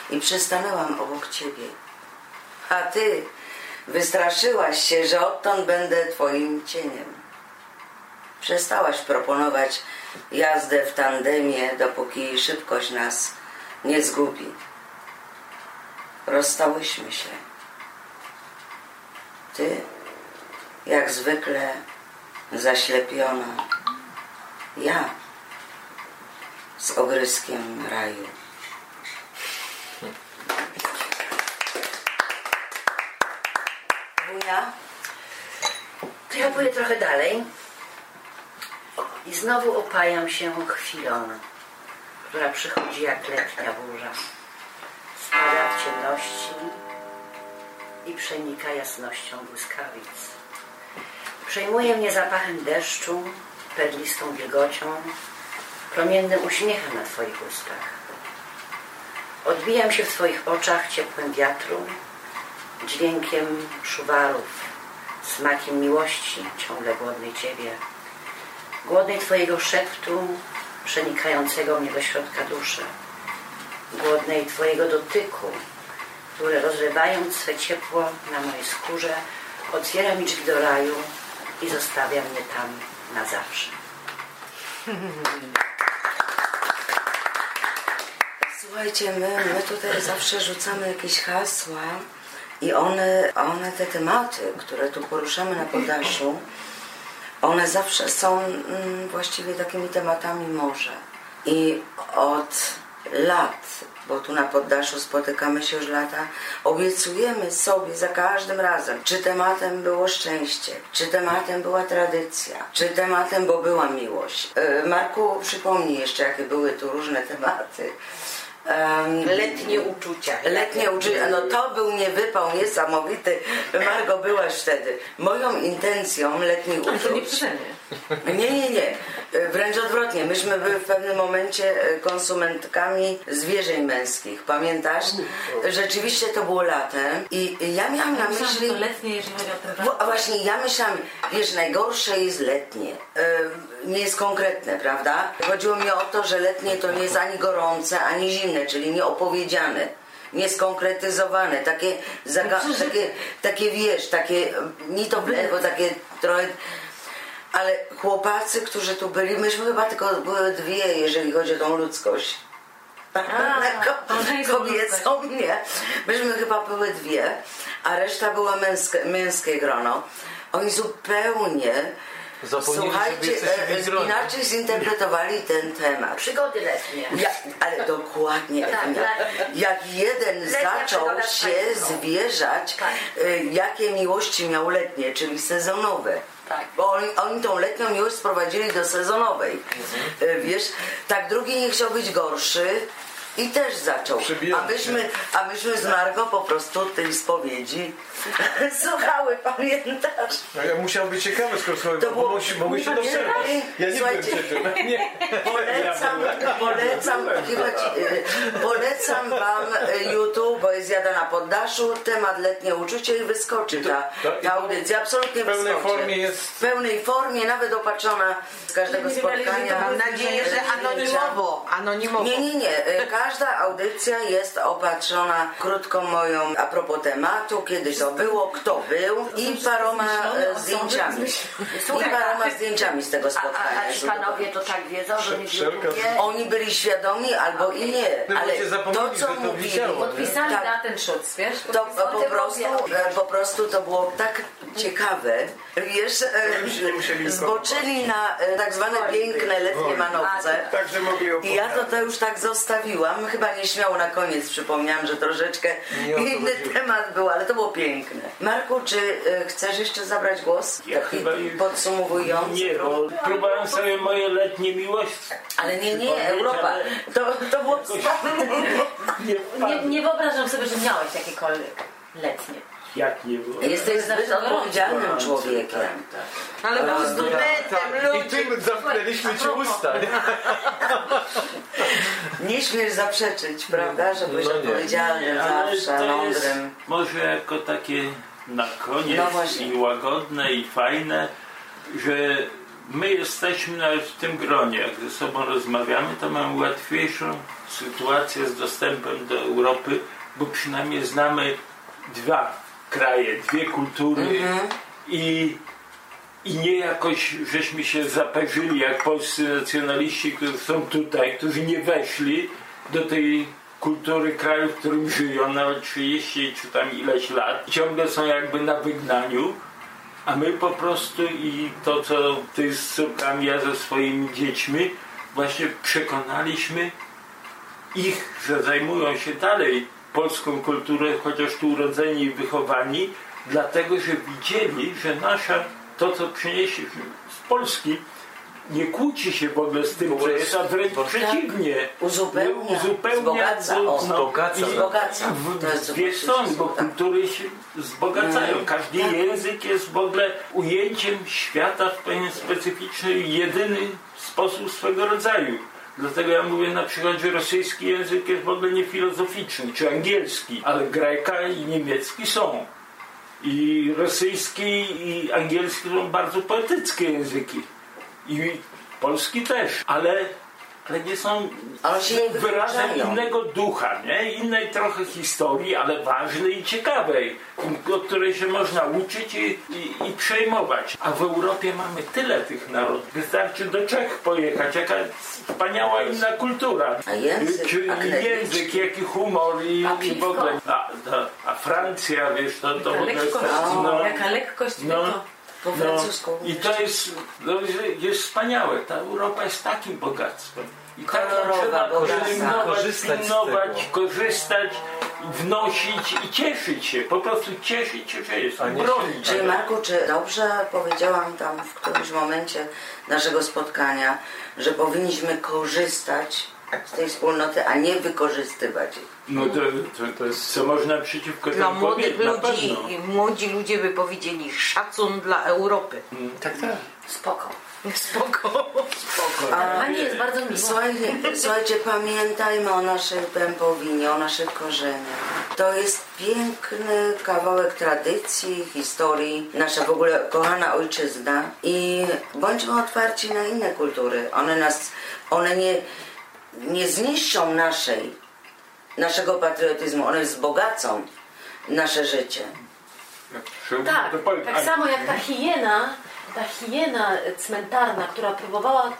I przystanęłam obok ciebie. A ty wystraszyłaś się, że odtąd będę twoim cieniem. Przestałaś proponować jazdę w tandemie, dopóki szybkość nas nie zgubi. Rozstałyśmy się. Ty, jak zwykle, zaślepiona. Ja, z ogryskiem raju. Wuja? To ja pójdę trochę dalej i znowu opajam się chwilą, która przychodzi jak letnia burza. Spada w ciemności i przenika jasnością błyskawic. Przejmuje mnie zapachem deszczu, perlistą wilgocią, promiennym uśmiechem na Twoich ustach. Odbijam się w Twoich oczach ciepłym wiatru, dźwiękiem szuwarów, smakiem miłości ciągle głodnej Ciebie, głodnej Twojego szeptu przenikającego mnie do środka duszy, głodnej Twojego dotyku, które rozrywając swe ciepło na mojej skórze otwiera mi drzwi do raju i zostawia mnie tam na zawsze. Słuchajcie, my, my tutaj zawsze rzucamy jakieś hasła i one, one, te tematy, które tu poruszamy na poddaszu, one zawsze są mm, właściwie takimi tematami morza. I od lat, bo tu na poddaszu spotykamy się już lata, obiecujemy sobie za każdym razem, czy tematem było szczęście, czy tematem była tradycja, czy tematem, bo była miłość. E, Marku, przypomnij jeszcze, jakie były tu różne tematy. Letnie uczucia. Letnie uczucia, no to był niewypał niesamowity. Margo, byłaś wtedy. Moją intencją letnich Ale to nie uczuć... przeze mnie. Nie, nie, nie. Wręcz odwrotnie. Myśmy były w pewnym momencie e, konsumentkami zwierzeń męskich. Pamiętasz? Rzeczywiście to było latem i ja miałam na myśli... to letnie, jeżeli chodzi o ten właśnie ja myślałam, wiesz, najgorsze jest letnie. Nie jest konkretne, prawda? Chodziło mi o to, że letnie to nie jest ani gorące, ani zimne, czyli nieopowiedziane. Nieskonkretyzowane, takie, zaga- takie, takie wiesz, takie e, ni to bo takie trochę ale chłopacy, którzy tu byli, myśmy chyba tylko były dwie, jeżeli chodzi o tą ludzkość. Ko- męską kobiecą nie. Myśmy chyba były dwie, a reszta była męskie, męskie grono. Oni zupełnie Zapomnieli, słuchajcie, e, gronie. inaczej zinterpretowali ten temat. Przygody letnie. Ja, ale dokładnie, Tak, jak jeden Letnia zaczął się zwierzać, Tak. y, jakie miłości miał letnie, czyli sezonowe. Tak. Bo oni, oni tą letnią miłość sprowadzili do sezonowej. Mhm. Y, Wiesz, tak drugi nie chciał być gorszy i też zaczął. Przybijał A myśmy, a myśmy z Margo po prostu tej spowiedzi słuchały, pamiętasz? No ja musiałem być ciekawy, skoro słuchaj, To bo było- mogłeś, mogłeś się pamiętam. Ja nie byłem Słuchajcie. przy tym. Nie. Polecam, polecam, chyba ci, polecam wam y, YouTube, bo jest jada na poddaszu, temat letnie uczucie i wyskoczy ta, ta audycja, absolutnie w pełnej wyskoczy. formie jest- W pełnej formie, nawet opatrzona z każdego spotkania. Mam nadzieję, że anonimowo. Anonimowo. Nie, nie, nie. Y, Każda audycja jest opatrzona krótką moją a propos tematu, kiedy to było, kto był i paroma e, zdjęciami. I paroma zdjęciami z tego A, a, spotkania. a ci panowie to tak wiedzą, że YouTubie Oni byli świadomi albo i nie, ale to co mówili, nie? Podpisali Tak. na ten szut, wiesz? to po prostu, e, po prostu to było tak ciekawe, wiesz, e, nie musieli zboczyli na tak zwane piękne letnie manowce. Także mogli I ja to, to już tak zostawiłam, chyba nieśmiało na koniec przypomniałam, że troszeczkę inny chodziło. temat był, ale to było piękne. Marku, czy e, chcesz jeszcze zabrać głos? Ja Taki chyba już- podsumowujący. Nie, bo próbowałem sobie moje letnie miłości. Ale nie, nie, Europa. ale To, to było Nie Nie, nie wyobrażam sobie, że miałeś jakiekolwiek letnie. Jak nie było? Jesteś zbyt odpowiedzialnym człowiekiem. Ale był studentem, I ludzie. tym zamknęliśmy ci usta. nie? Śmiesz zaprzeczyć, prawda, że byłeś No odpowiedzialnym zawsze, mądrym. może jako takie na koniec No i łagodne i fajne, że my jesteśmy nawet w tym gronie, jak ze sobą rozmawiamy, to mamy łatwiejszą sytuację z dostępem do Europy, bo przynajmniej znamy dwa kraje, dwie kultury Mhm. i i nie jakoś żeśmy się zaperzyli jak polscy nacjonaliści, którzy są tutaj, którzy nie weszli do tej kultury kraju, w którym żyją nawet 30 czy tam ileś lat. Ciągle są jakby na wygnaniu, a my po prostu i to co ty z córkami, ja ze swoimi dziećmi właśnie przekonaliśmy ich, że zajmują się dalej polską kulturą, chociaż tu urodzeni i wychowani, dlatego że widzieli, że nasza, to co przynieśliśmy z Polski, nie kłóci się w ogóle z tym, co jest, a wręcz przeciwnie. Uzupełnia, uzupełnia wzbogaca, to- o. Wzbogaca. i- Wzbogaca. w- Dwie strony, bo tak. kultury się wzbogacają. Każdy Tak. język jest w ogóle ujęciem świata w pewien specyficzny jedyny sposób swego rodzaju. Dlatego ja mówię na przykład, że rosyjski język jest w ogóle nie filozoficzny, czy angielski, ale grajka i niemiecki są. I rosyjski i angielski są bardzo poetyckie języki. I polski też, ale, ale nie są Ale się wyrazem wykluczają. innego ducha, nie? innej trochę historii, ale ważnej i ciekawej, o której się można uczyć i, i, i przejmować. A w Europie mamy tyle tych narodów. Wystarczy do Czech pojechać, jaka wspaniała inna kultura. A język Czy- akademicki. język, jaki humor i, A i w ogóle. A, a, a Francja, wiesz, to, to jest... Lekkość, no, jaka lekkość no, to. Po no, francusku. I to jest, no, jest- wspaniałe. Ta Europa jest takim bogactwem. I tak trzeba Korzystać z pilnować, korzystać, wnosić i cieszyć się. Po prostu cieszyć się, że jest. Bronić. Czyli Marku, czy dobrze powiedziałam tam w którymś momencie naszego spotkania, że powinniśmy korzystać z tej wspólnoty, a nie wykorzystywać ich. No to, to, to jest co można przeciwko Dla temu młodych ludzi, pewno. młodzi ludzie by powiedzieli szacun dla Europy. Tak, tak. Spoko. Spoko. A, Pani jest bardzo miła. Słuchajcie, słuchajcie, pamiętajmy o naszej pępowinie, o naszych korzeniach. To jest piękny kawałek tradycji, historii, nasza w ogóle kochana ojczyzna i bądźmy otwarci na inne kultury. One nas, one nie, nie zniszczą naszej, naszego patriotyzmu, one wzbogacą nasze życie. Tak, powiem, tak ale- samo jak ta hiena, ta hiena cmentarna, która próbowała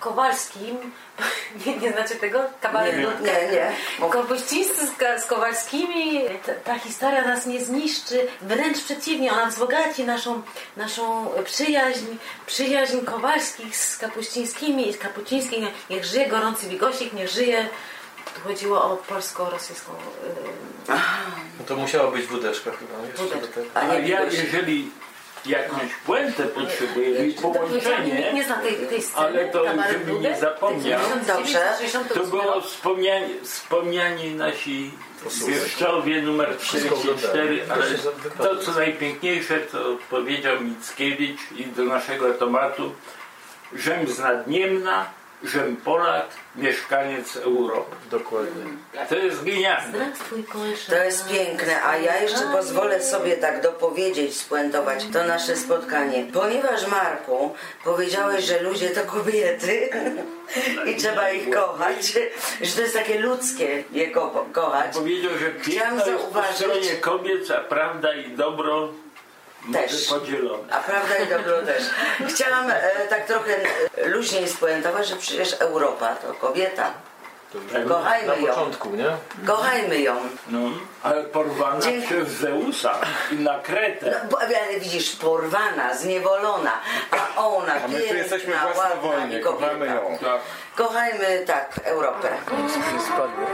Kowalskim, nie, nie znacie tego? Kabaret Nie, nie. Nie, Kopuścińscy z, Kowalskimi, ta, ta historia nas nie zniszczy, wręcz przeciwnie, ona wzbogaci naszą, naszą przyjaźń, przyjaźń Kowalskich z Kapuścińskimi, z Kapuścińskimi, niech żyje gorący Wigosik, niech żyje, tu chodziło o polsko-rosyjską y, No to musiała być wódeczka chyba. Jeszcze Wódeczka. do tego. A ja jeżeli jakąś puentę potrzebuję i nikt połączenie, nie zna tej, tej sceny, ale to kabaret żeby nie Dudek, zapomniał, 1968 to było rok. wspomniani, nasi wieszczowie numer 44, ale to co najpiękniejsze to powiedział Mickiewicz i do naszego tematu Żem z Nadniemna, Żem Polak, mieszkaniec Europy. Dokładnie. To jest genialne. To jest piękne, a ja jeszcze pozwolę sobie tak dopowiedzieć, spuentować to nasze spotkanie. Ponieważ Marku powiedziałeś, że ludzie to kobiety i trzeba ich kochać, że to jest takie ludzkie je ko kochać. Powiedział, że Chciałam piękno jest po stronie kobiet, a prawda i dobro Też. podzielone. A prawda i dobro też. Chciałam e, tak trochę e, luźniej spuentować, że przecież Europa to kobieta. To Tak. Kochajmy na ją. początku, nie? Kochajmy ją. No, ale porwana Dzięki. przez Zeusa i na Kretę. No, bo, ale widzisz, porwana, zniewolona, a ona A my tu jesteśmy i kobieta. kochamy ją. Tak. Kochajmy tak Europę. Nie spadło.